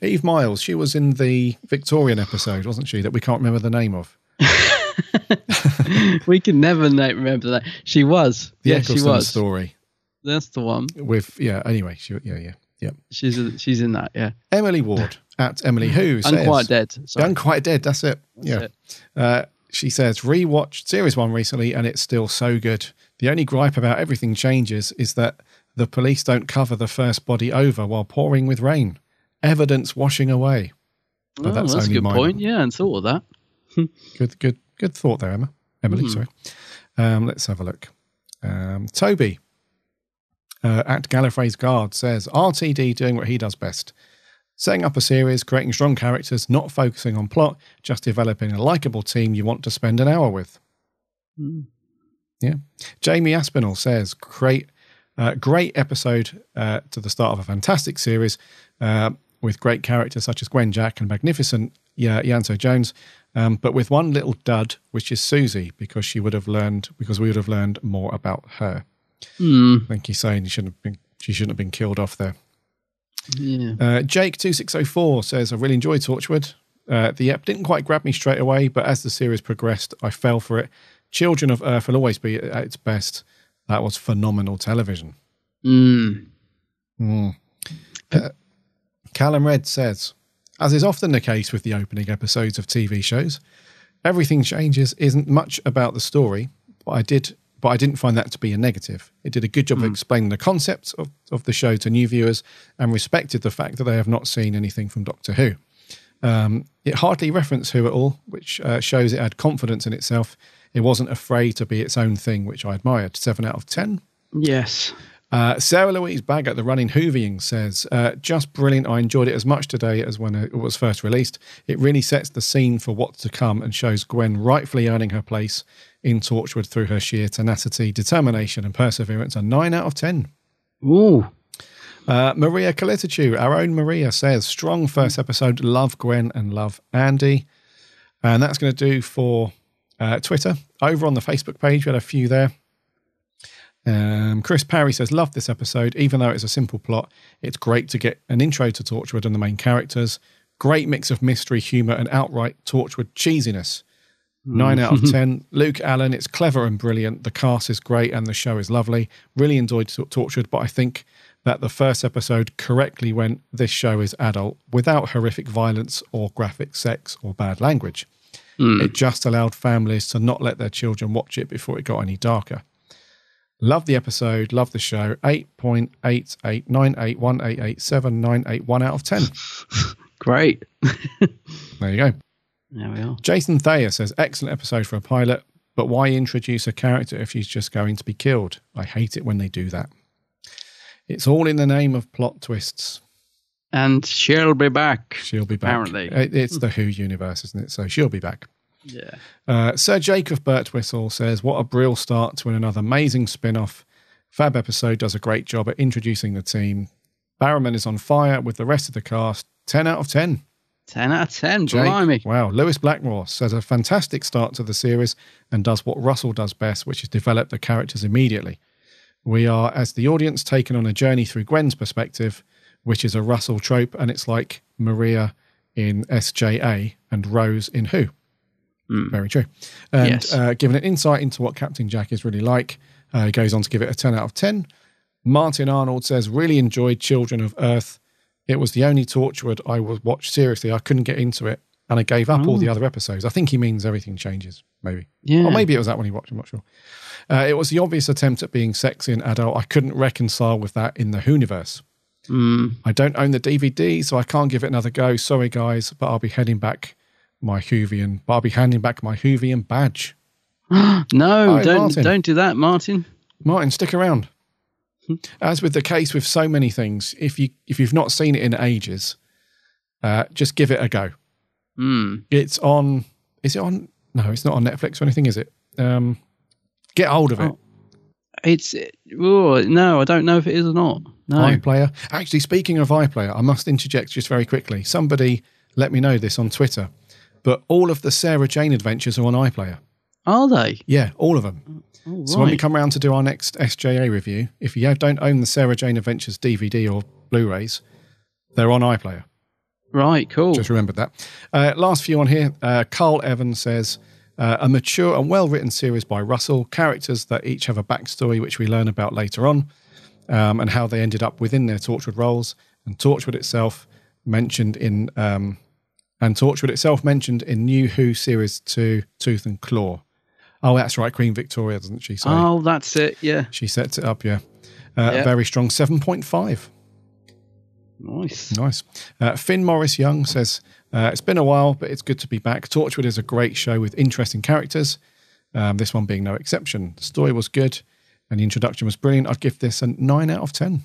Eve Miles, she was in the Victorian episode, wasn't she? That we can't remember the name of. we can never remember that. She was. The yeah, she was. story. That's the one. With yeah. Anyway, she, yeah, yeah, yeah. She's a, she's in that. Yeah. Emily Ward at Emily Who says Unquiet dead. Sorry. Unquiet dead. That's it. yeah. it. Uh, she says rewatched series one recently, and it's still so good. The only gripe about everything changes is that the police don't cover the first body over while pouring with rain. Evidence washing away. But Oh, that's, a only good minor. point. Yeah, and thought of that. Good, good, good thought there, Emma. Emily, Hmm. sorry. Um, let's have a look. Um, Toby uh, at Gallifrey's Guard says RTD doing what he does best. Setting up a series, creating strong characters, not focusing on plot, just developing a likable team you want to spend an hour with. Hmm. Yeah. Jamie Aspinall says, great, uh, great episode uh, to the start of a fantastic series uh, with great characters such as Gwen Jack and magnificent yeah, Ianto Jones, um, but with one little dud, which is Susie, because she would have learned, because we would have learned more about her. Hmm. I think he's saying he shouldn't have been, she shouldn't have been killed off there. Yeah. Uh, Jake2604 says, I really enjoyed Torchwood. Uh, the app didn't quite grab me straight away, but as the series progressed, I fell for it. Children of Earth will always be at its best. That was phenomenal television. Mm. Mm. Uh, Callum Red says, as is often the case with the opening episodes of TV shows, everything changes isn't much about the story, but I did but I didn't find that to be a negative. It did a good job of explaining the concepts of, of the show to new viewers and respected the fact that they have not seen anything from Doctor Who. Um, it hardly referenced Who at all, which uh, shows it had confidence in itself. It wasn't afraid to be its own thing, which I admired. Seven out of ten. Yes. Uh, Sarah Louise Bag at the Running Whovian says, uh, just brilliant. I enjoyed it as much today as when it was first released. It really sets the scene for what's to come and shows Gwen rightfully earning her place in Torchwood through her sheer tenacity, determination, and perseverance. A 9 out of 10. Ooh. Uh, Maria Kalitichu, our own Maria, says, strong first episode. Love Gwen and love Andy. And that's going to do for uh, Twitter. Over on the Facebook page, we had a few there. Um, Chris Parry says, Love this episode. Even though it's a simple plot, it's great to get an intro to Torchwood and the main characters. Great mix of mystery, humour, and outright Torchwood cheesiness. Nine out of 10. Luke Allen, it's clever and brilliant. The cast is great and the show is lovely. Really enjoyed Tor- Torchwood, but I think that the first episode correctly went, This show is adult without horrific violence or graphic sex or bad language. Hmm. It just allowed families to not let their children watch it before it got any darker. Love the episode, love the show. 8.8898888798 out of 10. Great. There you go. There we are. Jason Thayer says, excellent episode for a pilot, but why introduce a character if he's just going to be killed? I hate it when they do that. It's all in the name of plot twists. And she'll be back. She'll be back. Apparently. It- It's the Who universe, isn't it? So she'll be back. Yeah. Uh, Sir Jacob Birtwistle says, What a brill start to another amazing spin off. Fab episode does a great job at introducing the team. Barrowman is on fire with the rest of the cast. 10 out of 10. 10 out of 10. Jake, Blimey. Wow. Lewis Blackmore says a fantastic start to the series and does what Russell does best, which is develop the characters immediately. We are, as the audience, taken on a journey through Gwen's perspective, which is a Russell trope, and it's like Maria in SJA and Rose in Who. Very true. And Yes. uh, given an insight into what Captain Jack is really like, uh, he goes on to give it a 10 out of 10. Martin Arnold says, really enjoyed Children of Earth. It was the only Torchwood I would watch seriously. I couldn't get into it, and I gave up all the other episodes. I think he means everything changes, maybe. Yeah. Or maybe it was that one he watched, I'm not sure. Uh, it was the obvious attempt at being sexy and adult. I couldn't reconcile with that in the Whoniverse. Mm. I don't own the DVD, so I can't give it another go. Sorry, guys, but I'll be heading back my Whovian, but I'll be handing back my Whovian badge. no, Hi, don't Martin. don't do that, Martin. Martin, stick around. As with the case with so many things, if you if you've not seen it in ages, uh, just give it a go. Mm. It's on. Is it on? No, it's not on Netflix or anything, is it? Um, get hold of it. Oh, It's oh, no, I don't know if it is or not. No. iPlayer. Actually, speaking of iPlayer, I must interject just very quickly. Somebody let me know this on Twitter, but all of the Sarah Jane adventures are on iPlayer. Are they? Yeah, all of them. Oh, So when we come around to do our next SJA review, if you don't own the Sarah Jane Adventures DVD or Blu-rays, they're on iPlayer. Right, cool. Just remembered that. Uh, last few on here. Uh, Carl Evans says uh, a mature and well-written series by Russell. Characters that each have a backstory, which we learn about later on, um, and how they ended up within their Torchwood roles. And Torchwood itself mentioned in um, and Torchwood itself mentioned in New Who series two, Tooth and Claw. Oh, that's right, Queen Victoria, doesn't she? say? Oh, that's it. Yeah. She sets it up, yeah. Uh, Yeah. A very strong 7.5. Nice. Nice. Uh, Finn Morris Young says, uh, It's been a while, but it's good to be back. Torchwood is a great show with interesting characters, um, this one being no exception. The story was good and the introduction was brilliant. I'd give this a 9 out of 10.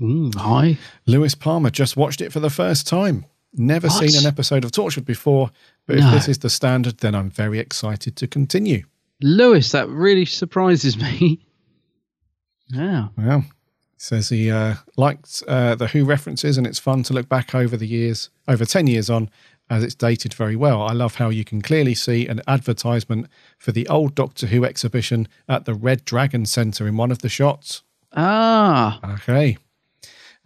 Mm, hi. Lewis Palmer just watched it for the first time. Never What? seen an episode of Torchwood before, but if this is the standard, then I'm very excited to continue. Lewis, that really surprises me. Yeah. Well, says he uh, liked uh, the Who references, and it's fun to look back over the years, over 10 years on, as it's dated very well. I love how you can clearly see an advertisement for the old Doctor Who exhibition at the Red Dragon Centre in one of the shots. Ah. Okay.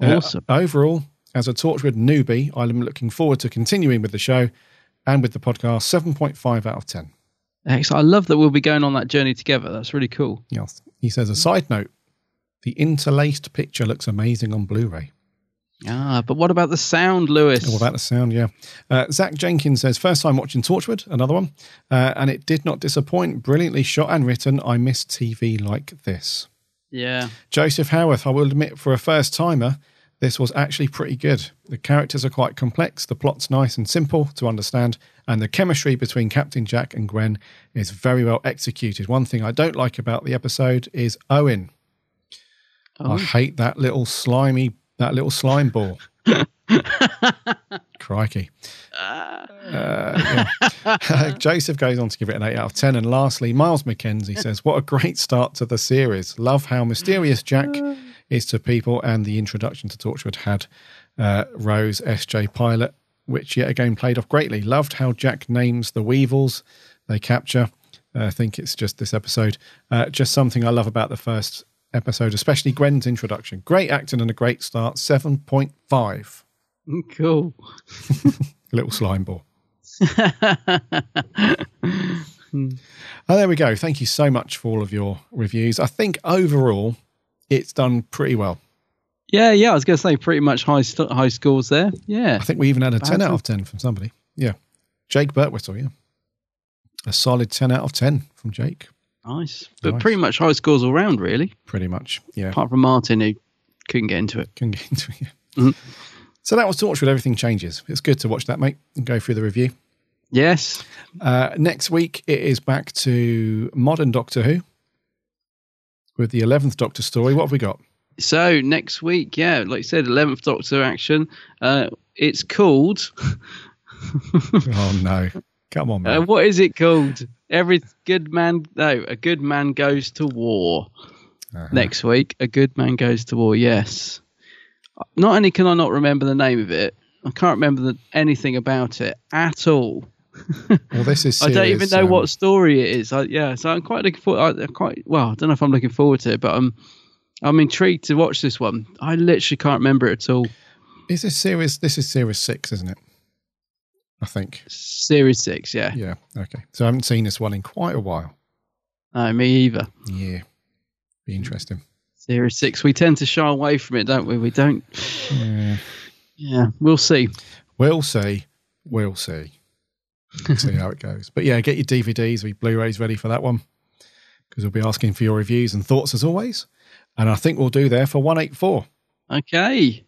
Uh, Awesome. overall, as a Torchwood newbie, I'm looking forward to continuing with the show and with the podcast. 7.5 out of 10. Excellent. I love that we'll be going on that journey together. That's really cool. Yes. He says, a side note, the interlaced picture looks amazing on Blu-ray. Ah, but what about the sound, Lewis? What about the sound? Yeah. Uh, Zach Jenkins says, first time watching Torchwood, another one, uh, and it did not disappoint. Brilliantly shot and written. I miss TV like this. Yeah. Joseph Howarth, I will admit, for a first timer, this was actually pretty good. The characters are quite complex, the plot's nice and simple to understand, and the chemistry between Captain Jack and Gwen is very well executed. One thing I don't like about the episode is Owen. Oh. I hate that little slimy, that little slime ball. Crikey. Uh, yeah. Joseph goes on to give it an 8 out of 10. And lastly, Miles McKenzie says, What a great start to the series. Love how mysterious Jack is to people, and the introduction to Torchwood had uh, Rose SJ Pilot, which yet again played off greatly. Loved how Jack names the Weevils they capture. Uh, I think it's just this episode. Uh, just something I love about the first episode, especially Gwen's introduction. Great acting and a great start. 7.5. Mm, cool. Little slime ball. Oh, there we go. Thank you so much for all of your reviews. I think overall, it's done pretty well. Yeah, yeah. I was going to say pretty much high st- high scores there. Yeah. I think we even had a 10 out of 10 from somebody. Yeah. Jake Birtwistle, yeah. A solid 10 out of 10 from Jake. Nice. But Nice. pretty much high scores all round, really. Pretty much, yeah. Apart from Martin, who couldn't get into it. Couldn't get into it. yeah. Mhm. So that was Torchwood. Everything changes. It's good to watch that, mate, and go through the review. Yes. Uh, next week, it is back to modern Doctor Who with the 11th Doctor story. What have we got? So next week, yeah, like you said, eleventh Doctor action. Uh, it's called. Oh, no. Come on, man. Uh, what is it called? Every good man, no, a good man goes to war. Uh-huh. Next week, a good man goes to war. Yes. Not only can I not remember the name of it, I can't remember the, anything about it at all. Well, this is I don't even know um, what story it is. I, yeah, so I'm quite looking forward. I, quite well. I don't know if I'm looking forward to it, but I'm I'm intrigued to watch this one. I literally can't remember it at all. Is this series? This is series six, isn't it? I think. Series six, yeah. Yeah. Okay. So I haven't seen this one in quite a while. No, me either. Yeah. Be interesting. Series six. We tend to shy away from it, don't we? We don't. Yeah. Yeah, we'll see. We'll see. We'll see. see how it goes. But yeah, get your DVDs or your Blu-rays ready for that one because we'll be asking for your reviews and thoughts as always. And I think we'll do there for 184. Okay.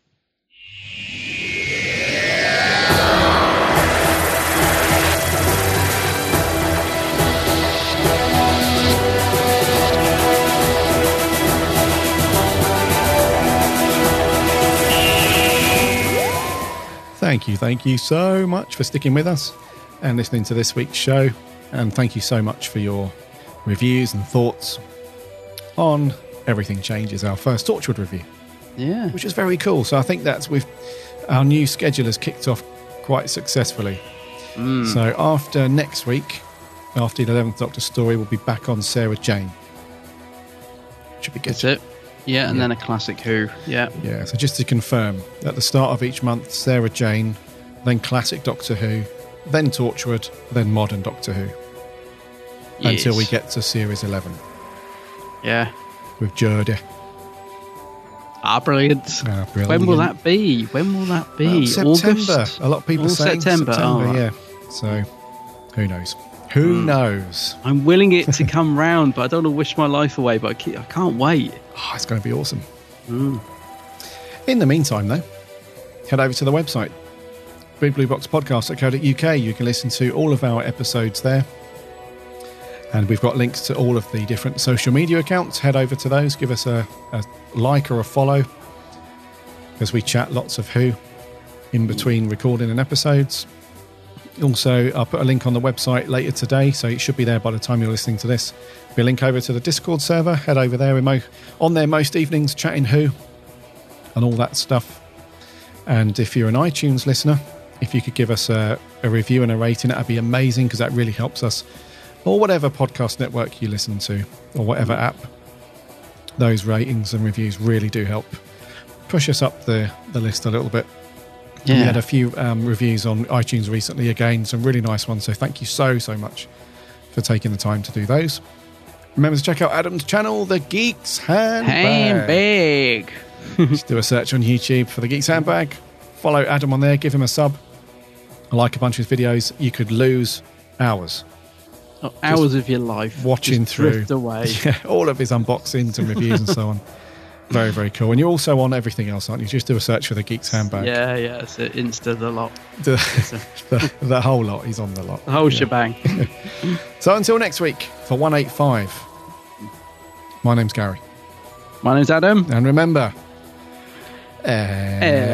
Thank you. Thank you so much for sticking with us and listening to this week's show. And thank you so much for your reviews and thoughts on Everything Changes, our first Torchwood review. Yeah. Which is very cool. So I think that's with our new schedule has kicked off quite successfully. Mm. So after next week, after the 11th Doctor story, we'll be back on Sarah Jane. Should be good. That's it. Yeah, and Yeah. then a classic Who. Yeah. Yeah, so just to confirm, at the start of each month, Sarah Jane, then classic Doctor Who, then Torchwood, then modern Doctor Who. Until we get to series 11 Yeah. with Jodie. Ah, brilliant. Ah, brilliant. When will that be? When will that be? Well, September. August. A lot of people saying September. September, Oh, yeah. So, who knows? Who Hmm. knows? I'm willing it to come round, but I don't want to wish my life away. But I, keep, I can't wait. Oh, it's going to be awesome. Mm. In the meantime, though, head over to the website, bigblueboxpodcast.co.uk. You can listen to all of our episodes there. And we've got links to all of the different social media accounts. Head over to those, give us a, a like or a follow as we chat lots of Who in between recording and episodes. Also, I'll put a link on the website later today, so it should be there by the time you're listening to this. Be a link over to the Discord server. Head over there. We're mo- on there most evenings, chatting Who and all that stuff. And if you're an iTunes listener, if you could give us a, a review and a rating, that'd be amazing because that really helps us. Or whatever podcast network you listen to, or whatever app, those ratings and reviews really do help push us up the, the list a little bit. We had a few um, reviews on iTunes recently, again, some really nice ones. So thank you so, so much for taking the time to do those. Remember to check out Adam's channel, The Geeks Handbag. Handbag. Just do a search on YouTube for The Geeks Handbag. Follow Adam on there, give him a sub. I like a bunch of his videos. You could lose hours Oh, hours of your life watching through drift away. Yeah, all of his unboxings and reviews and so on. Very, very cool. And you're also on everything else, aren't you? Just do a search for The Geeks Handbag. Yeah, yeah, it's it. Insta the lot, The, the, the whole lot. He's on the lot. the whole Yeah. shebang. So until next week for 185, my name's Gary. My name's Adam. And remember, Eh.